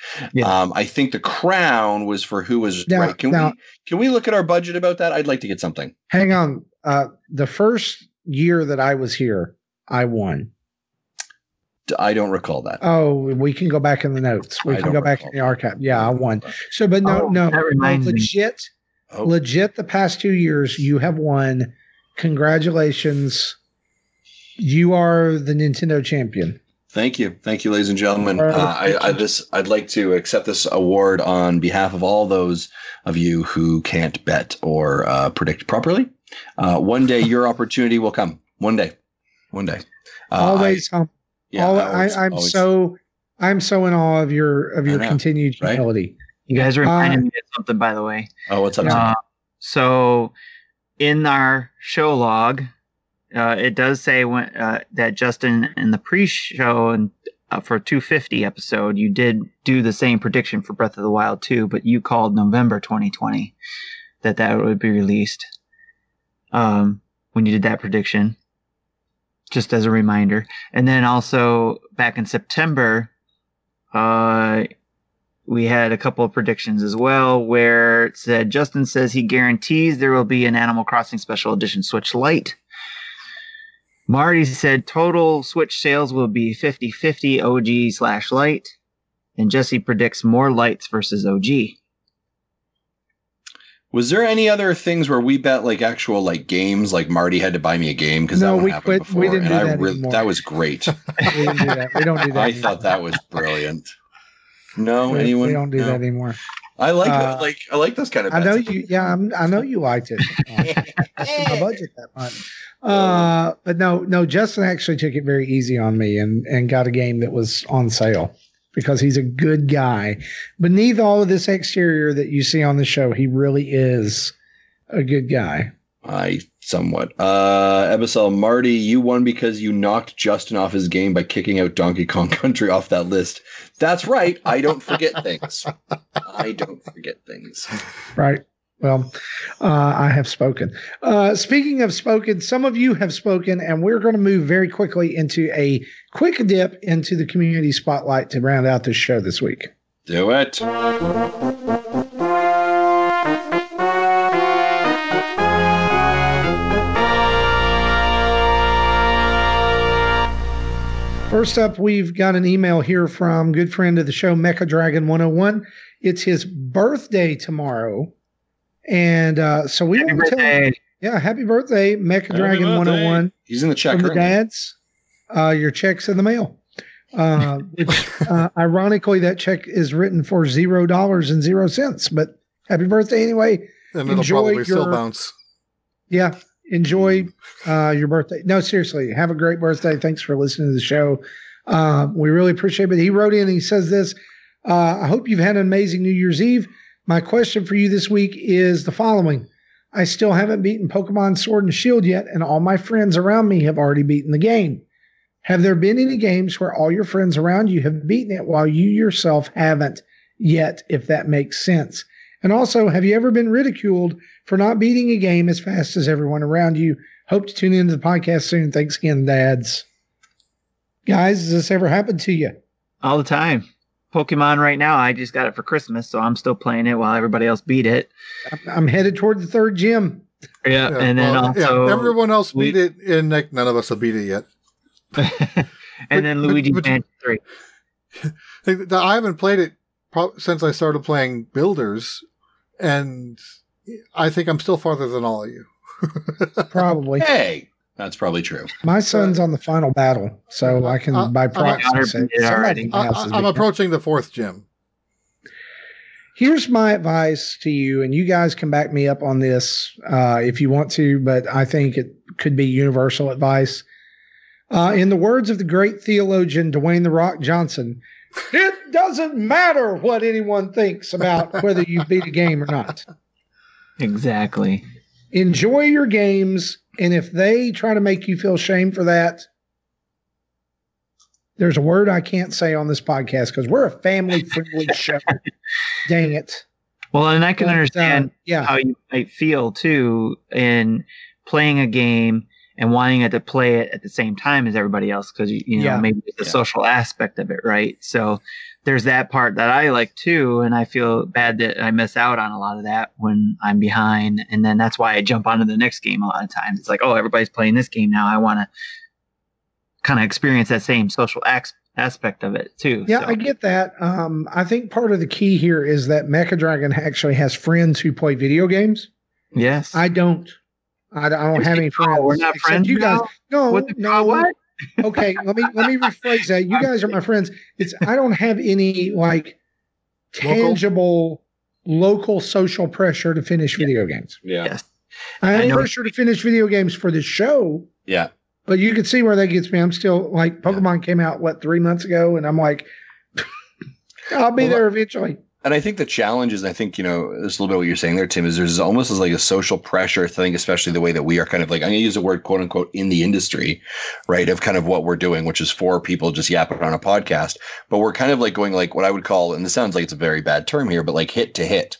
Um, I think the crown was for who was Now- right. Can now- we can we look at our budget about that? I'd like to get something. hang on. Uh, the first year that I was here, I won. I don't recall that. Oh, we can go back in the notes. We I can go back in the archive. Yeah, I won. So, but no, Oh, no, that no, reminds me. legit, Oh. legit. The past two years, you have won. Congratulations. You are the Nintendo champion. Thank you, thank you, ladies and gentlemen. Uh. I, I this I'd like to accept this award on behalf of all those of you who can't bet or uh, predict properly. Uh, one day, your opportunity will come. One day, one day. Uh, always, hum- I, yeah, al- always- I, I'm always. so, I'm so in awe of your of your know, continued right? humility. You guys reminded me of something, by the way. Oh, what's up? Uh, so, in our show log, uh, it does say when, uh, that Justin in the pre-show and uh, for 250 episode, you did do the same prediction for Breath of the Wild 2, but you called November 2020 that that would be released. Um, when you did that prediction, just as a reminder, and then also back in September, uh, we had a couple of predictions as well where it said Justin says he guarantees there will be an Animal Crossing Special Edition Switch Lite. Marty said total Switch sales will be 50 50 OG slash Lite. And Jesse predicts more Lites versus OG. Was there any other things where we bet like actual like games? Like Marty had to buy me a game because No, that one we happened quit- before, we didn't and do I that really anymore. that was great. We don't do that. We don't do that. I anymore. thought that was brilliant. No, we, anyone? we don't do No? that anymore. I like Uh, it. Like I like those kind of. I know you. Yeah, I'm, I know you liked it. Uh, that's my budget that much. Uh, but no, no. Justin actually took it very easy on me and and got a game that was on sale because he's a good guy. Beneath all of this exterior that you see on the show, he really is a good guy. I somewhat. Uh Ebisel Marty, you won because you knocked Justin off his game by kicking out Donkey Kong Country off that list. That's right. I don't forget things. I don't forget things. Right. Well, uh, I have spoken. Uh, speaking of spoken, some of you have spoken, and we're going to move very quickly into a quick dip into the community spotlight to round out this show this week. Do it. First up, we've got an email here from good friend of the show, Mecha Dragon 101. It's his birthday tomorrow. And uh, so we Happy want to tell him, yeah, happy birthday, Mecha Dragon birthday. 101 He's in the check. from the dads. Uh, your check's in the mail. Uh, which, uh, ironically, that check is written for zero dollars and zero cents. But happy birthday anyway. And it'll Enjoy probably still your- bounce. Yeah, enjoy uh, your birthday. No, seriously, have a great birthday. Thanks for listening to the show. Uh, we really appreciate it. He wrote in. He says this. Uh, I hope you've had an amazing New Year's Eve. My question for you this week is the following: I still haven't beaten Pokemon Sword and Shield yet, and all my friends around me have already beaten the game. Have there been any games where all your friends around you have beaten it while you yourself haven't yet? If that makes sense. And also, have you ever been ridiculed for not beating a game as fast as everyone around you? Hope to tune into the podcast soon. Thanks again, dads. Guys, has this ever happened to you? all the time. Pokemon right now, I just got it for Christmas, so I'm still playing it while everybody else beat it. I'm- I'm headed toward the third gym. Yeah, Yeah, and then well, also yeah, everyone else we- beat it, and like none of us have beat it yet. and then But- but- Luigi but- Mansion Three. I haven't played it pro- since I started playing Builders, and I think I'm still farther than all of you. Probably. Hey, that's probably true. My son's on the final battle, so I can Uh, by uh, proxy daughter say beat somebody I, else has I- I'm approaching the fourth gym. Here's my advice to you, and you guys can back me up on this uh, if you want to, but I think it could be universal advice. Uh, in the words of the great theologian Dwayne The Rock Johnson, it doesn't matter what anyone thinks about whether you beat a game or not. Exactly. Enjoy your games, and if they try to make you feel shame for that, there's a word I can't say on this podcast because we're a family friendly show. Dang it. Well, and I can But, uh, understand yeah. how you might feel too in playing a game and wanting it to play it at the same time as everybody else because you, you know Yeah. maybe it's the Yeah. social aspect of it, right? So there's that part that I like too, and I feel bad that I miss out on a lot of that when I'm behind, and then that's why I jump onto the next game a lot of times. It's like, oh, everybody's playing this game now. I want to kind of experience that same social ax- aspect of it too. Yeah, So, I get that. Um, I think part of the key here is that Mecha Dragon actually has friends who play video games. yes. I don't. I, I don't have any Oh, friends. we're not friends You guys? No, what the no. what? Okay, let me let me rephrase that. You guys are my friends. It's I don't have any like tangible local social pressure to finish video games. Yeah. Yes. I I have know- pressure to finish video games for the show, Yeah. but you can see where that gets me. I'm still like Pokemon came out what three months ago, and I'm like, I'll be Well, there eventually. And I think the challenge is, I think, you know, there's a little bit what you're saying there, Tim, is there's almost as like a social pressure thing, especially the way that we are kind of like, I'm going to use the word quote unquote in the industry, right? Of kind of what we're doing, which is four people just yapping on a podcast. But we're kind of like going like what I would call, and this sounds like it's a very bad term here, but like hit to hit,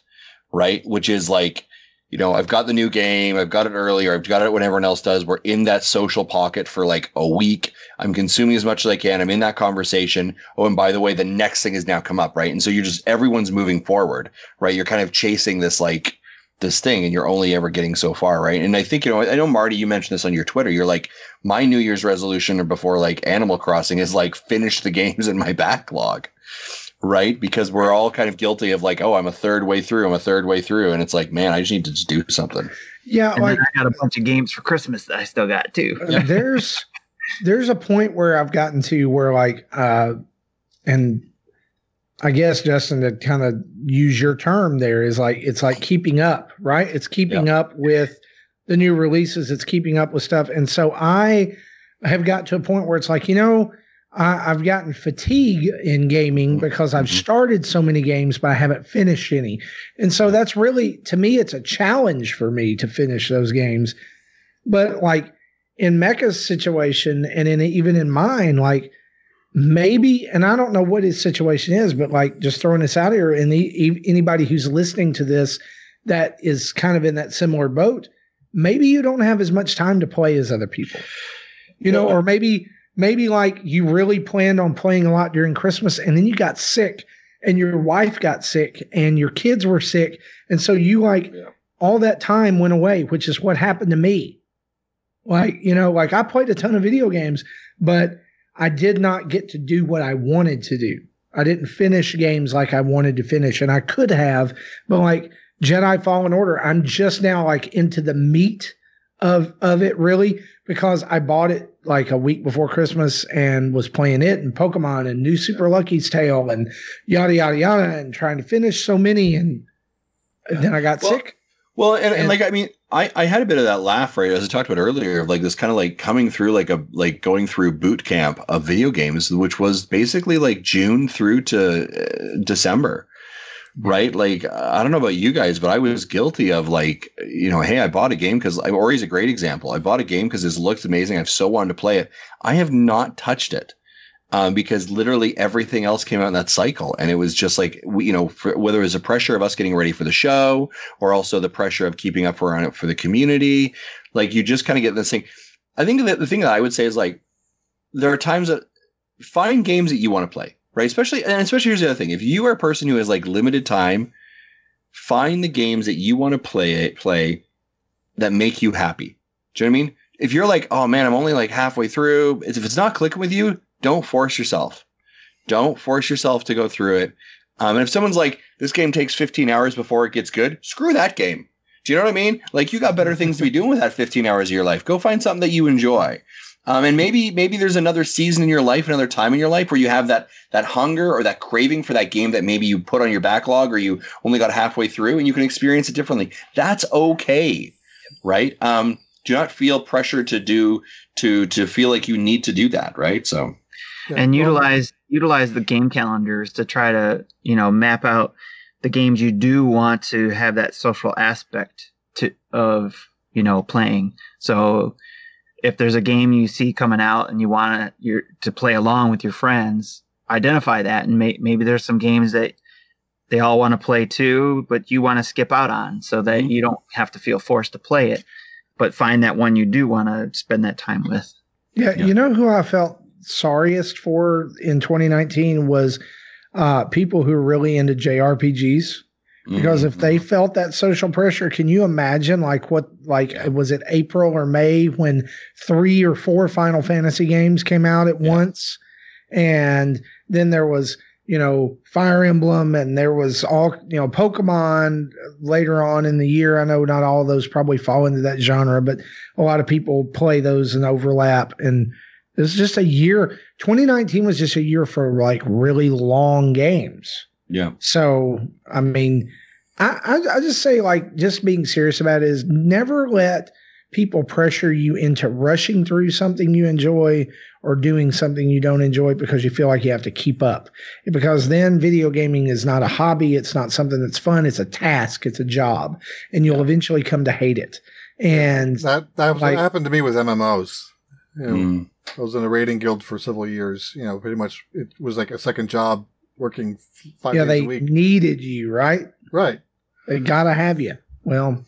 right? Which is like, you know, I've got the new game, I've got it earlier, I've got it when everyone else does. We're in that social pocket for like a week. I'm consuming as much as I can. I'm in that conversation. Oh, and by the way, the next thing has now come up, right? And so you're just everyone's moving forward, right? You're kind of chasing this like this thing, and you're only ever getting so far, right? And I think you know, I know Marty, you mentioned this on your Twitter. You're like, my New Year's resolution or before like Animal Crossing is like finish the games in my backlog, right? Because we're all kind of guilty of like, oh, I'm a third way through, I'm a third way through, and it's like, man, I just need to just do something. Yeah, And like then I got a bunch of games for Christmas that I still got too. Uh, there's there's a point where I've gotten to where like uh and I guess Justin to kind of use your term there is like it's like keeping up, right? It's keeping up with the new releases, it's keeping up with stuff. And so I have got to a point where it's like, you know, I, I've gotten fatigue in gaming because I've Mhm. started so many games, but I haven't finished any. And so that's really, to me, it's a challenge for me to finish those games. But like in Mecha's situation and in even in mine, like maybe, and I don't know what his situation is, but like just throwing this out here, and the, anybody who's listening to this that is kind of in that similar boat, maybe you don't have as much time to play as other people, you know, or maybe maybe like you really planned on playing a lot during Christmas, and then you got sick, and your wife got sick, and your kids were sick, and so you like Yeah. all that time went away, which is what happened to me. Like, you know, like I played a ton of video games, but I did not get to do what I wanted to do. I didn't finish games like I wanted to finish, and I could have, but like Jedi Fallen Order, I'm just now like into the meat of of it really because I bought it like a week before Christmas and was playing it and Pokemon and New Super Lucky's Tale and yada yada yada and trying to finish so many and then I got Well, sick. Well, and, and And- like I mean, I I had a bit of that laugh right as I talked about earlier of like this kind of like coming through like a like going through boot camp of video games, which was basically like June through to uh, December. Right, like I don't know about you guys, but I was guilty of like you know, hey, I bought a game because Ori's a great example. I bought a game because it looked amazing. I've so wanted to play it. I have not touched it um, because literally everything else came out in that cycle, and it was just like we, you know, for, whether it was the pressure of us getting ready for the show or also the pressure of keeping up for for the community. Like you just kind of get this thing. I think that the thing that I would say is like there are times that find games that you want to play, right? Especially and especially here's the other thing: if you are a person who has like limited time, find the games that you want to play play that make you happy. Do you know what I mean? If you're like, oh man, I'm only like halfway through, if it's not clicking with you, don't force yourself. Don't force yourself to go through it. Um, and if someone's like, this game takes 15 hours before it gets good, screw that game. Do you know what I mean? Like you got better things to be doing with that 15 hours of your life. Go find something that you enjoy. Um, and maybe maybe there's another season in your life, another time in your life where you have that that hunger or that craving for that game that maybe you put on your backlog or you only got halfway through and you can experience it differently. That's okay, right? Um, do not feel pressure to do to to feel like you need to do that, right? So and utilize utilize the game calendars to try to you know map out the games you do want to have that social aspect to of you know playing so if there's a game you see coming out and you want to to play along with your friends identify that and may, maybe there's some games that they all want to play too but you want to skip out on so that Mhm. you don't have to feel forced to play it but find that one you do want to spend that time with Yeah, Yeah. you know who I felt sorriest for in 2019 was uh, people who are really into JRPGs. Because if mm, they felt that social pressure, can you imagine like what like was it April or May when three or four Final Fantasy games came out at Yeah. once, and then there was you know Fire Emblem and there was all you know Pokemon later on in the year. I know not all of those probably fall into that genre, but a lot of people play those and overlap. And it was just a year. 2019 was just a year for like really long games. Yeah. So, I mean, I, I, I just say, like, just being serious about it is never let people pressure you into rushing through something you enjoy or doing something you don't enjoy because you feel like you have to keep up. Because then video gaming is not a hobby, it's not something that's fun, it's a task, it's a job, and you'll eventually come to hate it. And that that like- what happened to me with MMOs. You know, Mm. I was in a raiding guild for several years. You know, pretty much it was like a second job working f- five yeah, days they a week. needed you, right? Right. They gotta have you. Well,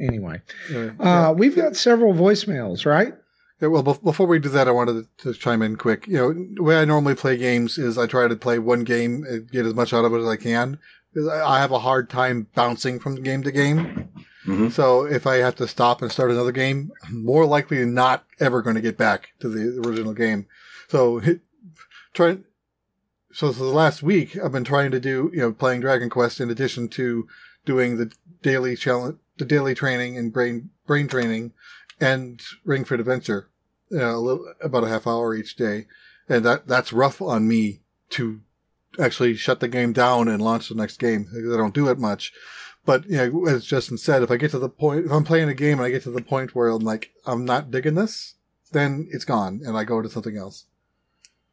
anyway, Uh, uh, we've got several voicemails, right? Yeah, well, bef- before we do that, I wanted to chime in quick. You know, the way I normally play games is I try to play one game and get as much out of it as I can. I I have a hard time bouncing from game to game. Mhm. So if I have to stop and start another game, I'm more likely than not ever going to get back to the original game. So hit, try. So for the last week, I've been trying to do you know playing Dragon Quest in addition to doing the daily challenge, the daily training and brain brain training, and Ring Fit Adventure, you know, a little, about a half hour each day, and that that's rough on me to actually shut the game down and launch the next game because I don't do it much. But you know, as Justin said, if I get to the point, if I'm playing a game and I get to the point where I'm like, I'm not digging this, then it's gone, and I go to something else.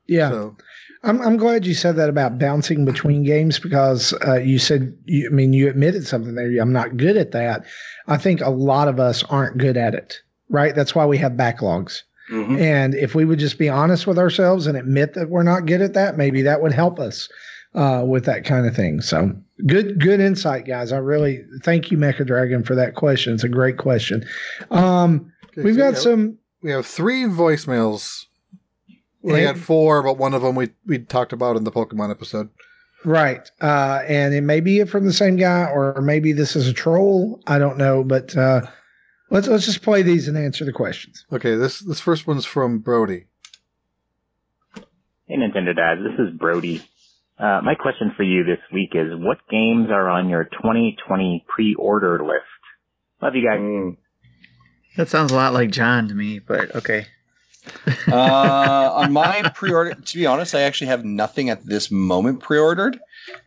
Yeah. So I'm I'm glad you said that about bouncing between games because uh, you said you, I mean you admitted something there. I'm not good at that. I think a lot of us aren't good at it. Right. That's why we have backlogs. Mhm. And if we would just be honest with ourselves and admit that we're not good at that, maybe that would help us uh, with that kind of thing. So good good insight, guys. I really thank you, Mecha Dragon, for that question. It's a great question. Um, okay, we've so got yeah, some. We have three voicemails. We had four, but one of them we we talked about in the Pokemon episode. Right. Uh, and it may be from the same guy, or maybe this is a troll. I don't know, but uh, let's let's just play these and answer the questions. Okay, this this first one's from Brody. Hey, Nintendo Dad. This is Brody. Uh, my question for you this week is, what games are on your 2020 pre-order list? Love you guys. Mm. That sounds a lot like John to me, but okay. Uh, on my pre-order, to be honest, I actually have nothing at this moment pre-ordered.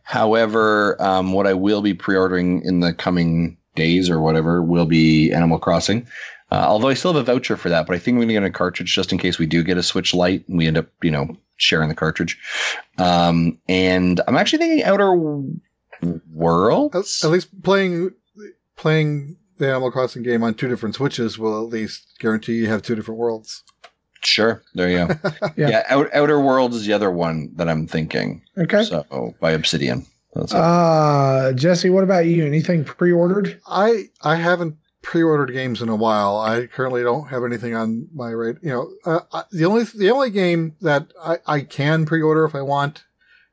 However, um, what I will be pre-ordering in the coming days or whatever will be Animal Crossing. Uh, although I still have a voucher for that, but I think we're going to get a cartridge just in case we do get a Switch Lite and we end up, you know, sharing the cartridge. Um, and I'm actually thinking Outer World. At, at least playing playing the Animal Crossing game on two different Switches will at least guarantee you have two different worlds. Sure, there you go. Yeah. yeah, Out, Outer Worlds is the other one that I'm thinking. Okay. So by Obsidian. That's it. Uh, Jesse, what about you? Anything pre-ordered? I I haven't pre-ordered games in a while. I currently don't have anything on my rate. You know, uh, I, the only the only game that I, I can pre-order if I want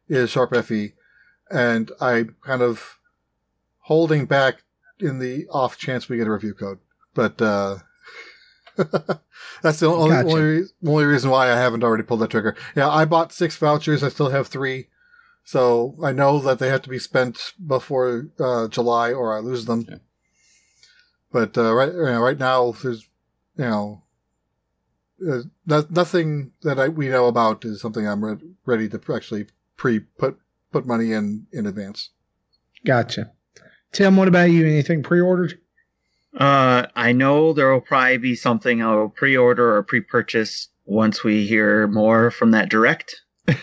is Sharp FE, and I'm kind of holding back in the off chance we get a review code. But uh, that's the only Gotcha. only, only reason why I haven't already pulled that trigger. Yeah, I bought six vouchers. I still have three. So I know that they have to be spent before uh, July, or I lose them. Yeah. But uh, right, you know, right now, there's, you know, uh, no, nothing that I, we know about is something I'm re- ready to actually pre put put money in in advance. Gotcha. Tim, what about you? Anything pre-ordered? Uh, I know there will probably be something I'll pre-order or pre-purchase once we hear more from that direct.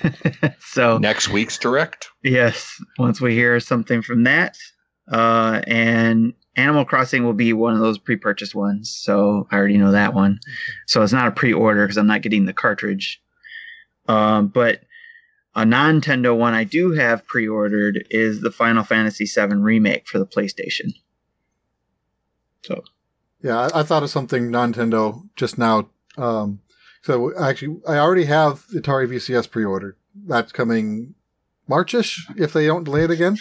so Next week's direct. yes, once we hear something from that, uh, and Animal Crossing will be one of those pre-purchased ones. So I already know that one. So it's not a pre-order because I'm not getting the cartridge. Um, but a non-Nintendo one I do have pre-ordered is the Final Fantasy VII remake for the PlayStation. So Yeah, I, I thought of something Nintendo just now. Um, so actually, I already have Atari VCS pre-ordered. That's coming Marchish if they don't delay it again.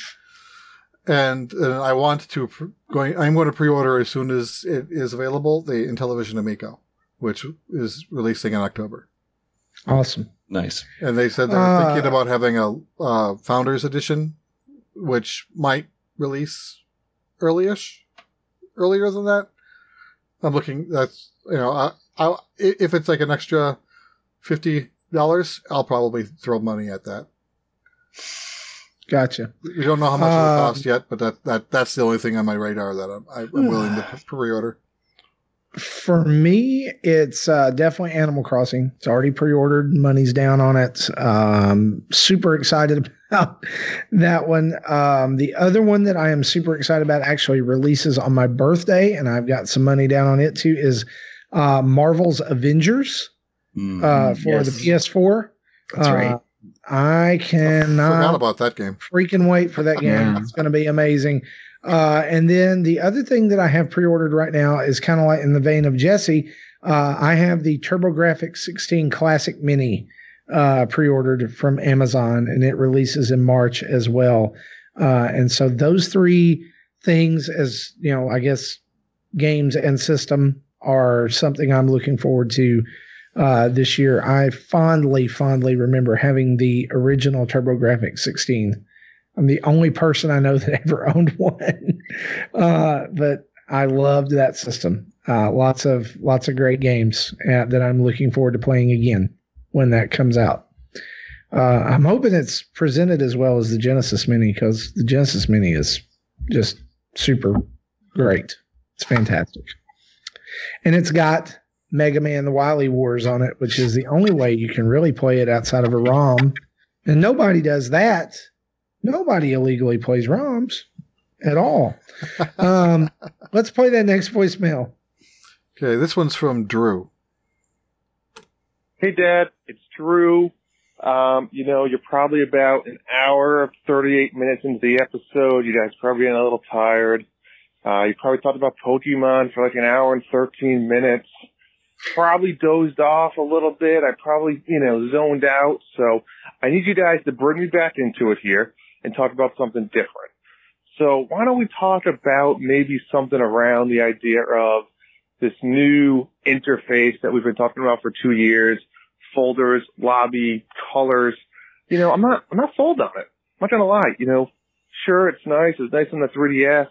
And, uh, I want to pr- going. I'm going to pre-order as soon as it is available. The Intellivision Amico, which is releasing in October. Awesome. Nice. And they said they're Uh, thinking about having a uh, Founders Edition, which might release earlyish, earlier than that. I'm looking. That's you know, I, I if it's like an extra fifty dollars, I'll probably throw money at that. Gotcha. We don't know how much it'll Um, cost yet, but that that that's the only thing on my radar that I'm, I'm willing to pre-order. For me, it's uh, definitely Animal Crossing. It's already pre-ordered. Money's down on it. Um, super excited about that one. Um, the other one that I am super excited about actually releases on my birthday, and I've got some money down on it too. Is uh, Marvel's Avengers Mm. uh, for Yes. the PS4. That's Uh, right. I Forgot cannot about that game. freaking wait for that game. Yeah. It's going to be amazing. Uh, and then the other thing that I have pre-ordered right now is kind of like in the vein of Jesse. Uh, I have the TurboGrafx 16 Classic Mini uh, pre-ordered from Amazon, and it releases in March as well. Uh, and so those three things, as you know, I guess games and system are something I'm looking forward to uh, this year. I fondly, fondly remember having the original TurboGrafx 16. I'm the only person I know that ever owned one, uh, but I loved that system. Uh, lots of lots of great games uh, that I'm looking forward to playing again when that comes out. Uh, I'm hoping it's presented as well as the Genesis Mini because the Genesis Mini is just super great. It's fantastic, and it's got Mega Man: The Wily Wars on it, which is the only way you can really play it outside of a ROM. And nobody does that. Nobody illegally plays ROMs at all. Um, let's play that next voicemail. Okay, this one's from Drew. Hey, Dad, it's Drew. Um, you know, you're probably about an hour of 38 minutes into the episode. You guys probably getting a little tired. Uh, you probably talked about Pokemon for like an hour and 13 minutes. Probably dozed off a little bit. I probably, you know, zoned out. So I need you guys to bring me back into it here and talk about something different. So why don't we talk about maybe something around the idea of this new interface that we've been talking about for two years folders, lobby, colors. You know, I'm not, I'm not sold on it. I'm not gonna lie. You know, sure, it's nice. It's nice on the 3DS,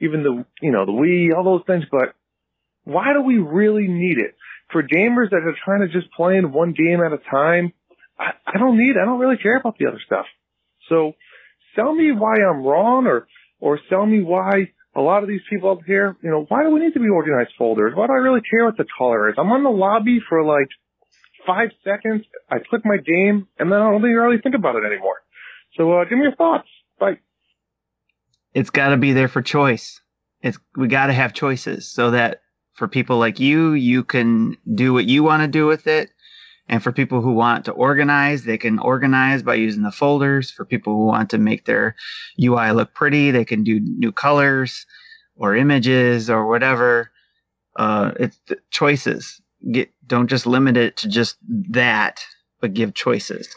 even the, you know, the Wii, all those things, but why do we really need it? For gamers that are trying to just play in one game at a time, I, I don't need, I don't really care about the other stuff. So tell me why I'm wrong or, or tell me why a lot of these people up here, you know, why do we need to be organized folders? Why do I really care what the color is? I'm on the lobby for like five seconds. I click my game and then I don't really think about it anymore. So, uh, give me your thoughts. Bye. It's got to be there for choice. It's we got to have choices so that for people like you, you can do what you want to do with it. And for people who want to organize, they can organize by using the folders. For people who want to make their UI look pretty, they can do new colors or images or whatever. Uh, it's choices. Get don't just limit it to just that, but give choices.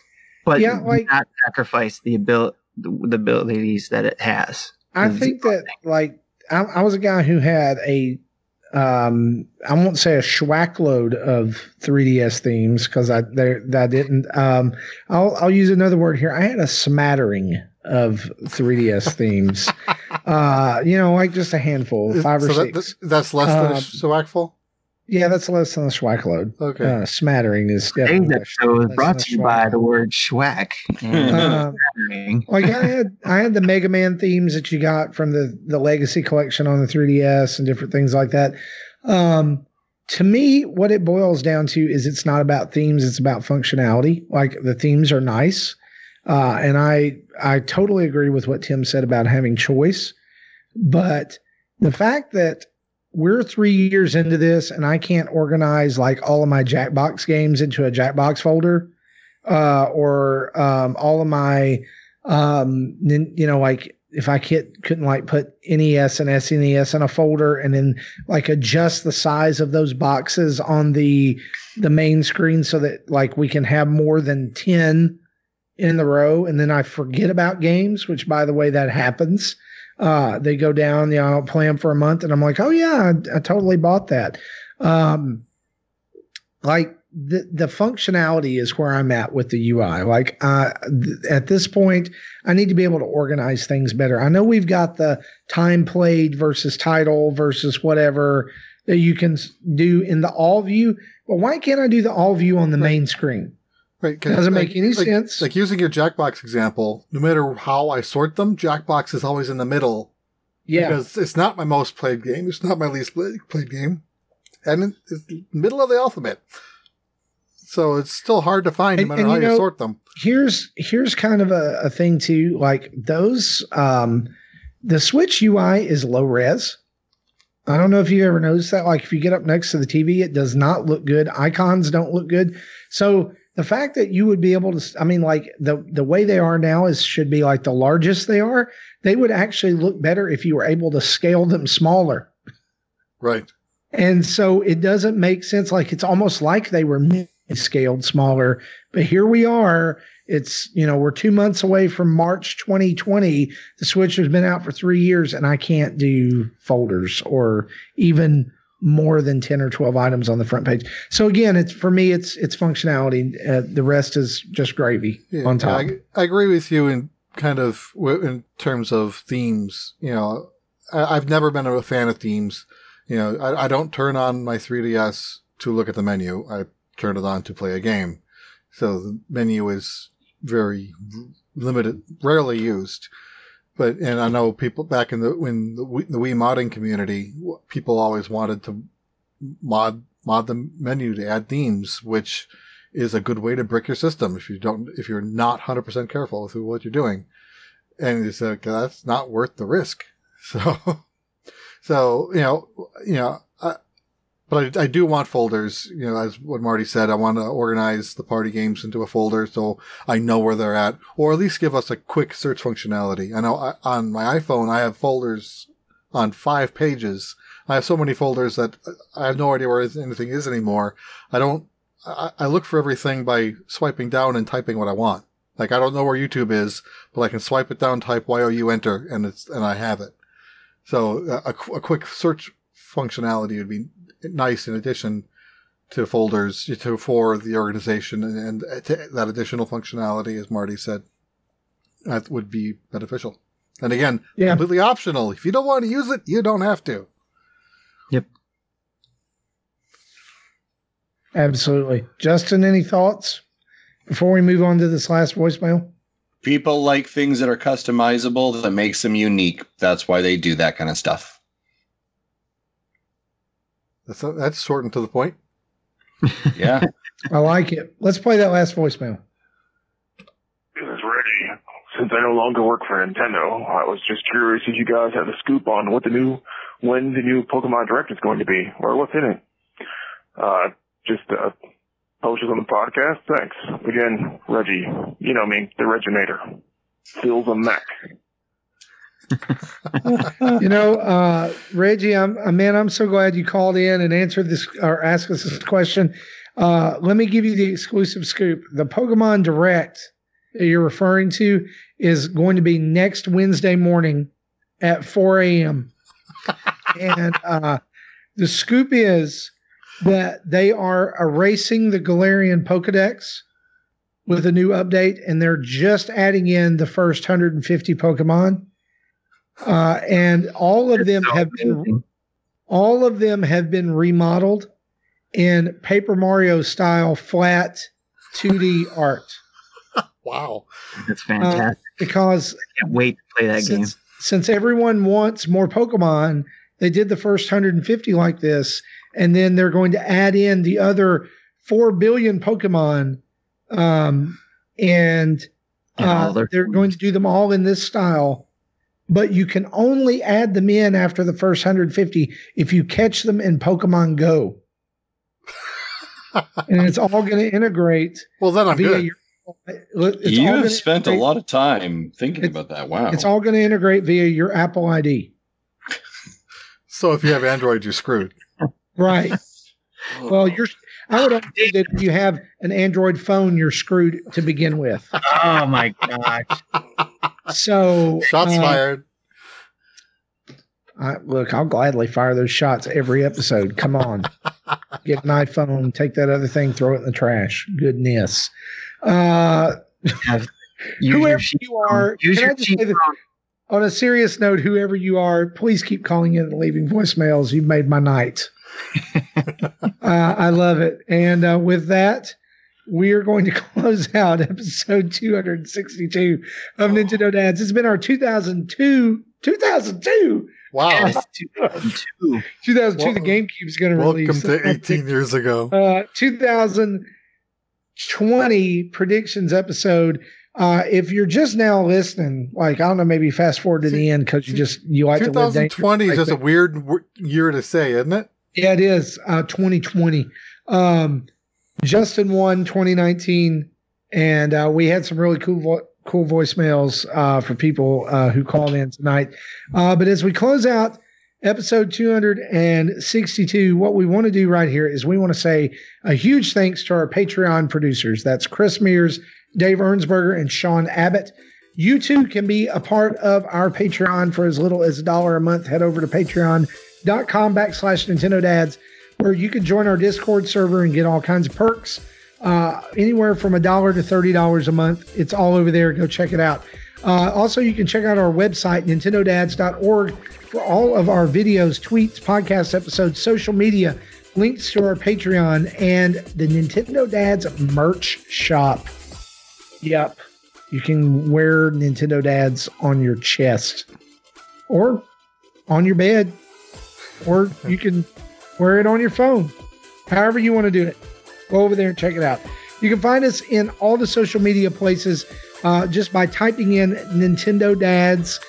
But Yeah, like- not sacrifice the ability the abilities that it has. I think that like I, I was a guy who had a um I won't say a schwack load of 3DS themes because I there that didn't um I'll I'll use another word here. I had a smattering of 3DS themes. Uh you know, like just a handful, five or that- six. that's less than Um, a swackful. Yeah, that's less than a schwack load. Okay. Uh, smattering is Today's definitely episode was less brought to you schwack by the word schwack. and Um, smattering. like I had I had the Mega Man themes that you got from the the Legacy collection on the 3DS and different things like that. Um, to me, what it boils down to is it's not about themes; it's about functionality. Like the themes are nice, uh, and I I totally agree with what Tim said about having choice. But the fact that we're three years into this and I can't organize like all of my Jackbox games into a Jackbox folder, uh, or um, all of my um you know like if i could, couldn't like put nes and snes in a folder and then like adjust the size of those boxes on the the main screen so that like we can have more than 10 in the row and then i forget about games which by the way that happens uh they go down you know i'll play them for a month and i'm like oh yeah i, I totally bought that um like the the functionality is where I'm at with the UI. Like uh, th- at this point, I need to be able to organize things better. I know we've got the time played versus title versus whatever that you can do in the all view, but why can't I do the all view on the main screen? Right. Doesn't like- make any like- sense. Like using your Jackbox example, no matter how I sort them, Jackbox is always in the middle Yeah, because it's not my most played game. It's not my least played game, and it's middle of the alphabet. So it's still hard to find no matter how you you, sort them. here's here's kind of a, a thing too. Like those, um, the Switch UI is low res. I don't know if you ever noticed that. Like if you get up next to the TV, it does not look good. Icons don't look good. So the fact that you would be able to, I mean, like the the way they are now is should be like the largest they are. They would actually look better if you were able to scale them smaller. Right. And so it doesn't make sense. Like it's almost like they were scaled smaller. But here we are. It's, you know, we're two months away from March 2020. The Switch has been out for three years and I can't do folders or even more than 10 or 12 items on the front page. So again, it's for me, it's, it's functionality. Uh, the rest is just gravy Yeah, on top. I, I agree with you in kind of in terms of themes. You know, I, I've never been a fan of themes. You know, I, I don't turn on my 3DS to look at the menu. I turn it on to play a game. So the menu is very limited, rarely used. But and I know people back in the when the Wii, the Wii modding community, people always wanted to mod mod the menu to add themes, which is a good way to brick your system if you don't if you're not 100% careful with what you're doing. And it's like that's not worth the risk. So so you know you know but I, I do want folders you know as what marty said i want to organize the party games into a folder so i know where they're at or at least give us a quick search functionality i know I, on my iphone i have folders on five pages i have so many folders that uh, i have no idea where anything is anymore i don't I, I look for everything by swiping down and typing what I want. Like I don't know where YouTube is, but I can swipe it down, type YOU enter, and it's and I have it. So uh, a, a quick search functionality would be nice in addition to folders to for the organization and, and to that additional functionality, as Marty said, that would be beneficial. And again, Yeah. completely optional. If you don't want to use it, you don't have to. Yep. Absolutely. Justin, any thoughts before we move on to this last voicemail? People like things that are customizable that makes them unique. That's why they do that kind of stuff. That's that's short and to the point. Yeah. I like it. Let's play that last voicemail. This is Reggie. Since I no longer work for Nintendo, I was just curious if you guys have the scoop on what the new, when the new Pokemon Direct is going to be, or what's in it. Uh, just uh, posters on the podcast. Thanks again, Reggie. You know me, the Reginator. Fils-Aimé. You know, uh, Reggie, I'm, uh, man, I'm so glad you called in and answered this or asked us this question. Uh, let me give you the exclusive scoop. The Pokemon Direct that you're referring to is going to be next Wednesday morning at 4 a.m. and uh, the scoop is that they are erasing the Galarian Pokedex with a new update, and they're just adding in the first 150 Pokemon. Uh, and all of them have been all of them have been remodeled in Paper Mario style flat 2D art Wow. That's fantastic. because I Can't wait to play that game. since, since everyone wants more Pokemon, they did the first 150 like this, and then they're going to add in the other 4 billion Pokemon. Um, and And all uh, they're going to do them all in this style, but you can only add them in after the first 150 if you catch them in Pokemon Go. and it's all going to integrate Well, then I'm via good. your. it's you have spent a lot of time thinking It's- about that. Wow. It's all going to integrate via your Apple ID. So if you have Android, you're screwed. Right. Well, you're. I would argue that if you have an Android phone, you're screwed to begin with. Oh my gosh. So Shots uh, fired. I, look, I'll gladly fire those shots every episode. Come on, get an iPhone, take that other thing, throw it in the trash. Goodness. Uh, whoever your you are. Use can I your just say that- phone. on a serious note, whoever you are, please keep calling in and leaving voicemails. You've made my night. uh, I love it. And uh, with that, we are going to close out episode 262 of Nintendo Dads. It's been our 2002, 2002, Wow. Yes, 2002. 2002. Wel- the GameCube is going to release. Welcome release. to 18 years ago. uh, 2020 predictions episode. Uh, if you're just now listening, like I don't know, maybe fast forward to the end because you just you like to live dangerously. 2020 is just a weird w- year to say, isn't it? Yeah, it is. Uh, 2020. Um, Justin won 2019, and uh, we had some really cool vo- cool voicemails uh, for people uh, who called in tonight. Uh, but as we close out episode 262, what we want to do right here is we want to say a huge thanks to our Patreon producers. That's Chris Mears, Dave Ernsberger, and Sean Abbott. You too can be a part of our Patreon for as little as a dollar a month. Head over to patreon.com backslash Nintendo Dads, where you can join our Discord server and get all kinds of perks. Uh, anywhere from a dollar to thirty dollars a month. It's all over there. Go check it out. Uh, also, you can check out our website, nintendodads.org, for all of our videos, tweets, podcast episodes, social media, links to our Patreon, and the Nintendo Dads merch shop. Yep. You can wear Nintendo Dads on your chest or on your bed, or you can wear it on your phone. However, you want to do it. Go over there and check it out. You can find us in all the social media places uh, just by typing in Nintendo Dads.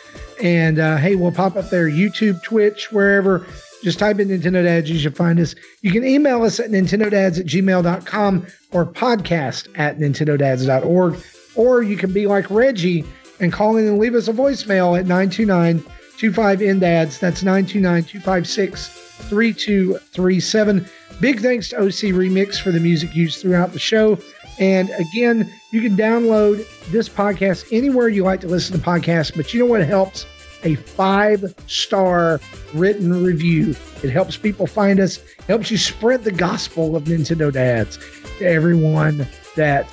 And uh, hey, we'll pop up there YouTube, Twitch, wherever. Just type in Nintendo Dads. You should find us. You can email us at nintendodads at gmail.com or podcast at nintendodads.org. Or you can be like Reggie and call in and leave us a voicemail at 929 25 NDADS. That's 929 256 3237. Big thanks to OC Remix for the music used throughout the show. And again, you can download this podcast anywhere you like to listen to podcasts. But you know what helps a five star written review. It helps people find us, helps you spread the gospel of Nintendo Dads to everyone that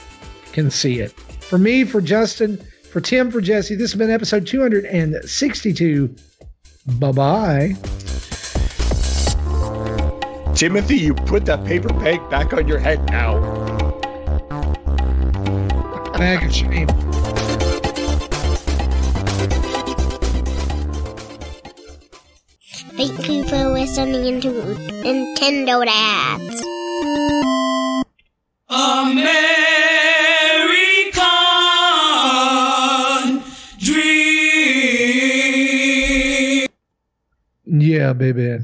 can see it. For me, for Justin, for Tim, for Jesse, this has been episode 262. Bye bye. Timothy, you put that paper bag back on your head now. Bag of shame. Thank you for listening to Nintendo Dads. American Yeah, baby.